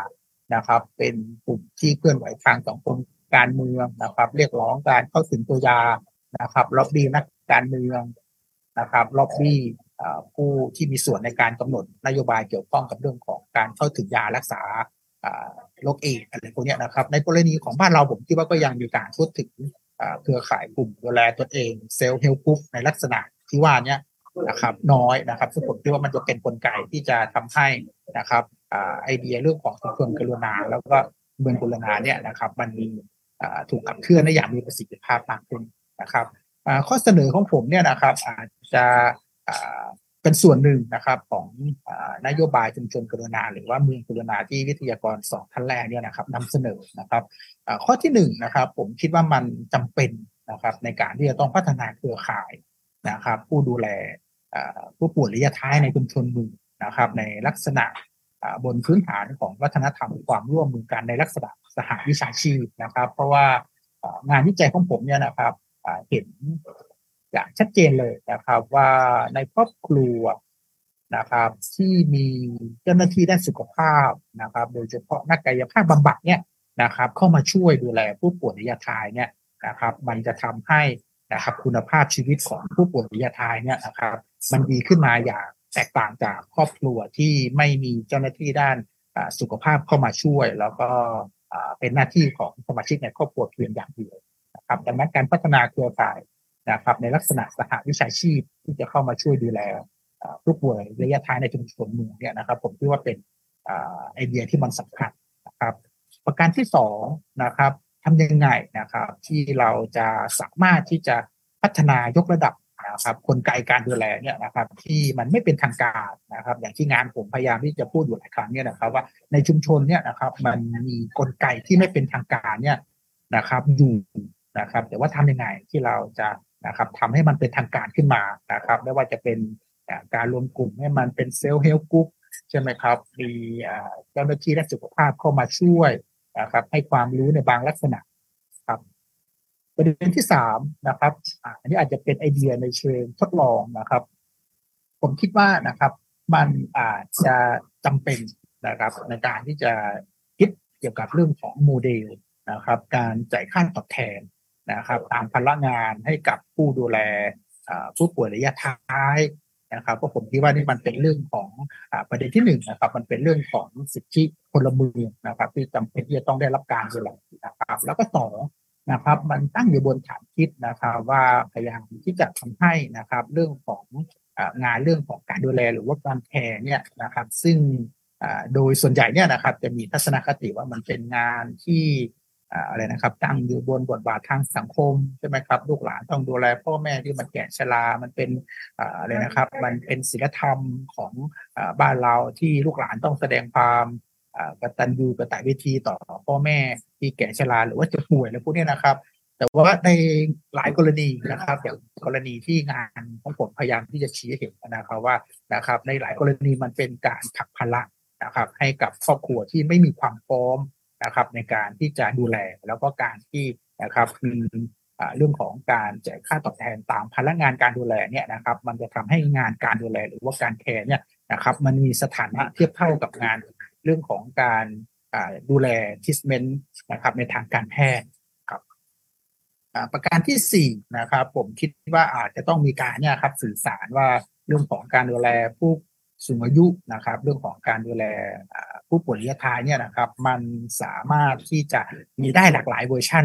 นะครับ เป็นกลุ่มที่เคลื่อนไหวทางสังคมการเมืองนะครับ เรียกร้องการเข้าถึงตัวยานะครับล็อบบี้นักการเมืองนะครับล็อบบี้ผู้ที่มีส่วนในการกำหนดนโยบายเกี่ยวข้องกับเรื่องของการเข้าถึงยารักษา โรคเอดส์อะไรพวกนี้นะครับ ในกรณีของบ้านเราผมคิดว่าก็ยังมีการพูดถึงเครือข่ายกลุ่มดูแลตนเอง self-help group ในลักษณะที่ว่านี้นะครับน้อยนะครับซึ่งผมคิดว่ามันจะเป็นนกลไกที่จะทำให้นะครับไอเดียเรื่องของสังคมกรุณา แล้วก็เมืองกรุณาเนี่ยนะครับ มันมีถูกขับเคลื่อนได้อย่างมีประสิทธิภาพมากขึ้นนะครับข้อเสนอของผมเนี่ยนะครับอาจจะ เป็นส่วนหนึ่งนะครับของนโยบายชุมชนกรุณา หรือว่าเมืองกรุณาที่วิทยากรสองท่านแรกเนี่ยนะครับนำเสนอนะครับข้อที่หนึ่งนะครับ ผมคิดว่ามันจำเป็นนะครับในการที่จะต้องพัฒนาเครือข่ายนะครับ ผู้ดูแลผู้ป่วยระยะท้ายในชุมชนเมืองนะครับ ในลักษณะบนพื้นฐานของวัฒนธรรมความร่วมมือกันในลักษณะสหวิชาชีพนะครับ เพราะว่างานวิจัยของผมเนี่ยนะครับเห็น อย่างชัดเจนเลยนะครับ ว่าในครอบครัวนะครับ ที่มีเจ้าหน้าที่ด้านสุขภาพนะครับ โดยเฉพาะนักกายภาพบำบัดเนี่ยนะครับ เข้ามาช่วยดูแลผู้ป่วยระยะท้ายเนี่ยนะครับ มันจะทำให้นะครับคุณภาพชีวิตของผู้ป่วยระยะท้ายเนี่ยนะครับ มันดีขึ้นมาอย่างแตกต่างจากครอบครัวที่ไม่มีเจ้าหน้าที่ด้านสุขภาพเข้ามาช่วย แล้วก็เป็นหน้าที่ของสมาชิกในครอบครัวเพียงอย่างเดียวนะครับดังนั้นการพัฒนาเครือข่าย นะครับในลักษณะสหวิชาชีพที่จะเข้ามาช่วยดูแลผู้ป่วยระยะท้ายในชุมชนเมืองเนี่ยนะครับ ผมคิดว่าเป็นไอเดียที่มันสำคัญนะครับ ประการที่สองนะครับทำยังไงนะครับ ที่เราจะสามารถที่จะพัฒนายกระดับนะครับกลไกการดูแลเนี่ยนะครับ ที่มันไม่เป็นทางการนะครับ อย่างที่งานผมพยายามที่จะพูดอยู่หลายครั้งเนี่ยนะครับ ว่าในชุมชนเนี่ยนะครับ มันมีกลไกที่ไม่เป็นทางการเนี่ยนะครับอยู่นะครับ แต่ว่าทำยังไงที่เราจะ นะครับทำให้มันเป็นทางการขึ้นมานะครับ ไม่ว่าจะเป็นการรวมกลุ่มให้มันเป็น self-help group ใช่ไหมครับ มีเจ้าหน้าที่ด้านสุขภาพเข้ามาช่วยนะครับให้ความรู้ในบางลักษณะครับ ประเด็นที่สามนะครับอันนี้อาจจะเป็นไอเดียในเชิงทดลองนะครับ ผมคิดว่านะครับ มันอาจจะจำเป็นนะครับ ในการที่จะคิดเกี่ยวกับเรื่องของโมเดลนะครับ การจ่ายค่าตอบแทน นะครับตามพลังงานให้กับผู้ดูแลผู้ป่วยระยะท้ายนะครับก็ผมคิดว่านี่มันเป็นเรื่องของอประเด็นที่หนึ่งนะครับ มันเป็นเรื่องของสิทธิพลเมืองนะครับ ที่จำเป็นที่จะต้องได้รับการดูแลนะครับ แล้วก็สองนะครับ มันตั้งอยู่บนฐานคิดนะครับ ว่าพยายามที่จะทำให้นะครับ เรื่องของงานเรื่องของการดูแลหรือว่าการแคร์เนี่ยนะครับ ซึ่งโดยส่วนใหญ่เนี่ยนะครับ จะมีทัศนคติว่ามันเป็นงานที่ อะไรนะครับ ตั้งอยู่บนบทบาททางสังคมใช่ไหมครับ ลูกหลานต้องดูแลพ่อแม่ที่มันแก่ชรา มันเป็นอะไรนะครับ มันเป็นศีลธรรมของบ้านเราที่ลูกหลานต้องแสดงความกตัญญูกตเวทีต่อพ่อแม่ที่แก่ชราหรือว่าจะป่วยอะไรพวกนี้นะครับแต่ว่าในหลายกรณีนะครับอย่างกรณีที่งานของผมพยายามที่จะชี้เห็นนะครับว่านะครับ ในหลายกรณีมันเป็นการผลักภาระนะครับ ให้กับครอบครัวที่ไม่มีความพร้อม นะครับในการที่จะดูแลแล้วก็การที่นะครับคือเรื่องของการแจกค่าตอบแทนตามพนักงานการดูแลเนี่ยนะครับมันจะทำให้งานการดูแลหรือว่าการแคร์เนี่ยนะครับมันมีสถานะเทียบเท่ากับงานเรื่องของการดูแลทิสเมนต์นะครับในทางการแพทย์ครับประการที่สี่นะครับผมคิดว่าอาจจะต้องมีการเนี่ยครับสื่อสารว่าเรื่องของการดูแลผู้ สูงอายุนะครับ เรื่องของการดูแลผู้ป่วยระยะท้ายเนี่ยนะครับ มันสามารถที่จะมีได้หลากหลายเวอร์ชัน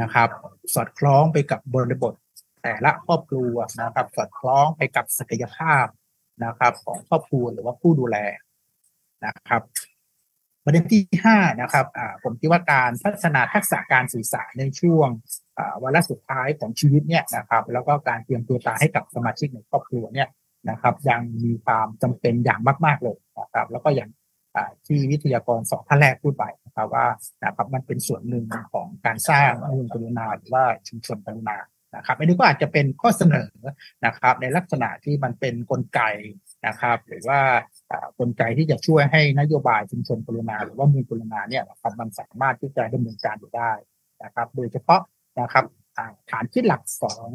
นะครับ สอดคล้องไปกับบริบทแต่ละครอบครัวนะครับ สอดคล้องไปกับศักยภาพนะครับ ของครอบครัวหรือว่าผู้ดูแลนะครับประเด็นที่ห้านะครับผมคิดว่าการพัฒนาทักษะการสื่อสารในช่วงวันละสุดท้ายของชีวิตเนี่ยนะครับ แล้วก็การเตรียมตัวตายให้กับสมาชิกในครอบครัวเนี่ย นะครับ ยังมีความจำเป็นอย่างมาก ๆ เลยนะครับ แล้วก็อย่างที่วิทยากรสองท่านแรกพูดไปนะครับว่านะครับมันเป็นส่วนหนึ่งของการสร้างเมืองกรุณาหรือว่าชุมชนกรุณานะครับอันนี้ก็อาจจะเป็นข้อเสนอนะครับ ในลักษณะที่มันเป็นนกลไกนะครับ หรือว่ากลไกที่จะช่วยให้นโยบายชุมชนกรุณาหรือว่ามูลกรุณาเนี่ยนะครับมันสามารถที่จะดำเนินการได้นะครับ โดยเฉพาะนะครับฐานที่หลักสอง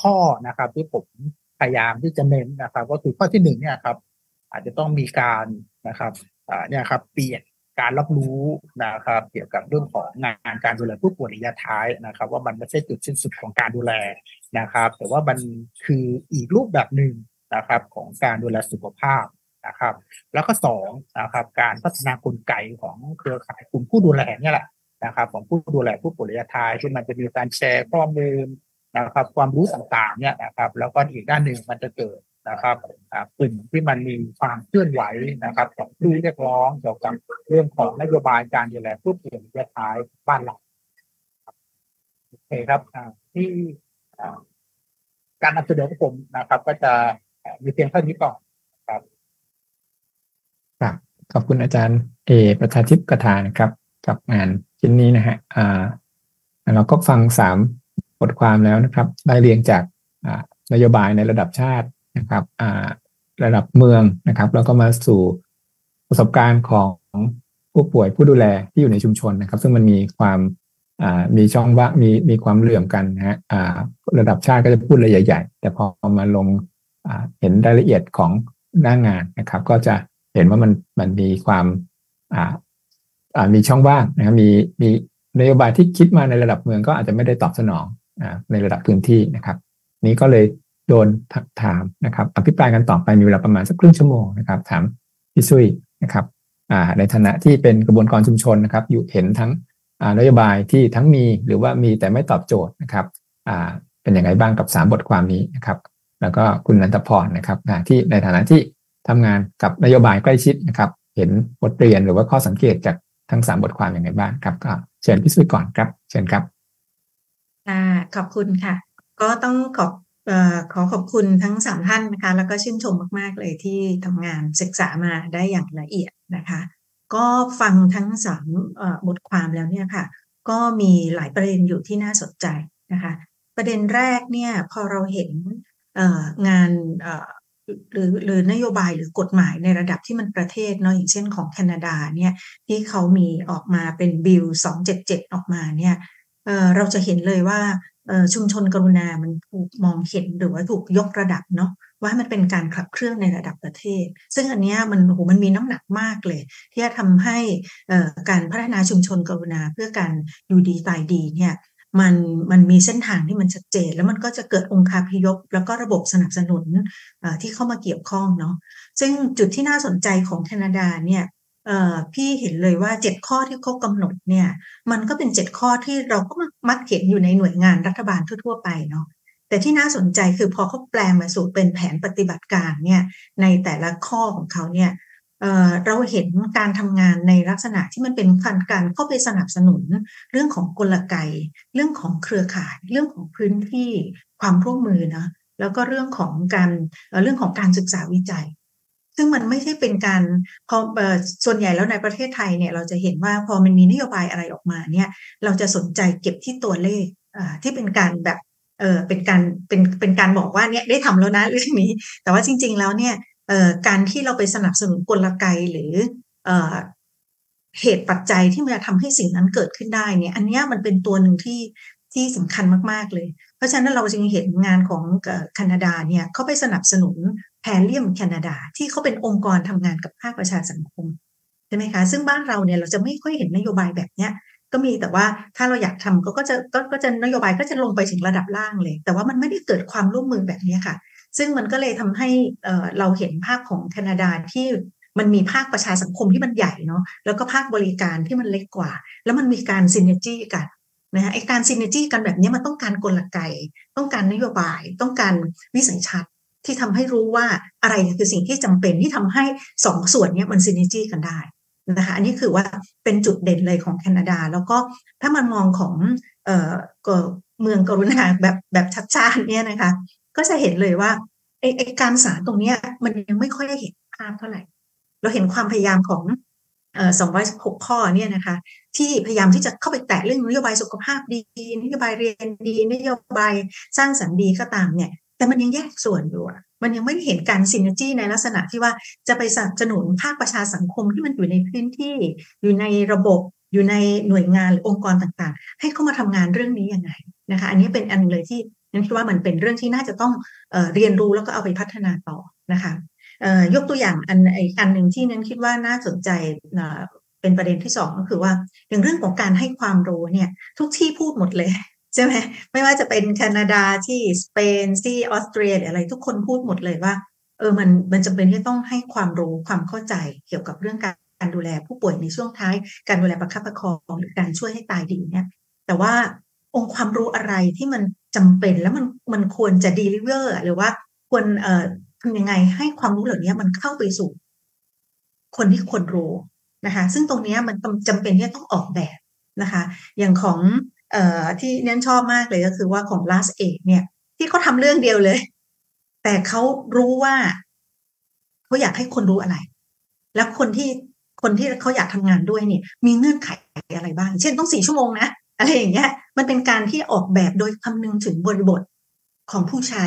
ข้อนะครับที่ผม พยายามที่จะเน้นนะครับ ก็คือข้อที่หนึ่งเนี่ยครับ อาจจะต้องมีการนะครับเนี่ยครับเปลี่ยนการรับรู้นะครับ เกี่ยวกับเรื่องของงานการดูแลผู้ป่วยระยะท้ายนะครับ ว่ามันไม่ใช่จุดสิ้นสุดของการดูแลนะครับ แต่ว่ามันคืออีกรูปแบบหนึ่งนะครับของการดูแลสุขภาพนะครับ แล้วก็สองนะครับ การพัฒนากลไกของเครือข่ายกลุ่มผู้ดูแลเนี่ยแหละนะครับ ของผู้ดูแลผู้ป่วยระยะท้ายที่มันจะมีการแชร์ข้อมูล นะครับ ความรู้ต่างๆเนี่ยนะครับ แล้วก็อีกด้านหนึ่งมันจะเกิดนะครับกลุ่มที่มันมีความเคลื่อนไหวนะครับของผู้เรียกร้องเกี่ยวกับเรื่องของนโยบายการดูแลผู้ป่วยระยะท้ายบ้านเราโอเคครับที่การนำเสนอของผมนะครับ ก็จะมีเพียงเท่านี้ก่อนครับครับขอบคุณอาจารย์เอประชาธิปกถานะครับ กับงานชิ้นนี้นะฮะอ่าเราก็ฟังสาม บทความแล้วนะครับ ได้เรียงจากนโยบายในระดับชาตินะครับระดับเมืองนะครับ แล้วก็มาสู่ประสบการณ์ของผู้ป่วยผู้ดูแลที่อยู่ในชุมชนนะครับ ซึ่งมันมีความมีช่องว่างมีมีความเหลื่อมกันนะฮะระดับชาติก็จะพูดอะไรใหญ่ ๆ แต่พอมาลงเห็นรายละเอียดของหน้างงานนะครับ ก็จะเห็นว่ามันมันมีความมีช่องว่างนะครับมีมีนโยบายที่คิดมาในระดับเมืองก็อาจจะไม่ได้ตอบสนอง ในระดับพื้นที่นะครับ นี้ก็เลยโดนถามนะครับ อภิปรายกันต่อไปมีเวลาประมาณสักครึ่งชั่วโมงนะครับ ถามพี่ซุยนะครับในฐานะที่เป็นกระบวนการชุมชนนะครับ อยู่เห็นทั้งนโยบายที่ทั้งมีหรือว่ามีแต่ไม่ตอบโจทย์นะครับเป็นอย่างไรบ้างกับ 3 บทความนี้นะครับ แล้วก็คุณนันทพรนะครับที่ในฐานะที่ทำงานกับนโยบายใกล้ชิดนะครับ เห็นบทเรียนหรือว่าข้อสังเกตจากทั้ง 3 บทความอย่างไรบ้างครับก็เชิญพี่ซุยก่อนครับ เชิญครับ ค่ะขอบคุณค่ะ ก็ต้องขอบขอขอบคุณทั้งสามท่านนะคะ แล้วก็ชื่นชมมากๆเลยที่ทำงานศึกษามาได้อย่างละเอียดนะคะ ก็ฟังทั้งสามบทความแล้วเนี่ยค่ะ ก็มีหลายประเด็นอยู่ที่น่าสนใจนะคะ ประเด็นแรกเนี่ยพอเราเห็นงานหรือหรือนโยบายหรือกฎหมายในระดับที่มันประเทศเนาะอย่างเช่นของแคนาดาเนี่ยที่เขามีออกมาเป็นบิล277 ออกมาเนี่ย เราจะเห็นเลยว่าชุมชนกรุณา มันถูกมองเห็นหรือว่าถูกยกระดับเนาะว่ามันเป็นการขับเคลื่อนในระดับประเทศ ซึ่งอันนี้มันโหมันมีน้ำหนักมากเลย ที่จะทำให้การพัฒนาชุมชนกรุณาเพื่อการอยู่ดีตายดีเนี่ยมันมันมีเส้นทางที่มันชัดเจน แล้วมันก็จะเกิดองค์คาพยพ แล้วก็ระบบสนับสนุนที่เข้ามาเกี่ยวข้องเนาะซึ่งจุดที่น่าสนใจของแคนาดาเนี่ย พี่เห็นเลยว่าเจ็ดข้อที่เขากำหนดเนี่ย มันก็เป็นเจ็ดข้อที่เราก็มักเห็นอยู่ในหน่วยงานรัฐบาลทั่ว ๆ ไปเนาะแต่ที่น่าสนใจคือพอเขาแปลมาสู่เป็นแผนปฏิบัติการเนี่ยในแต่ละข้อของเขาเนี่ยเราเห็นการทำงานในลักษณะที่มันเป็นการการเข้าไปสนับสนุน เรื่องของกลไก เรื่องของเครือข่าย เรื่องของพื้นที่ความร่วมมือนะแล้วก็เรื่องของการเรื่องของการศึกษาวิจัย ซึ่งมันไม่ใช่เป็นการพอส่วนใหญ่แล้วในประเทศไทยเนี่ยเราจะเห็นว่าพอมันมีนโยบายอะไรออกมาเนี่ยเราจะสนใจเก็บที่ตัวเลขที่เป็นการแบบเออเป็นการเป็นเป็นการบอกว่าเนี่ยได้ทำแล้วนะเรื่องนี้ แต่ว่าจริง ๆ แล้วเนี่ยเอ่อการที่เราไปสนับสนุนกลไกหรือเอ่อเหตุปัจจัยที่มันจะทำให้สิ่งนั้นเกิดขึ้นได้เนี่ย อันนี้มันเป็นตัวหนึ่งที่ที่สำคัญมาก ๆ เลย เพราะฉะนั้นเราจึงเห็นงานของแคนาดาเนี่ยเขาไปสนับสนุน แพรเลียมแคนาดา ที่เขาเป็นองค์กรทำงานกับภาคประชาสังคมใช่ไหมคะซึ่งบ้านเราเนี่ยเราจะไม่ค่อยเห็นนโยบายแบบเนี้ยก็มีแต่ว่าถ้าเราอยากทำก็ก็จะก็ก็จะนโยบายก็จะลงไปถึงระดับล่างเลย แต่ว่ามันไม่ได้เกิดความร่วมมือแบบนี้ค่ะ ซึ่งมันก็เลยทำให้เเราเห็นภาพของแคนาดาที่มันมีภาคประชาสังคมที่มันใหญ่เนาะแล้วก็ภาคบริการที่มันเล็กกว่า แล้วมันมีการซินเนจี้กันนะฮะไอการซินเนจี้กันแบบนี้มันต้องการกลไกต้องการนโยบายต้องการวิสัยทัศน์ ที่ทำให้รู้ว่าอะไรคือสิ่งที่จำเป็นที่ทำให้สองส่วนนี้มันซินเนจี้กันได้นะคะอันนี้คือว่าเป็นจุดเด่นเลยของแคนาดา แล้วก็ถ้ามันมองของเอ่อเมืองกรุณาแบบแบบชัดชาติเนี่ยนะคะ ก็จะเห็นเลยว่าไอไอการสารตรงเนี้ยมันยังไม่ค่อยได้เห็นภาพเท่าไหร่ เราเห็นความพยายามของสองร้อยหกข้อเนี่ยนะคะ ที่พยายามที่จะเข้าไปแตะเรื่องนโยบายสุขภาพดี นโยบายเรียนดี นโยบายสร้างสรรค์ดีก็ตามเนี่ย แต่มันยังแยกส่วนอยู่มันยังไม่เห็นการซินเนจีในลักษณะที่ว่าจะไปสนับสนุนภาคประชาสังคมที่มันอยู่ในพื้นที่ อยู่ในระบบอยู่ในหน่วยงานหรือองค์กรต่างๆ ให้เข้ามาทำงานเรื่องนี้ยังไงนะคะ อันนี้เป็นอันเลยที่นันคิดว่ามันเป็นเรื่องที่น่าจะต้องเอเรียนรู้แล้วก็เอาไปพัฒนาต่อนะคะยกตัวอย่างอันอีกอันหนึ่งที่นันคิดว่าน่าสนใจเป็นประเด็นที่สองก็คือว่าอย่างเรื่องของการให้ความรู้เนี่ยทุกที่พูดหมดเลย ใช่ไหมไม่ว่าจะเป็นแคนาดาที่สเปนที่ออสเตรียอะไรทุกคนพูดหมดเลยว่าเออมันมันจำเป็นที่ต้องให้ความรู้ความเข้าใจเกี่ยวกับเรื่องการดูแลผู้ป่วยในช่วงท้าย การดูแลประคับประคองหรือการช่วยให้ตายดีเนี่ยแต่ว่าองค์ความรู้อะไรที่มันจำเป็นแล้วมันมันควรจะดีลิเวอร์หรือว่าควรเอ่อทำยังไงให้ความรู้เหล่านี้มันเข้าไปสู่ คนที่ควรรู้นะคะ ซึ่งตรงนี้มันจำเป็นที่ต้องออกแบบนะคะ อย่างของ ที่เน้นชอบมากเลยก็คือว่าของ last e เนี่ยที่เขาทาเรื่องเดียวเลย แต่เขารู้ว่าเขาอยากให้คนรู้อะไร แล้วคนที่คนที่เขาอยากทำงานด้วยเนี่ยมีเงื่อนไขอะไรบ้าง เช่นต้องสี่ชั่วโมงนะอะไรอย่างเงี้ย มันเป็นการที่ออกแบบโดยคำนึงถึงบริบทของผู้ใช้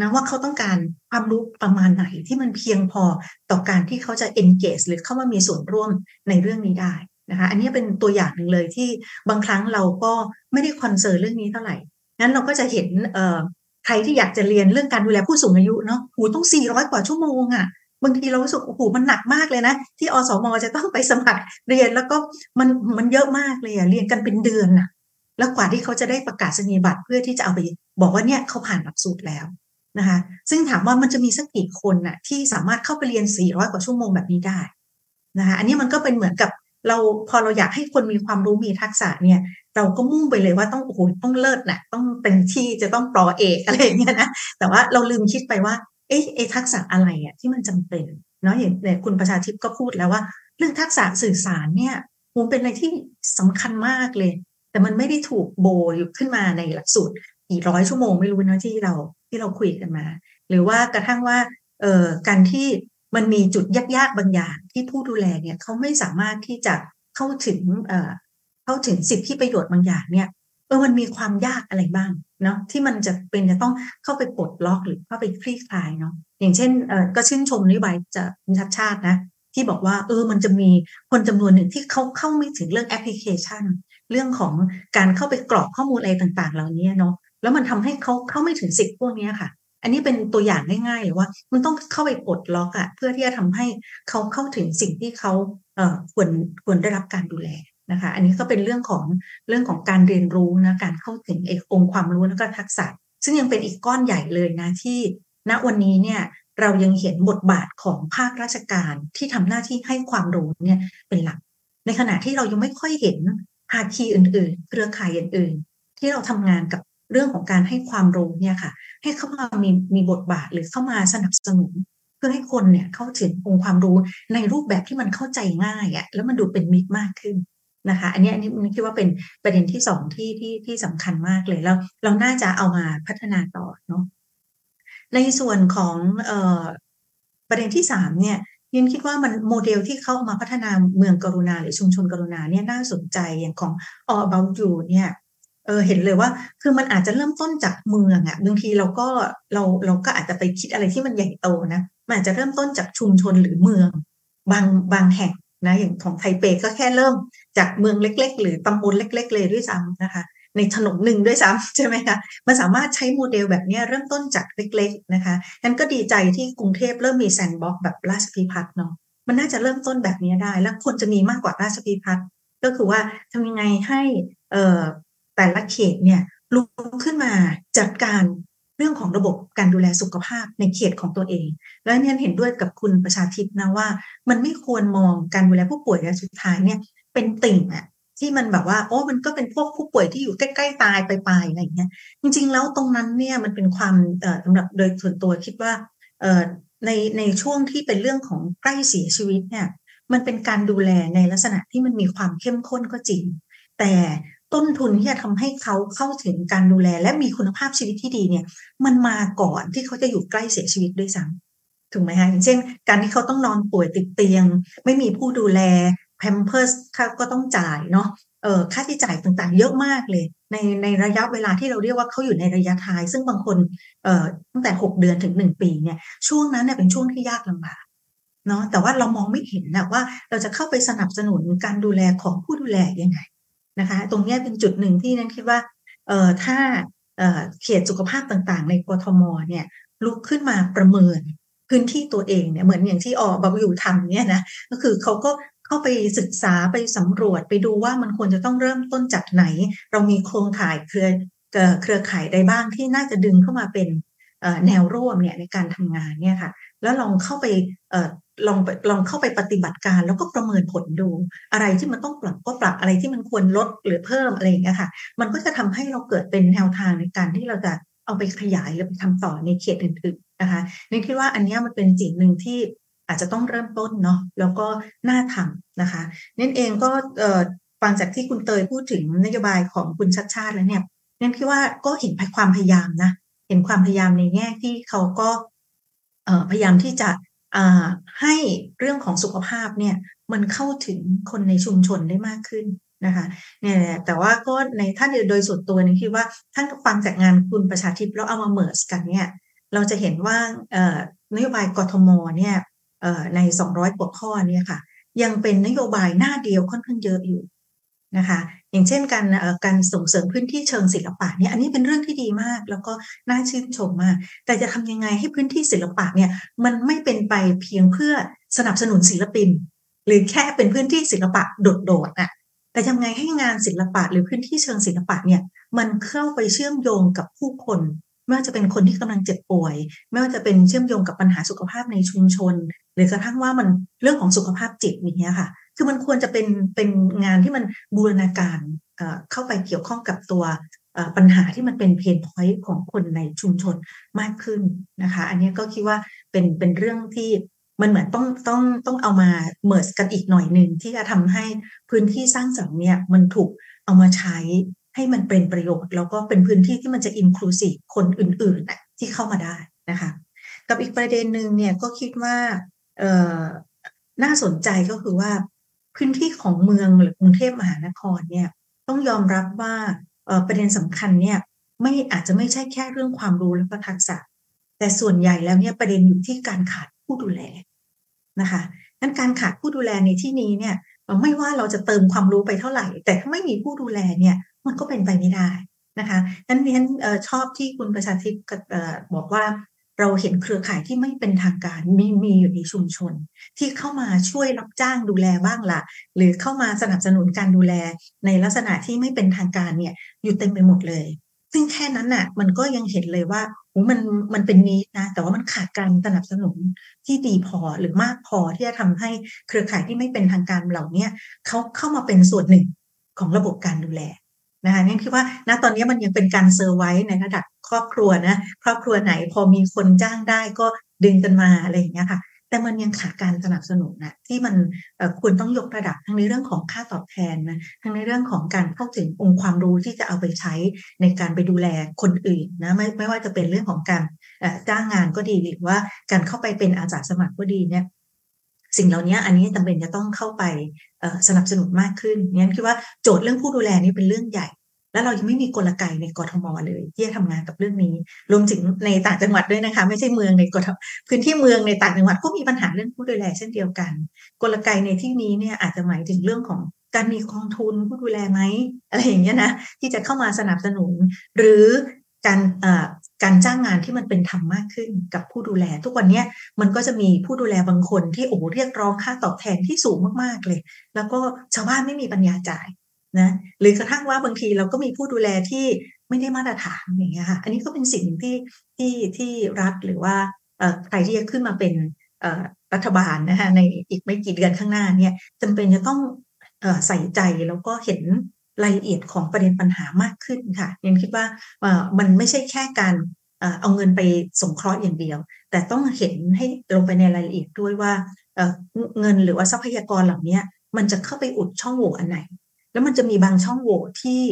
นะว่าเขาต้องการความรู้ประมาณไหนที่มันเพียงพอต่อการที่เขาจะ engage หรือเข้ามามีส่วนร่วมในเรื่องนี้ได้ นะคะอันนี้เป็นตัวอย่างหนึ่งเลยที่บางครั้งเราก็ไม่ได้คอนเซิร์นเรื่องนี้เท่าไหร่งั้นเราก็จะเห็นใครที่อยากจะเรียนเรื่องการดูแลผู้สูงอายุเนาะหูต้อง 400 กว่าชั่วโมงอะ่ะบางทีเรารู้สึกโอ้โหมันหนักมากเลยนะ ที่อสมจะต้องไปสมัครเรียนแล้วก็มันมันเยอะมากเลยอะเรียนกันเป็นเดือนน่ะ แล้วกว่าที่เขาจะได้ประกาศนียบัตรเพื่อที่จะเอาไป บอกว่าเนี่ยเขาผ่านหลักสูตรแล้วนะคะซึ่งถามว่ามันจะมีสักกี่คนน่ะที่สามารถเข้าไปเรียน 400 กว่าชั่วโมงแบบนี้ได้นะคะอันนี้มันก็เป็นเหมือนกับ เราพอเราอยากให้คนมีความรู้มีทักษะเนี่ย เราก็มุ่งไปเลยว่าต้องโอ้โหต้องเลิศนะต้องเป็นที่จะต้องปรอเอกอะไรอย่างเงี้ยนะแต่ว่าเราลืมคิดไปว่าเอ๊ะไอทักษะอะไรอะที่มันจำเป็นเนาะอย่างเนี่ยคุณประชาทิพย์ก็พูดแล้วว่า เรื่องทักษะสื่อสารเนี่ยมันเป็นอะไรที่สำคัญมากเลย แต่มันไม่ได้ถูกโบอยู่ขึ้นมาในหลักสูตรกี่ร้อยชั่วโมงไม่รู้นะที่เราที่เราคุยกันมา หรือว่ากระทั่งว่าเอ่อการที่ มันมีจุดยากๆบางอย่างที่ผู้ดูแลเนี่ยเขาไม่สามารถที่จะเข้าถึงเอ่อเข้าถึงสิทธิประโยชน์บางอย่างเนี่ยเออมันมีความยากอะไรบ้างเนาะที่มันจะเป็นจะต้องเข้าไปปลดล็อกหรือเข้าไปคลี่คลายเนาะอย่างเช่นเออก็ชื่นชมนโยบายจะชัดชาตินะที่บอกว่าเออมันจะมีคนจำนวนหนึ่งที่เขาเข้าไม่ถึงเรื่องแอปพลิเคชัน เรื่องของการเข้าไปกรอกข้อมูลอะไรต่างๆ เหล่านี้เนาะแล้วมันทำให้เขาเข้าไม่ถึงสิทธิ์พวกนี้ค่ะ อันนี้เป็นตัวอย่างง่ายๆว่า มันต้องเข้าไปปลดล็อกอะเพื่อที่จะทำให้เขาเข้าถึงสิ่งที่เขาเอ่อควรควรได้รับการดูแลนะคะ อันนี้ก็เป็นเรื่องของเรื่องของการเรียนรู้นะการเข้าถึงเอกองค์ความรู้แล้วก็ทักษะ ซึ่งยังเป็นอีกก้อนใหญ่เลยนะที่ณวันนี้เนี่ยเรายังเห็นบทบาทของภาคราชการที่ทำหน้าที่ให้ความรู้เนี่ยเป็นหลัก ในขณะที่เรายังไม่ค่อยเห็นภาคีอื่น ๆ เครือข่ายอื่น ๆ ที่เราทำงานกับ เรื่องของการให้ความรู้เนี่ยค่ะ ให้เข้ามามีมีบทบาทหรือเข้ามาสนับสนุน เพื่อให้คนเนี่ยเข้าถึงองค์ความรู้ในรูปแบบที่มันเข้าใจง่ายอะ่ะแล้วมันดูเป็นมิตรมากขึ้นนะคะ อันนี้อันนี้คิดว่าเป็นประเด็นที่สองที่ที่ที่สำคัญมากเลยแล้ว เราน่าจะเอามาพัฒนาต่อเนาะในส่วนของเอ่อประเด็นที่สามเนี่ยยินคิดว่ามันโมเดลที่เข้ามาพัฒนาเมืองกรุณาหรือชุมชนกรุณาเนี่ยน่าสนใจอย่างของ All About You เนี่ย เออเห็นเลยว่า คือมันอาจจะเริ่มต้นจากเมืองอะ่ะบางทีเราก็เราเราก็อาจจะไปคิดอะไรที่มันใหญ่โตนะมันอาจจะเริ่มต้นจากชุมชนหรือเมือง บางบางแห่งนะอย่างของไทเปก็แค่เริ่มจากเมืองเล็ก ๆ หรือตำบลเล็ก ๆ เลยด้วยซ้ำนะคะ ในถนนหนึ่งด้วยซ้ำใช่ไหมคะมันสามารถใช้โมเดลแบบนี้เริ่มต้นจากเล็ก ๆ นะคะนั้นก็ดีใจที่กรุงเทพเริ่มมีแซนด์บ็อกแบบราชพิพัฒน์เนาะมันน่าจะเริ่มต้นแบบนี้ได้ แล้วควรจะมีมากกว่าราชพิพัฒน์ก็คือว่าทำยังไงให้เอ่อ แต่ละเขตเนี่ยลุกขึ้นมาจัดการเรื่องของระบบการดูแลสุขภาพในเขตของตัวเอง แล้วเนี่ยเห็นด้วยกับคุณประชาทิพนะว่า มันไม่ควรมองการดูแลผู้ป่วยระยะสุดท้ายเนี่ยเป็นติ่งอะที่มันแบบว่าโอ้มันก็เป็นพวกผู้ป่วยที่อยู่ใกล้ๆตายไปลายอะไรอย่างเงี้ยจริง ๆ แล้วตรงนั้นเนี่ยมันเป็นความเอ่อสำหรับโดยส่วนตัวคิดว่าเอ่อในในช่วงที่เป็นเรื่องของใกล้เสียชีวิตเนี่ยมันเป็นการดูแลในลักษณะที่มันมีความเข้มข้นก็จริง แต่ ต้นทุนที่จะทำให้เขาเข้าถึงการดูแล และมีคุณภาพชีวิตที่ดีเนี่ย มันมาก่อนที่เขาจะอยู่ใกล้เสียชีวิตด้วยซ้ำถูกไหมคะอย่างเช่น การที่เขาต้องนอนป่วยติดเตียง ไม่มีผู้ดูแลแพมเพิร์สก็ต้องจ่ายเนาะเออค่าที่จ่ายต่างๆ เยอะมากเลย ในในระยะเวลาที่เราเรียกว่าเขาอยู่ในระยะท้าย ซึ่งบางคนเอ่อตั้งแต่หกเดือนถึงหนึ่งปีเนี่ยช่วงนั้นเนี่ยเป็นช่วงที่ยากลำบากเนาะแต่ว่าเรามองไม่เห็นนะว่าเราจะเข้าไปสนับสนุนการดูแลของผู้ดูแลยังไง นะคะ ตรงนี้เป็นจุดหนึ่งที่นั้นคิดว่าเอ่อถ้าเอ่อเขตสุขภาพต่างๆ ในกทมเนี่ยลุกขึ้นมาประเมินพื้นที่ตัวเองเนี่ยเหมือนอย่างที่ออบอยู่ทำเนี่ยนะก็คือเขาก็เข้าไปศึกษาไปสำรวจไปดูว่ามันควรจะต้องเริ่มต้นจากไหน เรามีโครงข่ายเครือเครือข่ายใดบ้างที่น่าจะดึงเข้ามาเป็นแนวร่วมเนี่ยในการทำงานเนี่ยค่ะแล้วลองเข้าไป ลองลองเข้าไปปฏิบัติการแล้วก็ประเมินผลดู อะไรที่มันต้องปรับก็ปรับอะไรที่มันควรลดหรือเพิ่มอะไรอย่างเงี้ยค่ะ มันก็จะทำให้เราเกิดเป็นแนวทางในการที่เราจะเอาไปขยายหรือไปทำต่อในเขตอื่นๆนะคะนี่คิดว่าอันนี้มันเป็นสิ่งหนึ่งที่อาจจะต้องเริ่มต้นเนาะแล้วก็น่าทำนะคะนั่นเองก็ฟังจากที่คุณเตยพูดถึงนโยบายของคุณชัดชาติแล้วเนี่ยนั่นคิดว่าก็เห็นความพยายามนะเห็นความพยายามในแง่ที่เขาก็พยายามที่จะ ให้เรื่องของสุขภาพเนี่ยมันเข้าถึงคนในชุมชนได้มากขึ้นนะคะเนี่ยแต่ว่าก็ในท่านโดยส่วนตัวนี่คิดว่าท่านฟังจากงานคุณประชาธิปแล้วเอามาเมิร์สกันเนี่ยเราจะเห็นว่านโยบายกทมเนี่ยใน 200 กว่าข้อเนี่ยค่ะยังเป็นนโยบายหน้าเดียวค่อนข้างเยอะอยู่ นะคะอย่างเช่นการการส่งเสริมพื้นที่เชิงศิลปะเนี่ยอันนี้เป็นเรื่องที่ดีมาก แล้วก็น่าชื่นชมมาก แต่จะทำยังไงให้พื้นที่ศิลปะเนี่ยมันไม่เป็นไปเพียงเพื่อสนับสนุนศิลปิน หรือแค่เป็นพื้นที่ศิลปะโดดๆอะแต่ทำไงให้งานศิลปะหรือพื้นที่เชิงศิลปะเนี่ยมันเข้าไปเชื่อมโยงกับผู้คนไม่ว่าจะเป็นคนที่กำลังเจ็บป่วย ไม่ว่าจะเป็นเชื่อมโยงกับปัญหาสุขภาพในชุมชน หรือกระทั่งว่ามันเรื่องของสุขภาพจิตอย่างเงี้ยค่ะ คือมันควรจะเป็นเป็นงานที่มันบูรณาการเข้าไปเกี่ยวข้องกับตัวปัญหาที่มันเป็นเพนพอยต์ของคนในชุมชนมากขึ้นนะคะ อันนี้ก็คิดว่าเป็นเป็นเรื่องที่มันเหมือนต้องต้องต้องเอามาเมิร์สกันอีกหน่อยหนึ่งที่จะทำให้พื้นที่สร้างสรรค์เนี่ยมันถูกเอามาใช้ให้มันเป็นประโยชน์ แล้วก็เป็นพื้นที่ที่มันจะอินคลูซีฟคนอื่นๆที่เข้ามาได้นะคะ กับอีกประเด็นหนึ่งเนี่ยก็คิดว่าน่าสนใจก็คือว่า พื้นที่ของเมืองหรือกรุงเทพมหานครเนี่ยต้องยอมรับว่าประเด็นสำคัญเนี่ยไม่อาจจะไม่ใช่แค่เรื่องความรู้และก็ทักษะ แต่ส่วนใหญ่แล้วเนี่ยประเด็นอยู่ที่การขาดผู้ดูแลนะคะนั้นการขาดผู้ดูแลในที่นี้เนี่ยไม่ว่าเราจะเติมความรู้ไปเท่าไหร่ แต่ถ้าไม่มีผู้ดูแลเนี่ยมันก็เป็นไปไม่ได้นะคะนั้นเรียนชอบที่คุณประชาธิปบอกว่า เราเห็นเครือข่ายที่ไม่เป็นทางการมีมีอยู่ในชุมชน ที่เข้ามาช่วยรับจ้างดูแลบ้างละหรือเข้ามาสนับสนุนการดูแล ในลักษณะที่ไม่เป็นทางการเนี่ยอยู่เต็มไปหมดเลย ซึ่งแค่นั้นน่ะมันก็ยังเห็นเลยว่าโอ้มันมันเป็นนี้นะ แต่ว่ามันขาดการสนับสนุนที่ดีพอหรือมากพอที่จะทำให้เครือข่ายที่ไม่เป็นทางการเหล่านี้เขาเข้ามาเป็นส่วนหนึ่งของระบบการดูแล นะคะนี่คิดว่าณตอนนี้มันยังเป็นการเซอร์ไว้ในระดับครอบครัวนะครอบครัวไหนพอมีคนจ้างได้ก็ดึงกันมาอะไรอย่างเงี้ยค่ะแต่มันยังขาดการสนับสนุนนะที่มันควรต้องยกระดับทั้งในเรื่องของค่าตอบแทนนะทั้งในเรื่องของการเข้าถึงองค์ความรู้ที่จะเอาไปใช้ในการไปดูแลคนอื่นนะไม่ไม่ว่าจะเป็นเรื่องของการจ้างงานก็ดีหรือว่าการเข้าไปเป็นอาสาสมัครก็ดีเนี่ยสิ่งเหล่านี้อันนี้จำเป็นจะต้องเข้าไป สนับสนุนมากขึ้นงั้นคิดว่าโจทย์เรื่องผู้ดูแลนี่เป็นเรื่องใหญ่ แล้วเรายังไม่มีกลไกในกรทมเลย ที่จะทำงานกับเรื่องนี้ รวมถึงในต่างจังหวัดด้วยนะคะ ไม่ใช่เมืองในกรทพื้นที่เมืองในต่างจังหวัดก็มีปัญหาเรื่องผู้ดูแลเช่นเดียวกัน กลไกในที่นี้เนี่ยอาจจะหมายถึงเรื่องของการมีกองทุนผู้ดูแลไหมอะไรอย่างเงี้ยนะที่จะเข้ามาสนับสนุน หรือการ การจ้างงานที่มันเป็นธรรมมากขึ้นกับผู้ดูแล ทุกวันนี้มันก็จะมีผู้ดูแลบางคนที่โอ้เรียกร้องค่าตอบแทนที่สูงมากๆเลย แล้วก็ชาวบ้านไม่มีปัญญาจ่ายนะหรือกระทั่งว่าบางทีเราก็มีผู้ดูแลที่ไม่ได้มาตรฐานอย่างเงี้ยค่ะอันนี้ก็เป็นสิ่งที่ที่ที่รัฐหรือว่าใครที่จะขึ้นมาเป็นรัฐบาลนะคะในอีกไม่กี่เดือนข้างหน้าเนี่ยจำเป็นจะต้องใส่ใจแล้วก็เห็น รายละเอียดของประเด็นปัญหามากขึ้นค่ะยังคิดว่ามันไม่ใช่แค่การเอาเงินไปสงเคราะห์อย่างเดียว แต่ต้องเห็นให้ลงไปในรายละเอียดด้วยว่าเงินหรือว่าทรัพยากรเหล่านี้มันจะเข้าไปอุดช่องโหว่อันไหน แล้วมันจะมีบางช่องโหว่ที่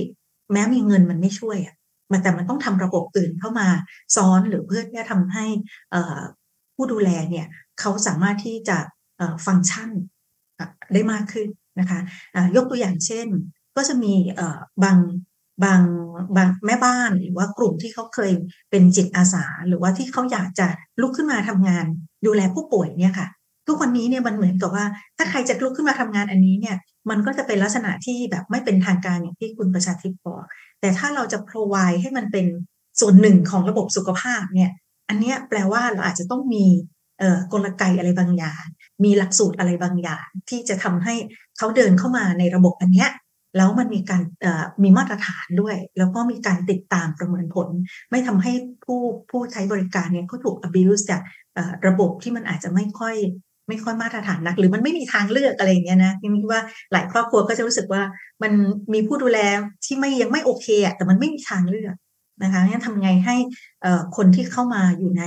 แม้มีเงินมันไม่ช่วยอะมันแต่มันต้องทำระบบอื่นเข้ามาซ้อนหรือเพื่อที่จะทำให้ผู้ดูแลเนี่ยเขาสามารถที่จะฟังก์ชันได้มากขึ้นนะคะยกตัวอย่างเช่น ก็จะมีบางบางบางแม่บ้านหรือว่ากลุ่มที่เขาเคยเป็นจิตอาสา หรือว่าที่เขาอยากจะลุกขึ้นมาทำงาน ดูแลผู้ป่วยเนี่ยค่ะ ทุกวันนี้เนี่ยมันเหมือนกับว่า ถ้าใครจะลุกขึ้นมาทำงานอันนี้เนี่ย มันก็จะเป็นลักษณะที่แบบไม่เป็นทางการอย่างที่คุณประชาธิปบอกแต่ถ้าเราจะ provide ให้มันเป็นส่วนหนึ่งของระบบสุขภาพเนี่ย อันนี้แปลว่าเราอาจจะต้องมีกลไกอะไรบางอย่าง มีหลักสูตรอะไรบางอย่าง ที่จะทำให้เขาเดินเข้ามาในระบบอันเนี้ย แล้วมันมีการมีมาตรฐานด้วย แล้วก็มีการติดตามประเมินผล ไม่ทำให้ผู้ผู้ใช้บริการเนี่ยเขาถูก abuse จากระบบที่มันอาจจะไม่ค่อยไม่ค่อยมาตรฐานนัก หรือมันไม่มีทางเลือกอะไรอย่างเงี้ยนะยังคิดว่าหลายครอบครัวก็จะรู้สึกว่ามันมีผู้ดูแลที่ไม่ยังไม่โอเคอะแต่มันไม่มีทางเลือกนะคะงั้นทำไงให้คนที่เข้ามาอยู่ใน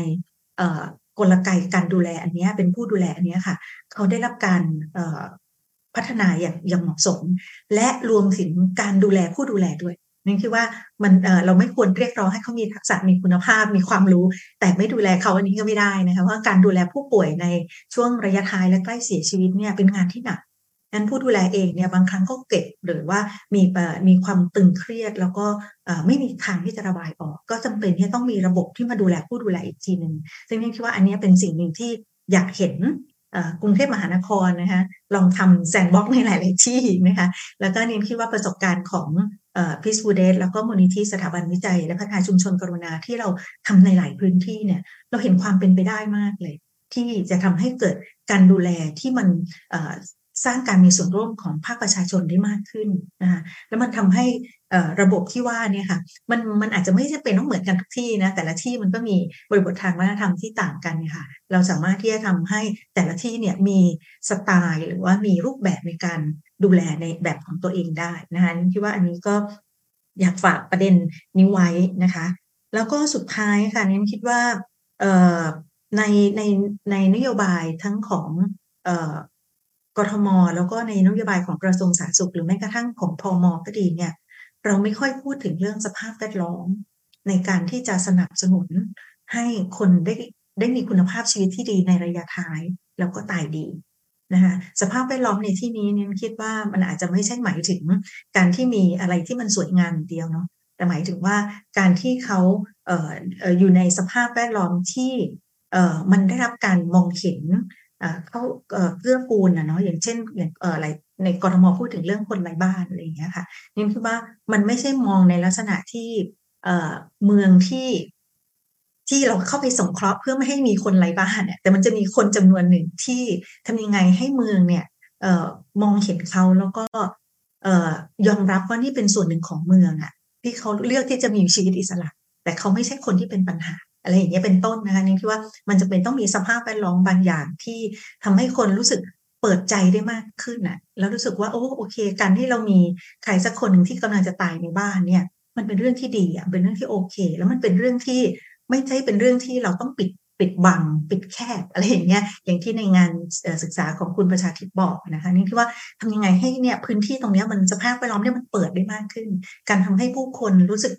กลไกการดูแลอันนี้เป็นผู้ดูแลอันนี้ค่ะ เขาได้รับการ พัฒนาอย่างอย่างเหมาะสม และรวมถึงการดูแลผู้ดูแลด้วยนั่นคือว่ามันเเราไม่ควรเรียกร้องให้เขามีทักษะมีคุณภาพมีความรู้ แต่ไม่ดูแลเขาอันนี้ก็ไม่ได้นะคะว่าการดูแลผู้ป่วยในช่วงระยะท้ายและใกล้เสียชีวิตเนี่ยเป็นงานที่หนักนั้นผู้ดูแลเองเนี่ยบางครั้งก็เก็บหรือว่ามีมีความตึงเครียด แล้วก็ไม่มีทางที่จะระบายออก ก็จำเป็นที่ต้องมีระบบที่มาดูแลผู้ดูแลอีกทีหนึ่งซึ่งนี่คิดว่าอันนี้เป็นสิ่งหนึ่งที่อยากเห็น กรุงเทพมหานครนะคะลองทำแซนบ็อกในหลาย ๆ ที่นะคะแล้วก็นิ้นคิดว่าประสบการณ์ของพิสฟูเดสแล้วก็มูลนิธิสถาบันวิจัย และพัฒนาชุมชนกรุณาที่เราทำในหลายพื้นที่เนี่ยเราเห็นความเป็นไปได้มากเลย ที่จะทำให้เกิดการดูแลที่มัน สร้างการมีส่วนร่วมของภาคประชาชนได้มากขึ้นนะคะแล้วมันทำให้ระบบที่ว่าเนี่ยค่ะมันมันอาจจะไม่ใช่เป็นต้องเหมือนกันทุกที่นะแต่ละที่มันก็มีบริบททางวัฒนธรรมที่ต่างกันค่ะเราสามารถที่จะทำให้แต่ละที่เนี่ยมีสไตล์หรือว่ามีรูปแบบในการดูแลในแบบของตัวเองได้นะคะคิดว่าอันนี้ก็อยากฝากประเด็นนี้ไว้นะคะ แล้วก็สุดท้ายค่ะนี่คิดว่าในในในนโยบายทั้งของ กทม แล้วก็ในนโยบายของกระทรวงสาธารณสุข หรือแม้กระทั่งของพอมก็ดีเนี่ยเราไม่ค่อยพูดถึงเรื่องสภาพแวดล้อมในการที่จะสนับสนุนให้คนได้ได้มีคุณภาพชีวิตที่ดีในระยะท้ายแล้วก็ตายดีนะคะสภาพแวดล้อมในที่นี้เนี่ยคิดว่ามันอาจจะไม่ใช่หมายถึงการที่มีอะไรที่มันสวยงามเดียวเนาะแต่หมายถึงว่าการที่เขาเอ่ออยู่ในสภาพแวดล้อมที่เอ่อมันได้รับการมองเห็น เขาเกื้อกูลนะเนาะอย่างเช่นอย่างอะไรในกรทมพูดถึงเรื่องคนไร้บ้านอะไรอย่างเงี้ยค่ะนี่คือว่ามันไม่ใช่มองในลักษณะที่เมืองที่ที่เราเข้าไปสงเคราะห์เพื่อไม่ให้มีคนไร้บ้านเนี่ย แต่มันจะมีคนจำนวนหนึ่งที่ทำยังไงให้เมืองเนี่ยเอ่อมองเห็นเขาแล้วก็เอยอมรับว่านี่เป็นส่วนหนึ่งของเมืองอะ่ะ ที่เขาเลือกที่จะมีชีวิตอิสระ แต่เขาไม่ใช่คนที่เป็นปัญหา อะไรอย่างเงี้ยเป็นต้นนะคะนี่คิดว่ามันจะเป็นต้องมีสภาพแวดล้อมบางอย่างที่ทำให้คนรู้สึกเปิดใจได้มากขึ้นน่ะ แล้วรู้สึกว่าโอ้โอเค การที่เรามีใครสักคนหนึ่งที่กำลังจะตายในบ้านเนี่ย มันเป็นเรื่องที่ดีอะเป็นเรื่องที่โอเค แล้วมันเป็นเรื่องที่ไม่ใช่เป็นเรื่องที่เราต้องปิดปิดบังปิดแคบอะไรอย่างเงี้ยอย่างที่ในงานศึกษาของคุณประชาธิปบอกนะคะนี่คือว่าทำยังไงให้เนี่ยพื้นที่ตรงเนี้ยมันสภาพแวดล้อมเนี่ยมันเปิดได้มากขึ้น การทำให้ผู้คนรู้สึก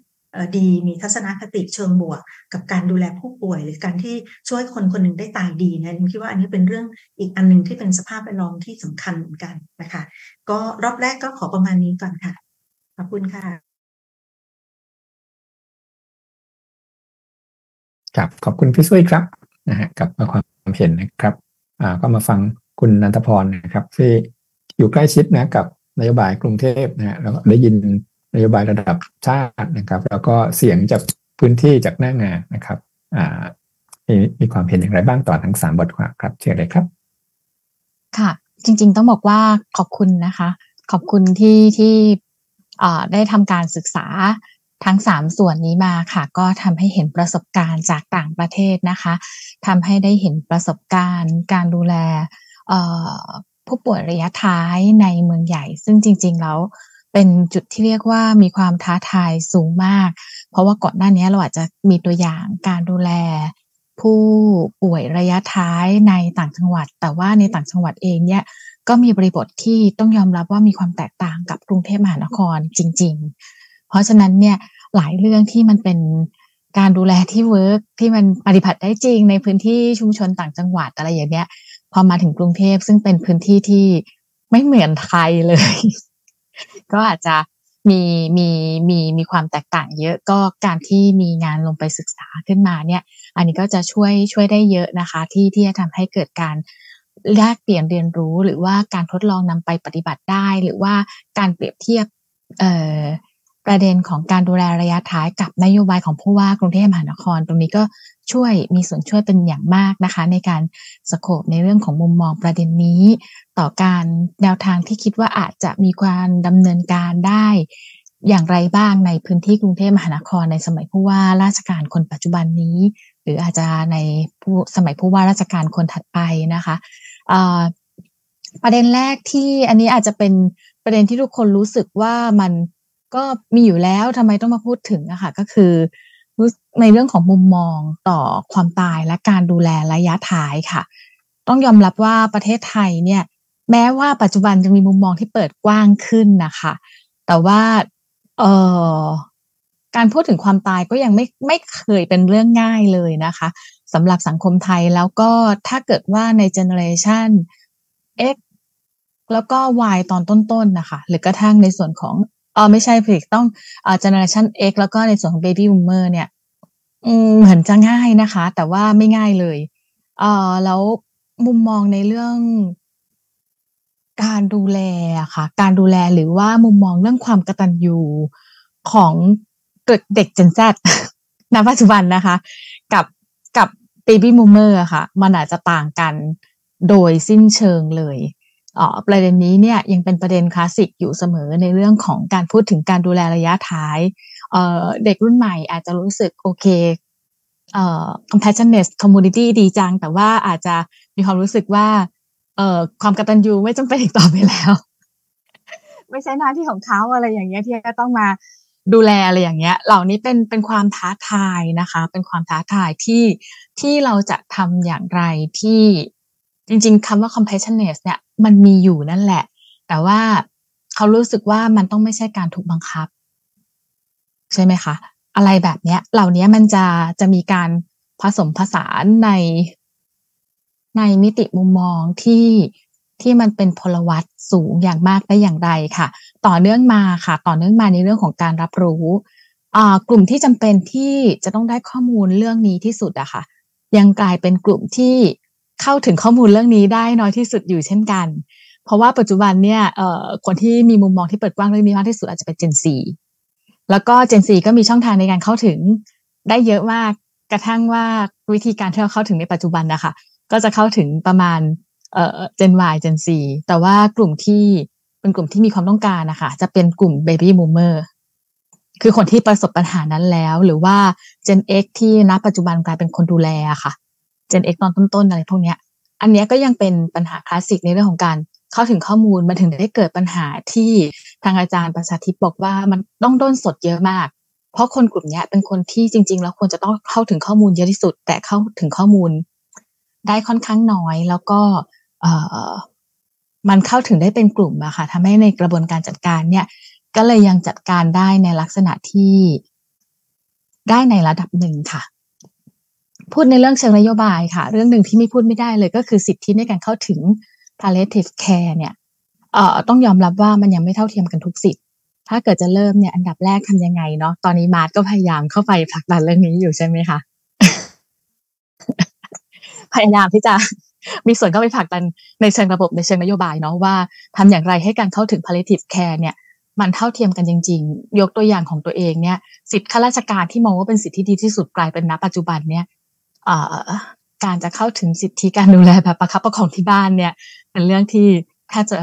ดีมีทัศนคติเชิงบวก กับการดูแลผู้ป่วย หรือการที่ช่วยคนคนหนึ่งได้ตายดีนะคิดว่าอันนี้เป็นเรื่องอีกอันหนึ่งที่เป็นสภาพแวดล้อมที่สำคัญเหมือนกันนะคะ ก็รอบแรกก็ขอประมาณนี้ก่อนค่ะ ขอบคุณค่ะครับขอบคุณพี่ซุยครับนะฮะกับความเห็นนะครับอ่าก็มาฟังคุณนันทพรนะครับที่อยู่ใกล้ชิดนะกับนโยบายกรุงเทพนะฮะแล้วก็ได้ยิน นโยบายระดับชาตินะครับ แล้วก็เสียงจากพื้นที่จากหน้างานนะครับอ่ามีมีความเห็นอย่างไรบ้างต่อทั้งสามบทความครับเชิญเลยครับ ค่ะ จริง ๆ ต้องบอกว่าขอบคุณนะคะ ขอบคุณที่ที่ได้ทำการศึกษาทั้งสามส่วนนี้มาค่ะ ก็ทำให้เห็นประสบการณ์จากต่างประเทศนะคะทำให้ได้เห็นประสบการณ์ การดูแลผู้ป่วยระยะท้ายในเมืองใหญ่ ซึ่งจริง ๆ แล้ว เป็นจุดที่เรียกว่ามีความท้าทายสูงมาก เพราะว่าก่อนหน้านี้เราอาจจะมีตัวอย่างการดูแล ผู้ป่วยระยะท้ายในต่างจังหวัด แต่ว่าในต่างจังหวัดเองเนี่ยก็มีบริบทที่ต้องยอมรับว่ามีความแตกต่างกับกรุงเทพมหานครจริง ๆ เพราะฉะนั้นเนี่ยหลายเรื่องที่มันเป็นการดูแลที่เวิร์กที่มันปฏิบัติได้จริงในพื้นที่ชุมชนต่างจังหวัดอะไรอย่างเนี้ย พอมาถึงกรุงเทพซึ่งเป็นพื้นที่ที่ไม่เหมือนไทยเลย ก็อาจจะมีมีมีมีความแตกต่างเยอะก็การที่มีงานลงไปศึกษาขึ้นมาเนี่ยอันนี้ก็จะช่วยช่วยได้เยอะนะคะ ที่ที่จะทำให้เกิดการแลกเปลี่ยนเรียนรู้หรือว่าการทดลองนำไปปฏิบัติได้ หรือว่าการเปรียบเทียบเอ่อประเด็นของการดูแลระยะท้ายกับนโยบายของผู้ว่ากรุงเทพมหานคร ตรงนี้ก็ ช่วยมีส่วนช่วยเป็นอย่างมากนะคะ ในการสโคบในเรื่องของมุมมองประเด็นนี้ ต่อการแนวทางที่คิดว่าอาจจะมีการดำเนินการได้อย่างไรบ้างในพื้นที่กรุงเทพมหานครในสมัยผู้ว่าราชการคนปัจจุบันนี้ หรืออาจจะในผู้สมัยผู้ว่าราชการคนถัดไปนะคะประเด็นแรกที่อันนี้อาจจะเป็นประเด็นที่ทุกคนรู้สึกว่ามันก็มีอยู่แล้วทำไมต้องมาพูดถึงอะค่ะก็คือ ในเรื่องของมุมมองต่อความตายและการดูแลระยะท้ายค่ะ ต้องยอมรับว่าประเทศไทยเนี่ย แม้ว่าปัจจุบันจะมีมุมมองที่เปิดกว้างขึ้นนะคะ แต่ว่าเอ่อการพูดถึงความตายก็ยังไม่ไม่เคยเป็นเรื่องง่ายเลยนะคะสำหรับสังคมไทยแล้วก็ถ้าเกิดว่าในเจเนอเรชัน X แล้วก็ Y ตอนต้นๆนนะคะ หรือกระทั่งในส่วนของเออไม่ใช่ผิดต้องอ่าเจเนอเรชัน X แล้วก็ในส่วนของ Baby Boomer เนี่ย อืมเหมือนจะง่ายนะคะ แต่ว่าไม่ง่ายเลย เออแล้วมุมมองในเรื่อง การดูแลอะค่ะ การดูแลหรือว่ามุมมองเรื่องความกตัญญูของเด็ก Gen Z ณ ปัจจุบันนะคะ กับกับ Baby Boomer อะค่ะ มันอาจจะต่างกันโดยสิ้นเชิงเลยอ๋อประเด็นนี้เนี่ยยังเป็นประเด็นคลาสสิกอยู่เสมอในเรื่องของการพูดถึงการดูแลระยะท้าย เเด็กรุ่นใหม่อาจจะรู้สึกโอเคเอ่อ compassionate community ดีจัง แต่ว่าอาจจะมีความรู้สึกว่า เอ่อความกตัญญูไม่จำเป็นอีกต่อไปแล้ว ไม่ใช่หน้าที่ของเขาอะไรอย่างเงี้ยที่จะต้องมาดูแลอะไรอย่างเงี้ย เหล่านี้เป็นเป็นความท้าทายนะคะ เป็นความท้าทายที่ที่เราจะทำอย่างไรที่จริงๆคำว่า compassionate เนี่ยมันมีอยู่นั่นแหละ แต่ว่าเขารู้สึกว่ามันต้องไม่ใช่การถูกบังคับ ใช่ไหมคะ อะไรแบบเนี้ย เหล่านี้มันจะจะมีการผสมผสานในในมิติมุมมองที่ที่มันเป็นพลวัตสูงอย่างมากได้อย่างไรค่ะ ต่อเนื่องมาค่ะ ต่อเนื่องมาในเรื่องของการรับรู้กลุ่มที่จำเป็นที่จะต้องได้ข้อมูลเรื่องนี้ที่สุดอะค่ะ ยังกลายเป็นกลุ่มที่เข้าถึงข้อมูลเรื่องนี้ได้น้อยที่สุดอยู่เช่นกัน เพราะว่าปัจจุบันเนี่ยเอ่อคนที่มีมุมมองที่เปิดกว้างเรื่องนี้มากที่สุดอาจจะเป็น Gen Z แล้วก็ Gen Z ก็มีช่องทางในการเข้าถึงได้เยอะมากกระทั่งว่าวิธีการที่เราเข้าถึงในปัจจุบันนะคะก็จะเข้าถึงประมาณเอ่อ Gen Y Gen Z แต่ว่ากลุ่มที่เป็นกลุ่มที่มีความต้องการนะคะจะเป็นกลุ่ม Baby Boomer คือคนที่ประสบปัญหานั้นแล้ว หรือว่า Gen X ที่ณปัจจุบันกลายเป็นคนดูแลอะค่ะ Gen X ตอนต้นๆอะไรพวกเนี้ยอันนี้ก็ยังเป็นปัญหาคลาสสิกในเรื่องของการ เข้าถึงข้อมูลมันถึงได้เกิดปัญหาที่ทางอาจารย์ประชาธิปบอกว่ามันต้องด้นสดเยอะมาก เพราะคนกลุ่มนี้เป็นคนที่จริง ๆ แล้วควรจะต้องเข้าถึงข้อมูลเยอะที่สุด แต่เข้าถึงข้อมูล ได้ค่อนข้างน้อย แล้วก็เออมันเข้าถึงได้เป็นกลุ่มอะค่ะทำให้ในกระบวนการจัดการเนี่ย ก็เลยยังจัดการได้ในลักษณะที่ได้ในระดับหนึ่งค่ะ พูดในเรื่องเชิงนโยบายค่ะ เรื่องหนึ่งที่ไม่พูดไม่ได้เลยก็คือสิทธิในการเข้าถึง palliative care เนี่ยเอ่อต้องยอมรับว่ามันยังไม่เท่าเทียมกันทุกสิทธิ์ ถ้าเกิดจะเริ่มเนี่ยอันดับแรกทำยังไงเนาะตอนนี้มาร์ทก็พยายามเข้าไปผลักดันเรื่องนี้อยู่ใช่ไหมคะพยายามที่จะมีส่วนเข้าไปผลักดันในเชิงระบบในเชิงนโยบายเนาะว่าทำอย่างไรให้การเข้าถึง palliative care เนี่ยมันเท่าเทียมกันจริง ๆ ยกตัวอย่างของตัวเองเนี่ย สิทธิข้าราชการที่มองว่าเป็นสิทธิที่ดีที่สุดกลายเป็นณปัจจุบันเนี่ยการจะเข้าถึงสิทธิการดูแลแบบประคับประคองที่บ้านเนี่ย เป็นเรื่องที่แทบจะ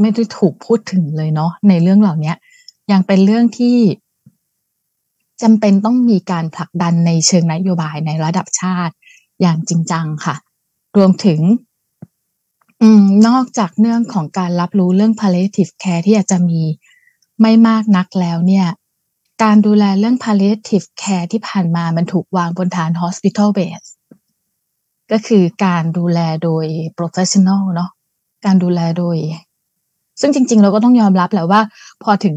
ไม่ได้ถูกพูดถึงเลยเนาะในเรื่องเหล่านี้ยังเป็นเรื่องที่จำเป็นต้องมีการผลักดันในเชิงนโยบายในระดับชาติอย่างจริงจังค่ะ รวมถึงอนอกจากเรื่องของการรับรู้เรื่อง palliative care ที่อาจจะมีไม่มากนักแล้วเนี่ย การดูแลเรื่อง palliative care ที่ผ่านมามันถูกวางบนฐาน hospital base ก็คือการดูแลโดย professional เนาะการดูแลโดย ซึ่งจริง ๆ เราก็ต้องยอมรับแหละว่า พอถึง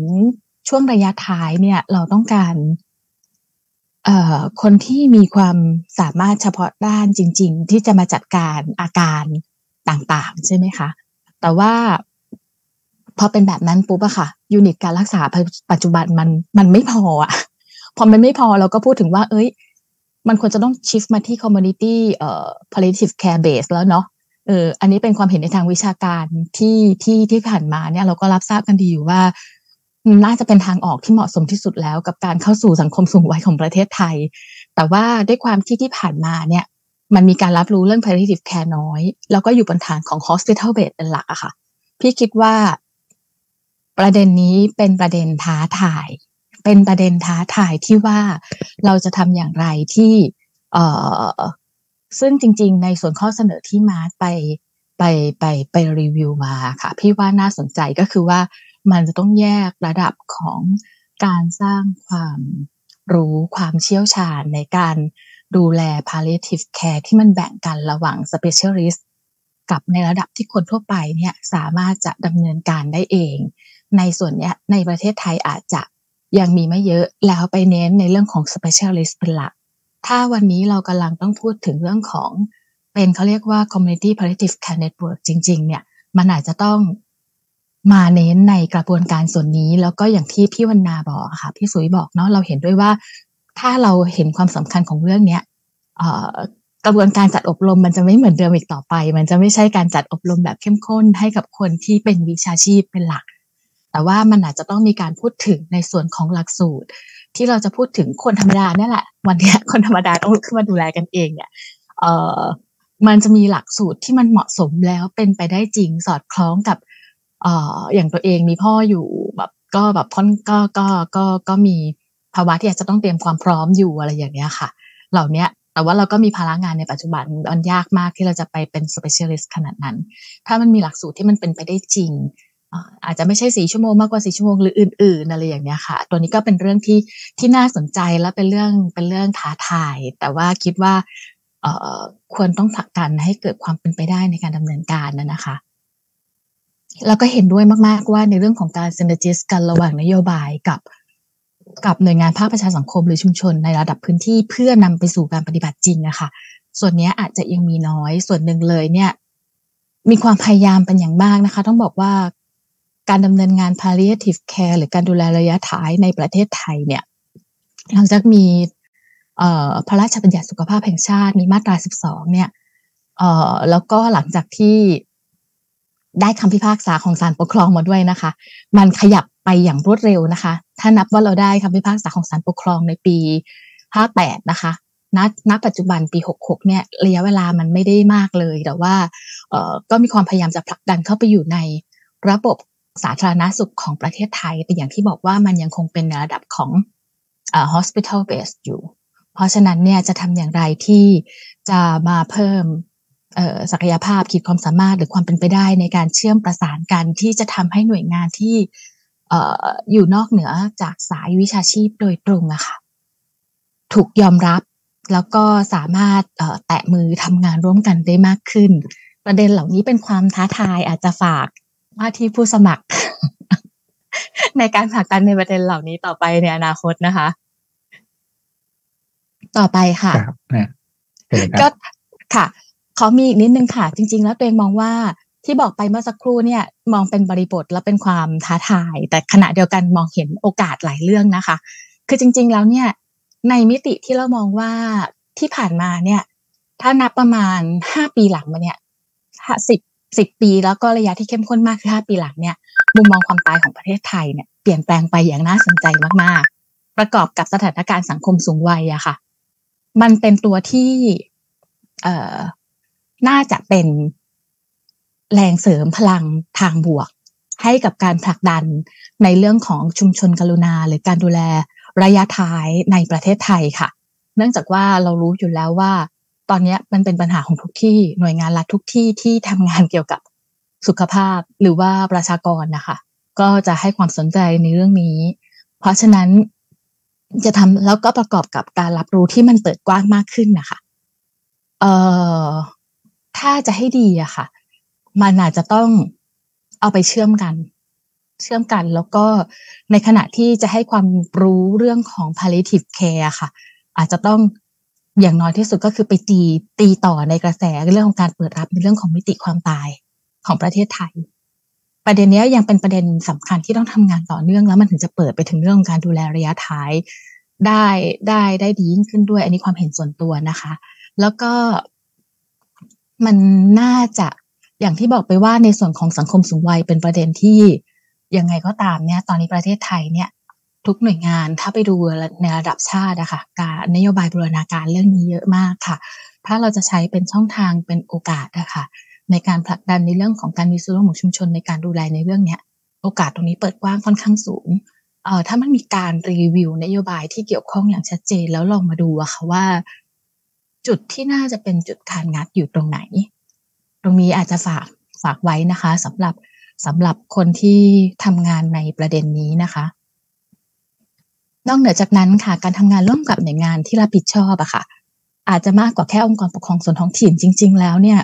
ช่วงระยะท้ายเนี่ย เราต้องการเอ่อคนที่มีความสามารถเฉพาะด้านจริง ๆ ที่จะมาจัดการอาการต่างๆ ใช่ไหมคะ แต่ว่าพอเป็นแบบนั้นปุ๊บอะค่ะ ยูนิตการรักษาปัจจุบันมันมันไม่พออะพอมันไม่พอเราก็พูดถึงว่า เอ้ย มันควรจะต้องชิฟมาที่ community เอ่อ palliative care base แล้วเนาะเอออันนี้เป็นความเห็นในทางวิชาการที่ที่ที่ผ่านมาเนี่ยเราก็รับทราบกันดีอยู่ว่า น่าจะเป็นทางออกที่เหมาะสมที่สุดแล้ว กับการเข้าสู่สังคมสูงวัยของประเทศไทย แต่ว่าด้วยความที่ที่ผ่านมาเนี่ยมันมีการรับรู้เรื่อง palliative care น้อย แล้วก็อยู่บนฐานของ hospital bed เป็นหลักอะค่ะ พี่คิดว่าประเด็นนี้เป็นประเด็นท้าทาย เป็นประเด็นท้าทายที่ว่าเราจะทำอย่างไรที่เอ่อซึ่งจริง ๆ ในส่วนข้อเสนอที่มาไปไปไปไปรีวิวมาค่ะ พี่ว่าน่าสนใจก็คือว่ามันจะต้องแยกระดับของการสร้างความรู้ความเชี่ยวชาญในการดูแล palliative care ที่มันแบ่งกันระหว่าง specialist กับในระดับที่คนทั่วไปเนี่ยสามารถจะดำเนินการได้เอง ในส่วนเนี้ยในประเทศไทยอาจจะ ยังมีไม่เยอะแล้วไปเน้นในเรื่องของ specialist เป็นหลัก ถ้าวันนี้เรากำลังต้องพูดถึงเรื่องของเป็นเขาเรียกว่า community palliative care network จริง ๆ เนี่ย มันอาจจะต้องมาเน้นในกระบวนการส่วนนี้ แล้วก็อย่างที่พี่วรรณาบอกค่ะพี่สุยบอกเนาะเราเห็นด้วยว่า ถ้าเราเห็นความสำคัญของเรื่องเนี้ยกระบวนการจัดอบรมมันจะไม่เหมือนเดิมอีกต่อไป มันจะไม่ใช่การจัดอบรมแบบเข้มข้นให้กับคนที่เป็นวิชาชีพเป็นหลัก แต่ว่ามันอาจจะต้องมีการพูดถึงในส่วนของหลักสูตร ที่เราจะพูดถึงคนธรรมดาเนี่ยแหละ วันนี้คนธรรมดาต้องลุกขึ้นมาดูแลกันเองเนี่ยเออมันจะมีหลักสูตรที่มันเหมาะสมแล้วเป็นไปได้จริงสอดคล้องกับเอ่ออย่างตัวเองมีพ่ออยู่แบบก็แบบค่อนก็ก็ก็ก็มีภาวะที่อาจจะต้องเตรียมความพร้อมอยู่อะไรอย่างเงี้ยค่ะ เหล่านี้แต่ว่าเราก็มีภาระงานในปัจจุบันมันยากมากที่เราจะไปเป็น specialist ขนาดนั้น ถ้ามันมีหลักสูตรที่มันเป็นไปได้จริง อาจจะไม่ใช่สี่ชั่วโมงมากกว่าสี่ชั่วโมงหรืออื่นๆอะไรอย่างเงี้ยค่ะ ตัวนี้ก็เป็นเรื่องที่ที่น่าสนใจและเป็นเรื่องเป็นเรื่องท้าทาย แต่ว่าคิดว่าเออควรต้องผลักดันให้เกิดความเป็นไปได้ในการดำเนินการนะนะคะแล้วก็เห็นด้วยมากๆว่าในเรื่องของการเซนเจิสกันระหว่างนโยบายกับ กับหน่วยงานภาคประชาสังคมหรือชุมชนในระดับพื้นที่เพื่อนำไปสู่การปฏิบัติจริงนะคะส่วนนี้อาจจะยังมีน้อยส่วนหนึ่งเลยเนี่ย มีความพยายามเป็นอย่างมากนะคะ ต้องบอกว่า การดำเนินงาน palliative care หรือการดูแลระยะท้ายในประเทศไทยเนี่ยหลังจากมีพระราชบัญญัติสุขภาพแห่งชาติมีมาตรา 12 เนี่ยแล้วก็หลังจากที่ได้คำพิพากษาของศาลปกครองมาด้วยนะคะ มันขยับไปอย่างรวดเร็วนะคะ ถ้านับว่าเราได้คำพิพากษาของศาลปกครองในปี 58 นะคะณณปัจจุบันปี 66 เนี่ยระยะเวลามันไม่ได้มากเลย แต่ว่าก็มีความพยายามจะผลักดันเข้าไปอยู่ในระบบ สาธารณาสุขของประเทศไทย แต่อย่างที่บอกว่ามันยังคงเป็นในระดับของ hospital based อยู่ เพราะฉะนั้นเนี่ยจะทำอย่างไรที่จะมาเพิ่มศักยภาพขีดความสามารถหรือความเป็นไปได้ในการเชื่อมประสานกันที่จะทำให้หน่วยงานที่อยู่นอกเหนือจากสายวิชาชีพโดยตรงอะค่ะถูกยอมรับแล้วก็สามารถแตะมือทำงานร่วมกันได้มากขึ้น ประเด็นเหล่านี้เป็นความท้าทายอาจจะฝาก ว่าที่ผู้สมัคร ในการผลักดันในประเด็นเหล่านี้ต่อไปในอนาคตนะคะ ต่อไปค่ะก็ค่ะขอมีอีกนิดนึงค่ะ จริง ๆ แล้วตัวเองมองว่าที่บอกไปเมื่อสักครู่เนี่ย มองเป็นบริบทและเป็นความท้าทาย แต่ขณะเดียวกันมองเห็นโอกาสหลายเรื่องนะคะ คือจริง ๆ แล้วเนี่ย ในมิติที่เรามองว่าที่ผ่านมาเนี่ย ถ้านับประมาณห้าปีหลังมาเนี่ยห้าสิบ สิบปี แล้วก็ระยะที่เข้มข้นมากคือห้าปีหลังเนี่ยมุมมองความตายของประเทศไทยเนี่ยเปลี่ยนแปลงไปอย่างน่าสนใจมากๆ ประกอบกับสถานการณ์สังคมสูงวัยอะค่ะ มันเป็นตัวที่เอ่อน่าจะเป็นแรงเสริมพลังทางบวก ให้กับการผลักดันในเรื่องของชุมชนกรุณา หรือการดูแลระยะท้ายในประเทศไทยค่ะ เนื่องจากว่าเรารู้อยู่แล้วว่า อนนี้มันเป็นปัญหาของทุกที่หน่วยงานรัฐทุกที่ที่ทำงานเกี่ยวกับสุขภาพหรือว่าประชากรนะคะ ก็จะให้ความสนใจในเรื่องนี้ เพราะฉะนั้นจะทำแล้วก็ประกอบกับการรับรู้ที่มันเปิดกว้างมากขึ้นนะคะเอ่อถ้าจะให้ดีอะค่ะ มันอาจจะต้องเอาไปเชื่อมกัน เชื่อมกันแล้วก็ในขณะที่จะให้ความรู้เรื่องของ palliative care ค่ะ อาจจะต้อง อย่างน้อยที่สุดก็คือไปตีตีต่อในกระแสเรื่องของการเปิดรับในเรื่องของมิติความตายของประเทศไทย ประเด็นนี้ยังเป็นประเด็นสำคัญที่ต้องทำงานต่อเนื่องแล้วมันถึงจะเปิดไปถึงเรื่องของการดูแลระยะท้ายได้ได้ได้ดียิ่งขึ้นด้วย อันนี้ความเห็นส่วนตัวนะคะ แล้วก็มันน่าจะอย่างที่บอกไปว่าในส่วนของสังคมสูงวัยเป็นประเด็นที่ยังไงก็ตามเนี่ย ตอนนี้ประเทศไทยเนี่ย ทุกหน่วยงานถ้าไปดูในระดับชาติอะคะ่ะการนโยบายบูรณาการเรื่องนี้เยอะมากค่ะ ถ้าเราจะใช้เป็นช่องทางเป็นโอกาสอะคะ่ะในการผลักดันในเรื่องของการมีส่วนร่วมของชุมชนในการดูแลในเรื่องเนี้ย โอกาสตรงนี้เปิดกว้างค่อนข้างสูงเอ่อถ้ามันมีการรีวิวนโยบายที่เกี่ยวข้องอย่างชัดเจนแล้วลองมาดูอะค่ะว่า จุดที่น่าจะเป็นจุดคานงัดอยู่ตรงไหน ตรงนี้อาจจะฝากฝากไว้นะคะสำหรับสำหรับคนที่ทำงานในประเด็นนี้นะคะ นอกเหนือจากนั้นค่ะการทำงานร่วมกับหน่วยงานที่รับผิดชอบอะค่ะ อาจจะมากกว่าแค่องค์กรปกครองส่วนท้องถิ่นจริง ๆ แล้วเนี่ย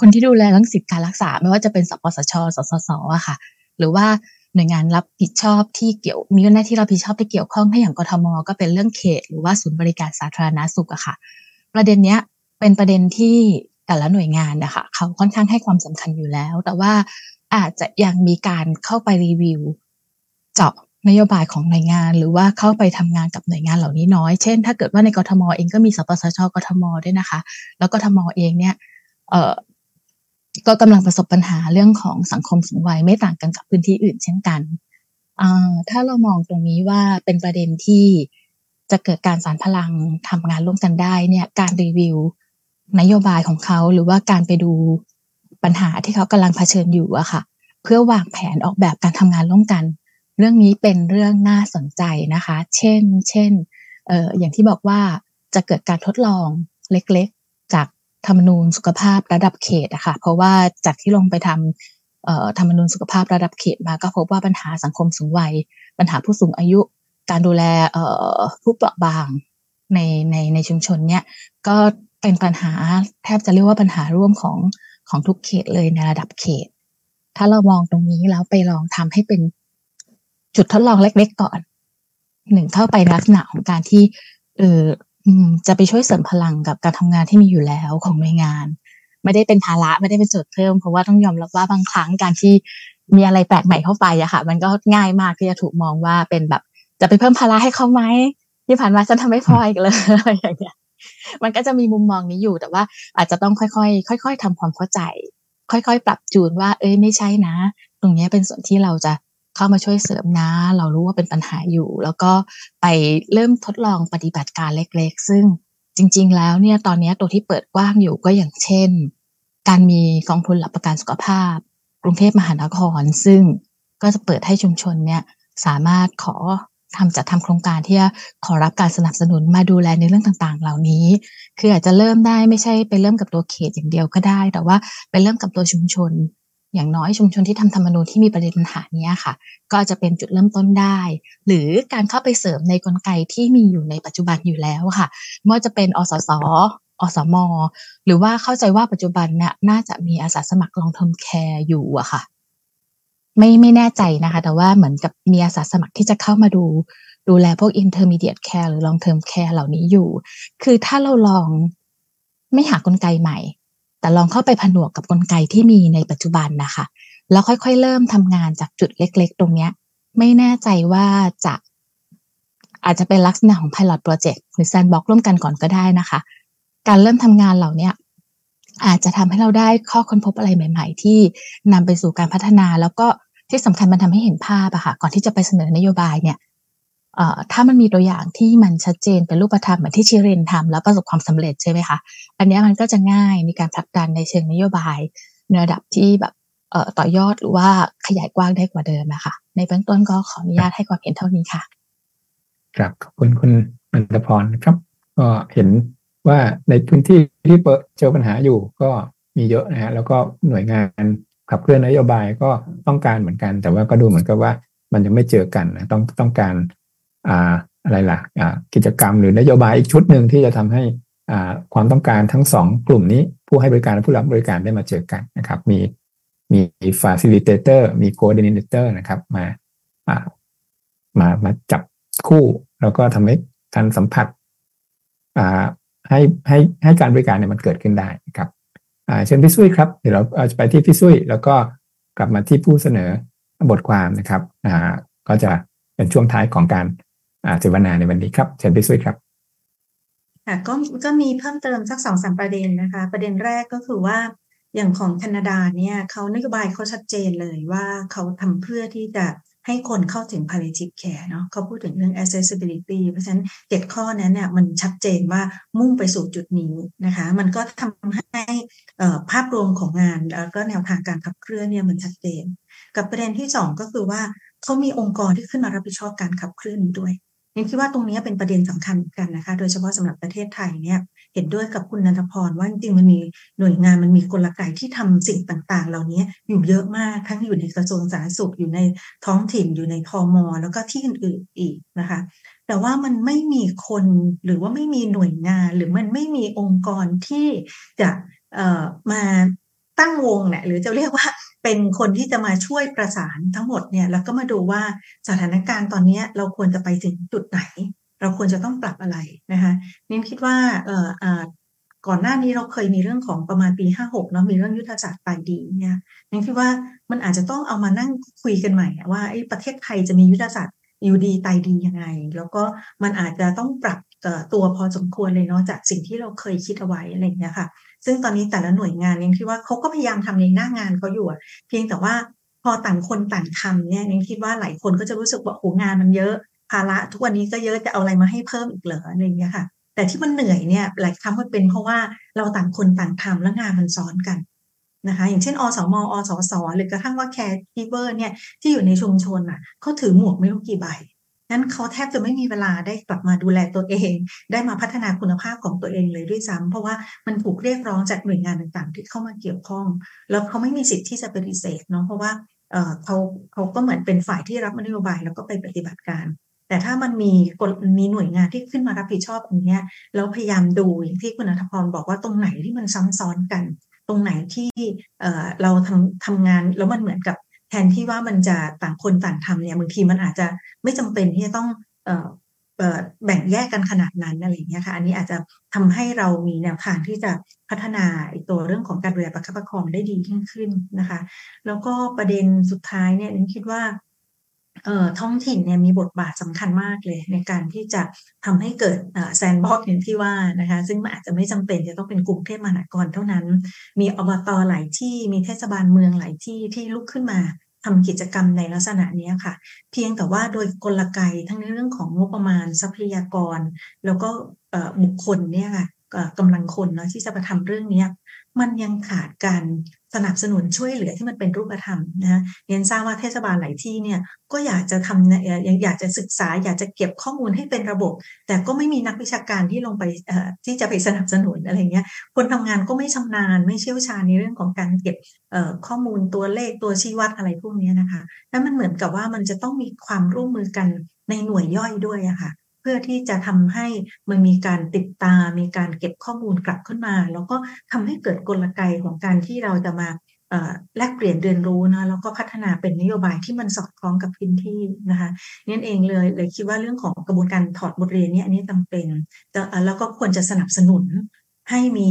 คนที่ดูแลเรื่องสิทธิการรักษา ไม่ว่าจะเป็นสปสช สสสอะค่ะ หรือว่าหน่วยงานรับผิดชอบที่เกี่ยวมีหน้าที่รับผิดชอบที่เกี่ยวข้องถ้าอย่างกทมก็เป็นเรื่องเขต หรือว่าศูนย์บริการสาธารณาสุขอะค่ะ ประเด็นเนี้ยเป็นประเด็นที่แต่ละหน่วยงานนะคะเขาค่อนข้างให้ความสำคัญอยู่แล้ว แต่ว่าอาจจะยังมีการเข้าไปรีวิว เจาะ นโยบายของหน่วยงาน หรือว่าเข้าไปทำงานกับหน่วยงานเหล่านี้น้อย เช่น ถ้าเกิดว่าในกทมเองก็มีสปสชกทมด้วยนะคะ แล้วกทมเองเนี่ยเอ่อก็กำลังประสบปัญหาเรื่องของสังคมสูงวัยไม่ต่างกันกับพื้นที่อื่น เช่นกันถ้าเรามองตรงนี้ว่าเป็นประเด็นที่จะเกิดการสารพลังทำงานร่วมกันได้เนี่ยการรีวิวนโยบายของเขาหรือว่าการไปดูปัญหาที่เขากำลังเผชิญอยู่อะค่ะ เพื่อวางแผนออกแบบการทำงานร่วมกัน เรื่องนี้เป็นเรื่องน่าสนใจนะคะ เช่น เช่นเอ่ออย่างที่บอกว่าจะเกิดการทดลองเล็กๆ จากธรรมนูญสุขภาพระดับเขตอะค่ะ เพราะว่าจากที่ลงไปทำเอ่อธรรมนูญสุขภาพระดับเขตมาก็พบว่าปัญหาสังคมสูงวัย ปัญหาผู้สูงอายุ การดูแลเอ่อผู้เปราะบางในในในชุมชนเนี่ยก็เป็นปัญหาแทบจะเรียกว่าปัญหาร่วมของของทุกเขตเลยในระดับเขต ถ้าเรามองตรงนี้แล้วไปลองทำให้เป็น จุดทดลองเล็ก ๆ ก่อนหนึ่งเข้าไปลักษณะของการที่เออจะไปช่วยเสริมพลังกับการทำงานที่มีอยู่แล้วของหน่วยงาน ไม่ได้เป็นภาระไม่ได้เป็นโจทย์เพิ่มเพราะว่าต้องยอมรับว่าบางครั้งการที่มีอะไรแปลกใหม่เข้าไปอะค่ะ มันก็ง่ายมากที่จะถูกมองว่าเป็นแบบ จะไปเพิ่มภาระให้เขาไหมที่ผ่านมาฉันทำไม่พออีกเลยอะไรอย่างเงี้ยมันก็จะมีมุมมองนี้อยู่แต่ว่า อาจจะต้องค่อยๆค่อย ๆทำความเข้าใจ ค่อย ๆ ปรับจูนว่า เอ้ยไม่ใช่นะ ตรงนี้เป็นส่วนที่เราจะ เข้ามาช่วยเสริมนะ เรารู้ว่าเป็นปัญหาอยู่ แล้วก็ไปเริ่มทดลองปฏิบัติการเล็กๆ ซึ่งจริง ๆ แล้วเนี่ยตอนนี้ตัวที่เปิดกว้างอยู่ก็อย่างเช่น การมีกองทุนหลักประกันสุขภาพ กรุงเทพมหานคร ซึ่งก็จะเปิดให้ชุมชนเนี่ยสามารถขอทำจัดทำโครงการที่จะขอรับการสนับสนุนมาดูแลในเรื่องต่างๆ เหล่านี้ คืออาจจะเริ่มได้ไม่ใช่ไปเริ่มกับตัวเขตอย่างเดียวก็ได้ แต่ว่าไปเริ่มกับตัวชุมชน อย่างน้อยชุมชนที่ทำธรรมนูญที่มีประเด็นปัญหานี้ค่ะ ก็จะเป็นจุดเริ่มต้นได้ หรือการเข้าไปเสริมในกลไกที่มีอยู่ในปัจจุบันอยู่แล้วค่ะไม่ว่าจะเป็นอสสอสม หรือว่าเข้าใจว่าปัจจุบันเนี่ยน่าจะมีอาสาสมัครลองเทำแคร์อยู่อะค่ะ ไม่ไม่แน่ใจนะคะ แต่ว่าเหมือนกับมีอาสาสมัครที่จะเข้ามาดูดูแลพวก intermediate care หรือ long term care เหล่านี้อยู่ คือถ้าเราลองไม่หากลไกใหม่ แต่ลองเข้าไปผนวกกับกลไกที่มีในปัจจุบันนะคะ แล้วค่อยๆ เริ่มทำงานจากจุดเล็ก ๆ ตรงเนี้ย ไม่แน่ใจว่าจะอาจจะเป็นลักษณะของ pilot project หรือ sandbox ร่วมกันก่อนก็ได้นะคะ การเริ่มทำงานเหล่านี้อาจจะทำให้เราได้ข้อค้นพบอะไรใหม่ ๆ ที่นำไปสู่การพัฒนา แล้วก็ที่สำคัญมันทำให้เห็นภาพอะค่ะ ก่อนที่จะไปเสนอนโยบายเนี่ย ถ้ามันมีตัวอย่างที่มันชัดเจนเป็นรูปธรรมเหมือนที่ชิเรนทำแล้วประสบความสำเร็จใช่ไหมคะ อันนี้มันก็จะง่ายในการผลักดันในเชิงนโยบายในระดับที่แบบต่อยอดหรือว่าขยายกว้างได้กว่าเดิมนะคะในเบื้องต้นก็ขออนุญาตให้ความเห็นเท่านี้ค่ะครับขอบคุณคุณอันตพรครับ ก็เห็นว่าในพื้นที่ที่เจอปัญหาอยู่ก็มีเยอะนะฮะแล้วก็หน่วยงานขับเคลื่อนนโยบายก็ต้องการเหมือนกัน แต่ว่าก็ดูเหมือนกับว่ามันยังไม่เจอกันนะต้องต้องการ อ่าอะไรล่ะอ่ากิจกรรมหรือนโยบายอีกชุดหนึ่งที่จะทำให้อ่าความต้องการทั้งสองกลุ่มนี้ผู้ให้บริการและผู้รับบริการได้มาเจอกันนะครับ มีมี facilitator มี coordinator นะครับมาอ่ามามาจับคู่แล้วก็ทำให้การสัมผัสอ่าให้ให้ให้การบริการเนี่ยมันเกิดขึ้นได้นะครับอ่าเชิญพี่ซุยครับเดี๋ยวเราจะไปที่พี่ซุยแล้วก็กลับมาที่ผู้เสนอบทความนะครับอ่าก็จะเป็นช่วงท้ายของการ เสวนาในวันนี้ครับเชิญพี่ซุยครับค่ะก็ก็มีเพิ่มเติมสักสองสามประเด็นนะคะ ประเด็นแรกก็คือว่าอย่างของแคนาดาเนี่ยเขานโยบายเขาชัดเจนเลยว่าเขาทำเพื่อที่จะให้คนเข้าถึง palliative care เนาะเขาพูดถึงเรื่อง accessibility เพราะฉะนั้นเจ็ดข้อนั้นเนี่ยมันชัดเจนว่ามุ่งไปสู่จุดนี้นะคะ มันก็ทำให้ภาพรวมของงานแล้วก็แนวทางการขับเคลื่อนเนี่ยมันชัดเจน กับประเด็นที่สองก็คือว่าเขามีองค์กรที่ขึ้นมารับผิดชอบการขับเคลื่อนนี้ด้วย นี่คิดว่าตรงนี้เป็นประเด็นสำคัญกันนะคะ โดยเฉพาะสำหรับประเทศไทยเนี่ยเห็นด้วยกับคุณนันทพรว่าจริงๆมันมีหน่วยงานมันมีกลไกที่ทำสิ่งต่างๆ เหล่านี้อยู่เยอะมากทั้งอยู่ในกระทรวงสาธารณสุขอยู่ในท้องถิ่นอยู่ในทอมอแล้วก็ที่อื่นๆอีกนะคะ แต่ว่ามันไม่มีคนหรือว่าไม่มีหน่วยงาน หรือมันไม่มีองค์กรที่จะมาตั้งวงเนี่ยหรือจะเรียกว่า เป็นคนที่จะมาช่วยประสานทั้งหมดเนี่ยแล้วก็มาดูว่าสถานการณ์ตอนนี้เราควรจะไปถึงจุดไหน เราควรจะต้องปรับอะไรนะคะนิ่คิดว่าเอ่อก่อนหน้านี้เราเคยมีเรื่องของประมาณปี 56เนาะมีเรื่องยุทธศาสตร์ตายดีเนี่ยนิ่คิดว่ามันอาจจะต้องเอามานั่งคุยกันใหม่ว่าไอ้ประเทศไทยจะมียุทธศาสตร์อยู่ดีตายดียังไง แล้วก็มันอาจจะต้องปรับตัวพอสมควรเลยเนาะจากสิ่งที่เราเคยคิดเอาไว้อะไรอย่างเงี้ยค่ะ ซึ่งตอนนี้แต่ละหน่วยงานยังคิดว่าเขาก็พยายามทำในหน้างานเขาอยู่เพียงแต่ว่าพอต่างคนต่างทำเนี่ยยังคิดว่าหลายคนก็จะรู้สึกว่าโอ้งานมันเยอะภาระทุกวันนี้ก็เยอะจะเอาอะไรมาให้เพิ่มอีกเหรออะไรอย่างเงี้ยค่ะ แต่ที่มันเหนื่อยเนี่ยหลายครั้งมันเป็นเพราะว่าเราต่างคนต่างทำแล้วงานมันซ้อนกันนะคะอย่างเช่นอสมอสสหรือกระทั่งว่า caregiver เนี่ยที่อยู่ในชุมชนอะเขาถือหมวกไม่รู้กี่ใบ นั้นเขาแทบจะไม่มีเวลาได้กลับมาดูแลตัวเอง ได้มาพัฒนาคุณภาพของตัวเองเลยด้วยซ้ำเพราะว่ามันถูกเรียกร้องจากหน่วยงานต่างๆ ที่เข้ามาเกี่ยวข้อง แล้วเขาไม่มีสิทธิ์ที่จะปฏิเสธเนาะเพราะว่าเออเขาเขาก็เหมือนเป็นฝ่ายที่รับนโยบายแล้วก็ไปปฏิบัติการ แต่ถ้ามันมีกฎมีหน่วยงานที่ขึ้นมารับผิดชอบตรงนี้แล้วพยายามดูอย่างที่คุณอัธพรบอกว่าตรงไหนที่มันซ้ำซ้อนกัน ตรงไหนที่เออเราทำทำงานแล้วมันเหมือนกับ แทนที่ว่ามันจะต่างคนต่างทำเนี่ยบางทีมันอาจจะไม่จำเป็นที่จะต้องแบ่งแยกกันขนาดนั้นอะไรเงี้ยค่ะ อันนี้อาจจะทำให้เรามีแนวทางที่จะพัฒนาตัวเรื่องของการดูแลประคับประคองได้ดียิ่งขึ้นนะคะ แล้วก็ประเด็นสุดท้ายเนี่ยนิงคิดว่า ท้องถิ่นเนี่ยมีบทบาทสำคัญมากเลย ในการที่จะทำให้เกิดแซนบ็อกอย่างที่ว่านะคะ ซึ่งมันอาจจะไม่จำเป็นจะต้องเป็นกรุงเทพมหานครเท่านั้น มีอบตหลายที่มีเทศบาลเมืองหลายที่ที่ลุกขึ้นมาทำกิจกรรมในลักษณะนี้ค่ะ เพียงแต่ว่าโดยกลไกทั้งในเรื่องของงบประมาณทรัพยากร แล้วก็บุคคลเนี่ยค่ะกำลังคนเนาะที่จะมาทำเรื่องนี้มันยังขาดการ สนับสนุนช่วยเหลือที่มันเป็นรูปธรรมนะเรียนทราบว่าเทศบาลหลายที่เนี่ยก็อยากจะทำยังอยากจะศึกษา อยากจะเก็บข้อมูลให้เป็นระบบ แต่ก็ไม่มีนักวิชาการที่ลงไปที่จะไปสนับสนุนอะไรเงี้ยคนทำงานก็ไม่ชำนาญไม่เชี่ยวชาญในเรื่องของการเก็บข้อมูลตัวเลขตัวชี้วัดอะไรพวกนี้นะคะแล้วมันเหมือนกับว่ามันจะต้องมีความร่วมมือกันในหน่วยย่อยด้วยอะค่ะ เพื่อที่จะทำให้มันมีการติดตาม มีการเก็บข้อมูลกลับขึ้นมา แล้วก็ทำให้เกิดกลไกของการที่เราจะมาแลกเปลี่ยนเรียนรู้นะแล้วก็พัฒนาเป็นนโยบายที่มันสอดคล้องกับพื้นที่นะคะนั่นเองเลยเลยคิดว่าเรื่องของกระบวนการถอดบทเรียนเนี้อันนี้จำเป็นแล้วก็ควรจะสนับสนุนให้มี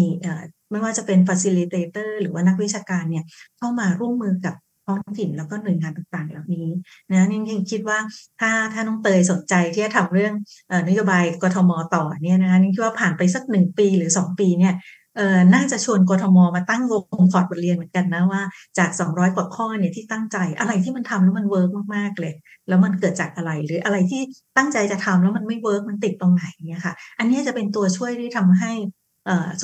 ไม่ว่าจะเป็น facilitator หรือว่านักวิชาการเนี่ยเข้ามาร่วมมือกับ ท้องถิ่นแล้วก็หน่วยงานต่างๆ เหล่านี้นะนี่ยังคิดว่าถ้าถ้าน้องเตยสนใจที่จะทำเรื่องนโยบายกทมต่อเนี่ยนะนี่คิดว่าผ่านไปสักหนึ่งปีหรือสองปีเนี่ยเออน่าจะชวนกทมมาตั้งวงพอร์ตบทเรียนเหมือนกันนะว่าจาก 200 กว่าข้อเนี่ยที่ตั้งใจอะไรที่มันทำแล้วมัน work มากๆเลย แล้วมันเกิดจากอะไรหรืออะไรที่ตั้งใจจะทำแล้วมันไม่ work มันติดตรงไหนเนี่ยค่ะ อันนี้จะเป็นตัวช่วยที่ทำให้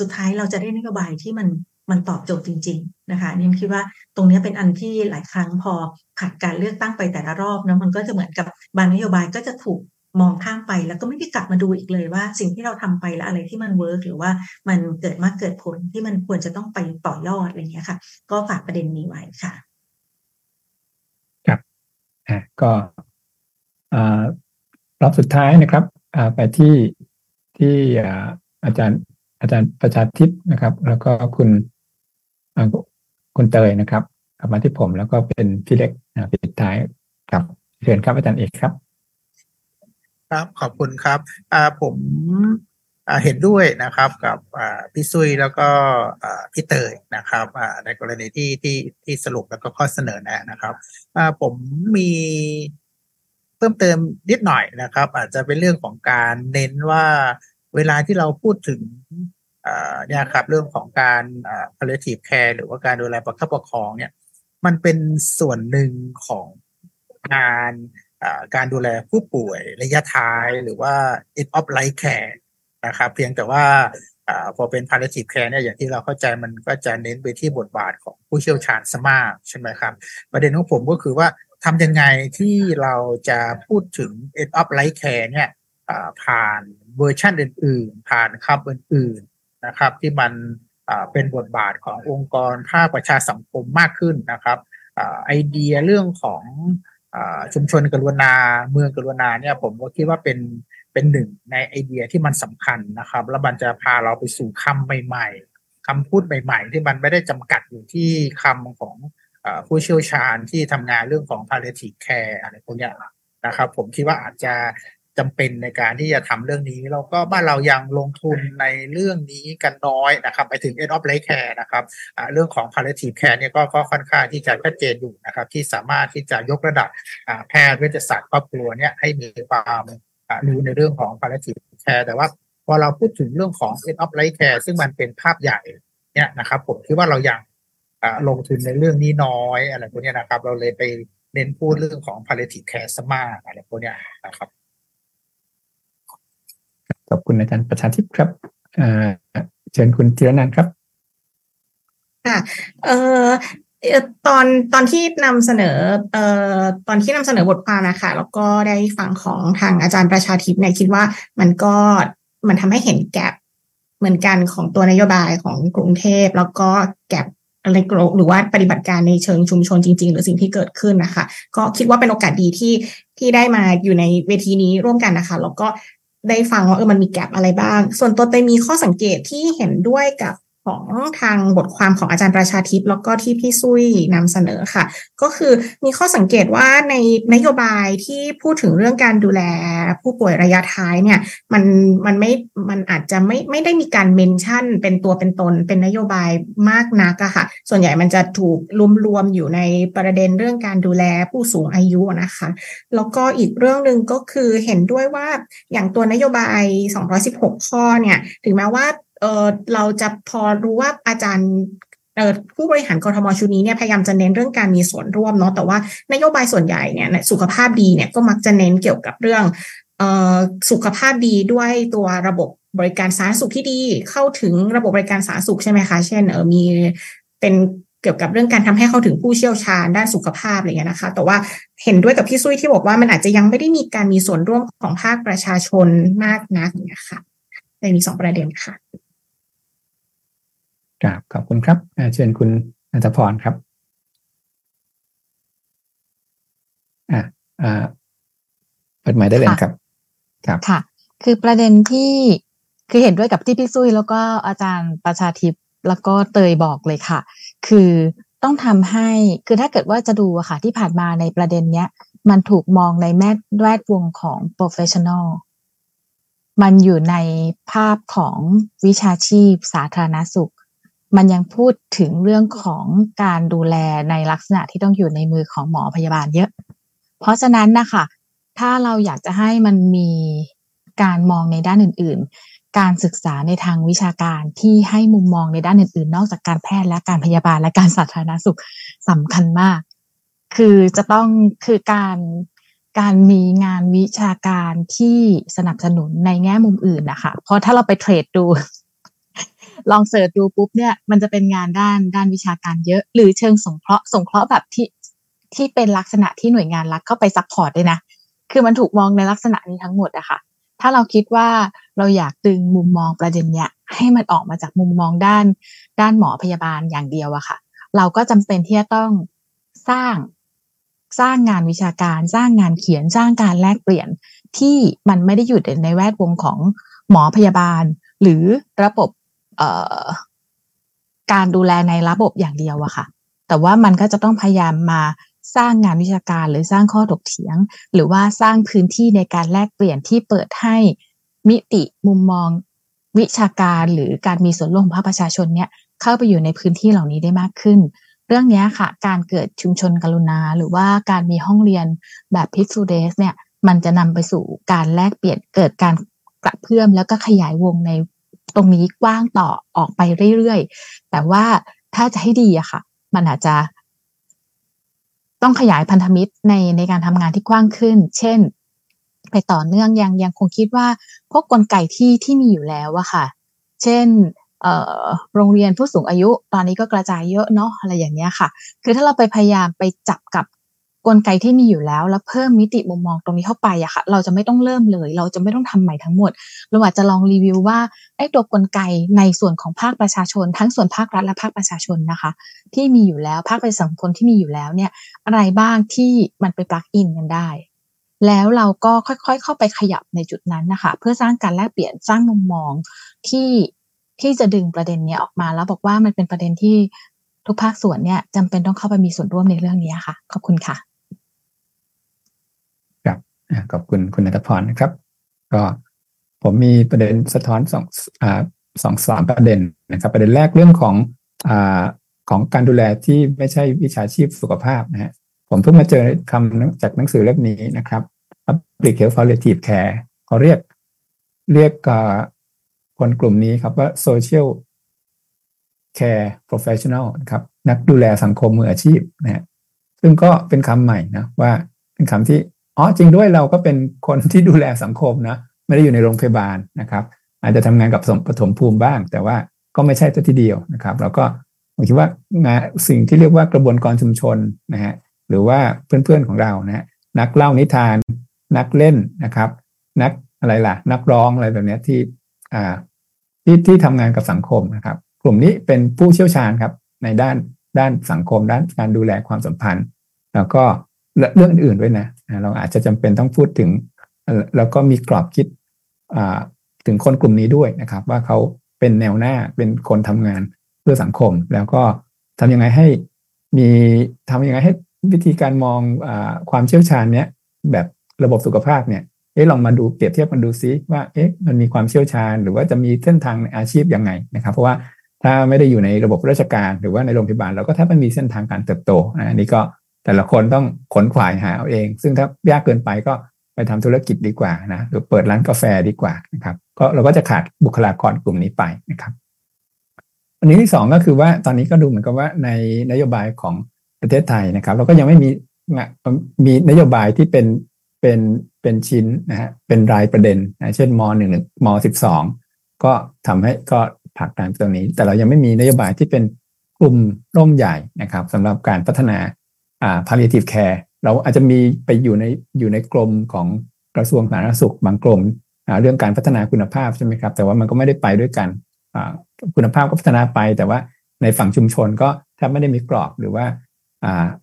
สุดท้ายเราจะได้นโยบายที่มัน มันตอบโจทย์จริง ๆ นะคะนี่คิดว่าตรงนี้เป็นอันที่หลายครั้งพอผ่านการเลือกตั้งไปแต่ละรอบนะมันก็จะเหมือนกับบางนโยบายก็จะถูกมองข้ามไปแล้วก็ไม่ได้กลับมาดูอีกเลยว่า สิ่งที่เราทำไปแล้วอะไรที่มันเวิร์กหรือว่ามันเกิดมาเกิดผลที่มันควรจะต้องไปต่อยอดอะไรเงี้ยค่ะ ก็ฝากประเด็นนี้ไว้ค่ะ ครับอ่าก็อ่ารอบสุดท้ายนะครับไปที่ที่อาจารย์อาจารย์ประชาทิพย์นะครับ แล้วก็คุณ คุณเตยนะครับกลับมาที่ผมแล้วก็เป็นพี่เล็กปิดท้ายครับเชิญครับอาจารย์เอกครับ ครับขอบคุณครับผมเห็นด้วยนะครับกับพี่ซุยแล้วก็พี่เตยนะครับในกรณีที่ที่ที่สรุปแล้วก็ข้อเสนอแนะนะครับผมมีเพิ่มเติมนิดหน่อยนะครับ อาจจะเป็นเรื่องของการเน้นว่าเวลาที่เราพูดถึง เนี่ยครับเรื่องของการอ่า palliative care หรือว่าการดูแลประคับประคองเนี่ยมันเป็นส่วนหนึ่งของงานการดูแลผู้ป่วยระยะท้ายหรือว่า end of life care นะครับเพียงแต่ว่าอพอเป็น palliative care เนี่ยอย่างที่เราเข้าใจมันก็จะเน้นไปที่บทบาทของผู้เชี่ยวชาญสมากใช่ไหมครับ ประเด็นของผมก็คือว่าทำยังไงที่เราจะพูดถึง end of life care เนี่ยผ่านเวอร์ชันอื่น ๆ ผ่านคำอื่น ๆ นะครับ ที่มันเป็นบทบาทขององค์กรภาคประชาสังคมมากขึ้นนะครับอไอเดียเรื่องของอชุมชนกรุณาเมืองกรุณาเนี่ยผมก็คิดว่าเป็นเป็นหนึ่งในไอเดียที่มันสำคัญนะครับ แล้วมันจะพาเราไปสู่คำใหม่ ๆคำพูดใหม่ ๆ ที่มันไม่ได้จำกัดอยู่ที่คำของผู้เชี่ยวชาญที่ทำงานเรื่องของ palliative care อะไรพวกนี้นะครับ ผมคิดว่าอาจจะ จำเป็นในการที่จะทำเรื่องนี้ แล้วก็บ้านเรายังลงทุนในเรื่องนี้กันน้อยนะครับไปถึง end of life care นะครับเรื่องของ palliative care เนี่ยก็ค่อนข้างที่จะชัดเจนอยู่นะครับที่สามารถที่จะยกระดับแพทย์เวชศาสตร์ครอบครัวเนี่ยให้มีความรู้ในเรื่องของ palliative care แต่ว่าพอเราพูดถึงเรื่องของ end of life care ซึ่งมันเป็นภาพใหญ่เนี่ยนะครับผมคิดว่าเรายังลงทุนในเรื่องนี้น้อยอะไรพวกนี้นะครับ เราเลยไปเน้นพูดเรื่องของ palliative care ซะมากอะไรพวกนี้นะครับ ขอบคุณอาจารย์ประชาทิพย์ครับเชิญคุณธีรนันครับค่ะเอ่อตอนตอนที่นำเสนอเอ่อตอนที่นำเสนอบทความนะคะแล้วก็ได้ฟังของทางอาจารย์ประชาทิพย์เนี่ยคิดว่ามันก็มันทำให้เห็นแกลบเหมือนกันของตัวนโยบายของกรุงเทพ แล้วก็แกลบอะไรกรหรือว่าปฏิบัติการในเชิงชุมชนจริง ๆ หรือสิ่งที่เกิดขึ้นนะคะ ก็คิดว่าเป็นโอกาสดีที่ที่ได้มาอยู่ในเวทีนี้ร่วมกันนะคะ แล้วก็ ได้ฟังว่าเออมันมีแกลบอะไรบ้าง ส่วนตัวเตมีข้อสังเกตที่เห็นด้วยกับ ของทางบทความของอาจารย์ประชาทิพย์แล้วก็ที่พี่ซุยนำเสนอค่ะ ก็คือมีข้อสังเกตว่าในนโยบายที่พูดถึงเรื่องการดูแลผู้ป่วยระยะท้ายเนี่ยมันมันไม่มันอาจจะไม่ไม่ได้มีการเมนชั่น เป็นตัวเป็นตน เป็นนโยบายมากนักอะค่ะ ส่วนใหญ่มันจะถูกรวมๆอยู่ในประเด็นเรื่องการดูแลผู้สูงอายุนะคะ แล้วก็อีกเรื่องหนึ่งก็คือเห็นด้วยว่าอย่างตัวนโยบาย 216 ข้อเนี่ยถึงแม้ว่า เออเราจะพอรู้ว่าอาจารย์ผู้บริหารกรทมชุดนี้เนี่ยพยายามจะเน้นเรื่องการมีส่วนร่วมเนาะแต่ว่านโยบายส่วนใหญ่เนี่ยสุขภาพดีเนี่ยก็มักจะเน้นเกี่ยวกับเรื่องออสุขภาพดีด้วยตัวระบบบริการสาธารณสุขที่ดีเข้าถึงระบบบริการสาธารณสุขใช่ไหมคะ เช่นเออมีเป็นเกี่ยวกับเรื่องการทำให้เข้าถึงผู้เชี่ยวชาญด้านสุขภาพอะไรเงี้ยนะคะ แต่ว่าเห็นด้วยกับพี่ซุ้ยที่บอกว่ามันอาจจะยังไม่ได้มีการมีส่วนร่วมของภาคประชาชนมากนักเนี่ยค่ะเลยมีสองประเด็นค่ะ ครับขอบคุณครับอ่าเชิญคุณนันทพรครับอ่าอ่าเปิดไมค์ได้เลยครับ ครับค่ะ คือประเด็นที่คือเห็นด้วยกับที่พี่ซุยแล้วก็อาจารย์ประชาทิพย์แล้วก็เตยบอกเลยค่ะ คือต้องทำให้คือถ้าเกิดว่าจะดูอะค่ะ ที่ผ่านมาในประเด็นเนี้ย มันถูกมองในแม่แวดวงของ professional มันอยู่ในภาพของวิชาชีพสาธารณสุข มันยังพูดถึงเรื่องของการดูแลในลักษณะที่ต้องอยู่ในมือของหมอพยาบาลเยอะ เพราะฉะนั้นนะคะถ้าเราอยากจะให้มันมีการมองในด้านอื่นการศึกษาในทางวิชาการที่ให้มุมมองในด้านอื่น ๆ นอกจากการแพทย์และการพยาบาลและการสาธารณสุขสำคัญมาก คือจะต้องคือการการมีงานวิชาการที่สนับสนุนในแง่มุมอื่นนะคะ เพราะถ้าเราไปเทรดดู ลอง search ดูปุ๊บเนี่ยมันจะเป็นงานด้านด้านวิชาการเยอะ หรือเชิงสงเคราะห์สงเคราะห์แบบที่ที่เป็นลักษณะที่หน่วยงานรัฐเข้าไป support ด้วยนะ คือมันถูกมองในลักษณะนี้ทั้งหมดอะค่ะ ถ้าเราคิดว่าเราอยากดึงมุมมองประเด็นเนี้ยให้มันออกมาจากมุมมองด้าน ด้านหมอพยาบาลอย่างเดียวอะค่ะ เราก็จำเป็นที่จะต้องสร้างสร้างงานวิชาการ สร้างงานเขียนสร้างการแลกเปลี่ยนที่มันไม่ได้อยู่ในแวดวงของหมอพยาบาล หรือระบบ การดูแลในระบบอย่างเดียวอะค่ะ แต่ว่ามันก็จะต้องพยายามมาสร้างงานวิชาการหรือสร้างข้อถกเถียง หรือว่าสร้างพื้นที่ในการแลกเปลี่ยนที่เปิดให้มิติมุมมองวิชาการหรือการมีส่วนร่วมของภาคประชาชนเนี่ยเข้าไปอยู่ในพื้นที่เหล่านี้ได้มากขึ้น เรื่องนี้ค่ะ การเกิดชุมชนกรุณา หรือว่าการมีห้องเรียนแบบพิสูเดสเนี่ยมันจะนำไปสู่การแลกเปลี่ยนเกิดการกระเพื่อมแล้วก็ขยายวงใน ตรงนี้กว้างต่อออกไปเรื่อยๆ แต่ว่าถ้าจะให้ดีอะค่ะ มันอาจจะ ต้องขยายพันธมิตรในในการทำงานที่กว้างขึ้น เช่น ไปต่อเนื่องยังยังคงคิดว่าพวกกลไกที่ที่มีอยู่แล้วอะค่ะ เช่นโรงเรียนผู้สูงอายุตอนนี้ก็กระจายเยอะเนาะอะไรอย่างเงี้ยค่ะ คือถ้าเราไปพยายามไปจับกับ กลไกที่มีอยู่แล้ว แล้วเพิ่มมิติมุมมองตรงนี้เข้าไปอะค่ะ เราจะไม่ต้องเริ่มเลย เราจะไม่ต้องทำใหม่ทั้งหมด เราอาจจะลองรีวิวว่าไอ้ตัวกลไกในส่วนของภาคประชาชน ทั้งส่วนภาครัฐและภาคประชาชนนะคะ ที่มีอยู่แล้วภาคประชาสังคมที่มีอยู่แล้วเนี่ยอะไรบ้างที่มันไปปลักอินกันได้ แล้วเราก็ค่อยๆ เข้าไปขยับในจุดนั้นนะคะ เพื่อสร้างการแลกเปลี่ยนสร้างมุมมองที่ที่จะดึงประเด็นนี้ออกมาแล้วบอกว่ามันเป็นประเด็นที่ทุกภาคส่วนเนี่ยจำเป็นต้องเข้าไปมีส่วนร่วมในเรื่องนี้ค่ะ ขอบคุณค่ะ ขอบคุณคุณนัทพรนะครับ ก็ผมมีประเด็นสะท้อนสองอ่าสองสามประเด็นนะครับ ประเด็นแรกเรื่องของอ่าของการดูแลที่ไม่ใช่วิชาชีพสุขภาพนะฮะผมเพิ่งมาเจอคำจากหนังสือเล่มนี้นะครับ Public Health Palliative Care เขาเรียกเรียกคนกลุ่มนี้ครับว่า Social Care Professional นะครับ นักดูแลสังคมมืออาชีพนะฮะซึ่งก็เป็นคำใหม่นะว่าเป็นคำที่ อ๋อจริงด้วยเราก็เป็นคนที่ดูแลสังคมนะไม่ได้อยู่ในโรงพยาบาลนะครับ อาจจะทำงานกับสมปฐมภูมิบ้าง แต่ว่าก็ไม่ใช่ตัวที่เดียวนะครับแล้วก็ผมคิดว่างานสิ่งที่เรียกว่ากระบวนการชุมชนนะฮะหรือว่าเพื่อนๆของเรานะนักเล่านิทาน นักเล่นนะครับ นักอะไรล่ะ นักร้องอะไรแบบนี้ที่อ่าที่ที่ทำงานกับสังคมนะครับ กลุ่มนี้เป็นผู้เชี่ยวชาญครับในด้านด้านสังคมด้านการดูแลความสัมพันธ์ แล้วก็เรื่องอื่นๆด้วยนะ เราอาจจะจำเป็นต้องพูดถึง แล้วก็มีกรอบคิดถึงคนกลุ่มนี้ด้วยนะครับ ว่าเขาเป็นแนวหน้าเป็นคนทำงานเพื่อสังคม แล้วก็ทำยังไงให้มีทำยังไงให้วิธีการมองอความเชี่ยวชาญเนี้ยแบบระบบสุขภาพเนี่ยเอ๊ะลองมาดูเปรียบเทียบกันดูซิว่าเอ๊ะมันมีความเชี่ยวชาญ หรือว่าจะมีเส้นทางในอาชีพยังไงนะครับ เพราะว่าถ้าไม่ได้อยู่ในระบบราชการ หรือว่าในโรงพยาบาลเราก็แทบไม่มีเส้นทางการเติบโตอันนี้ก็ แต่ละคนต้องขนขวายหาเอาเอง ซึ่งถ้ายากเกินไปก็ไปทำธุรกิจดีกว่านะหรือเปิดร้านกาแฟดีกว่านะครับก็เราก็จะขาดบุคลากรกลุ่มนี้ไปนะครับ อันนี้ที่สองก็คือว่าตอนนี้ก็ดูเหมือนกับว่าในนโยบายของประเทศไทยนะครับ เราก็ยังไม่มีมีนโยบายที่เป็นเป็นเป็นชิ้นนะฮะเป็นรายประเด็นนะเช่นมหนึ่งมสิบสองก็ทำให้ก็ผลักดันตรงนี้ แต่เรายังไม่มีนโยบายที่เป็นกลุ่มร่มใหญ่นะครับสำหรับการพัฒนา palliative care เราอาจจะมีไปอยู่ในอยู่ในกรมของกระทรวงสาธารณสุขบางกรมเรื่องการพัฒนาคุณภาพใช่ไหมครับ แต่ว่ามันก็ไม่ได้ไปด้วยกันคุณภาพก็พัฒนาไป แต่ว่าในฝั่งชุมชนก็แทบไม่ได้มีกรอบหรือว่า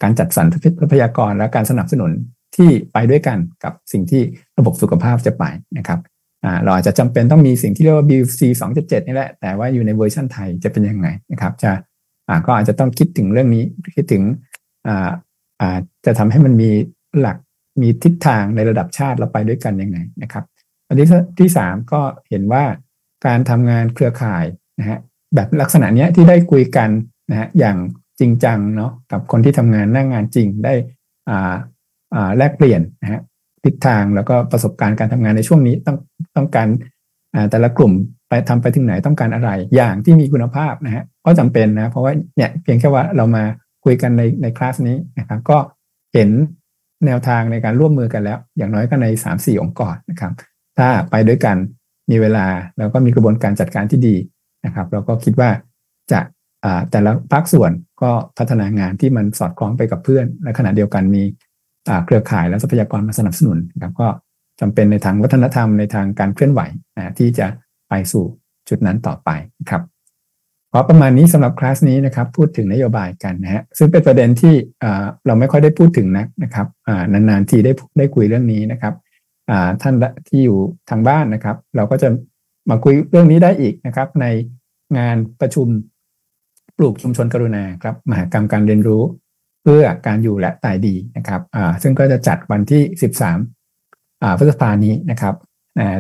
การจัดสรรทรัพยากรและการสนับสนุนที่ไปด้วยกันกับสิ่งที่ระบบสุขภาพจะไปนะครับเราอาจจะจำเป็นต้องมีสิ่งที่เรียกว่า BC 2.7 นี่แหละ แต่ว่าอยู่ในเวอร์ชันไทยจะเป็นยังไงนะครับ จะก็อาจจะต้องคิดถึงเรื่องนี้คิดถึง จะทำให้มันมีหลักมีทิศทางในระดับชาติเราไปด้วยกันยังไงนะครับอันที่ที่สามก็เห็นว่าการทำงานเครือข่ายนะฮะแบบลักษณะเนี้ยที่ได้คุยกันนะฮะอย่างจริงจังเนาะกับคนที่ทำงานหน้างงานจริงได้อ่าอ่าแลกเปลี่ยนนะฮะทิศทางแล้วก็ประสบการณ์การทำงานในช่วงนี้ต้องต้องการแต่ละกลุ่มไปทำไปถึงไหนต้องการอะไร อย่างที่มีคุณภาพนะฮะก็จำเป็นนะเพราะว่าเนี่ยเพียงแค่ว่าเรามา คุยกันในในคลาสนี้นะครับก็เห็นแนวทางในการร่วมมือกันแล้ว อย่างน้อยก็ในสามสี่องค์กรนะครับ ถ้าไปด้วยกันมีเวลาแล้วก็มีกระบวนการจัดการที่ดีนะครับเราก็คิดว่าจะแต่ละภาคส่วนก็พัฒนางานที่มันสอดคล้องไปกับเพื่อน และขณะเดียวกันมีเครือข่ายและทรัพยากรมาสนับสนุนนะครับก็จำเป็นในทางวัฒนธรรมในทางการเคลื่อนไหวที่จะไปสู่จุดนั้นต่อไปนะครับ พอประมาณนี้สำหรับคลาสนี้นะครับพูดถึงนโยบายกันนะฮะซึ่งเป็นประเด็นที่เราไม่ค่อยได้พูดถึงนักนะครับนานๆทีได้ได้คุยเรื่องนี้นะครับท่านที่อยู่ทางบ้านนะครับ เราก็จะมาคุยเรื่องนี้ได้อีกนะครับ ในงานประชุมปลูกชุมชนกรุณาครับมหากรรมการเรียนรู้ เพื่อการอยู่และตายดีนะครับซึ่งก็จะจัดวันที่ 13พฤษภานี้นะครับ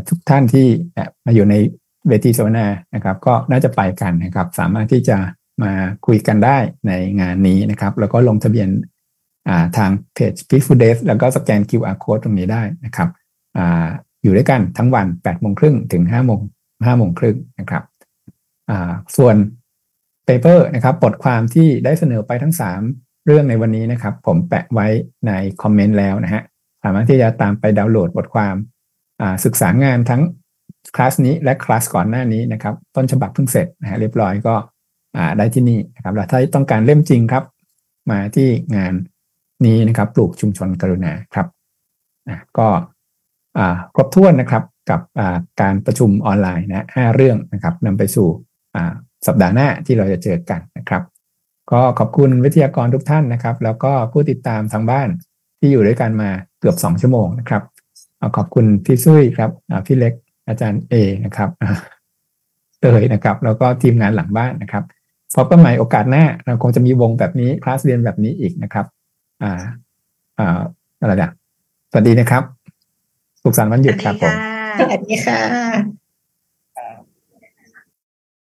ทุกท่านที่มาอยู่ใน เวทีสวนานะครับ ก็น่าจะไปกันนะครับ สามารถที่จะมาคุยกันได้ในงานนี้นะครับ แล้วก็ลงทะเบียนทางเพจ p e a c e f u l d a y แล้วก็สแกน QR code ตรงนี้ได้นะครับออยู่ด้วยกันทั้งวัน8โมงครึ่งถึง5โมง5โมงครึ่งนะครับส่วนเปเปอร์นะครับบทความที่ได้เสนอไปทั้ง 3 เรื่องในวันนี้นะครับ ผมแปะไว้ในคอมเมนต์แล้วนะฮะสามารถที่จะตามไปดาวน์โหลดบทความศึกษางานทั้ง คลาสนี้และคลาสก่อนหน้านี้นะครับ ต้นฉบับเพิ่งเสร็จนะฮะเรียบร้อยก็ได้ที่นี่นะครับแล้วถ้าต้องการเล่มจริงครับ มาที่งานนี้นะครับ ปลูกชุมชนกรุณาครับก็ครบถ้วนนะครับกับการประชุมออนไลน์นะห้าเรื่องนะครับนำไปสู่สัปดาห์หน้าที่เราจะเจอกันนะครับ ก็ขอบคุณวิทยากรทุกท่านนะครับ แล้วก็ผู้ติดตามทางบ้านที่อยู่ด้วยกันมาเกือบสองชั่วโมงนะครับขอบคุณพี่ซุยครับพี่เล็ก อาจารย์เอนะครับเตยนะครับ แล้วก็ทีมงานหลังบ้านนะครับพบกันใหม่โอกาสหน้าเราคงจะมีวงแบบนี้คลาสเรียนแบบนี้อีกนะครับ อ่า อ่าอะไรเนี่ยสวัสดีนะครับ สุขสันต์วันหยุดครับผมสวัสดีค่ะ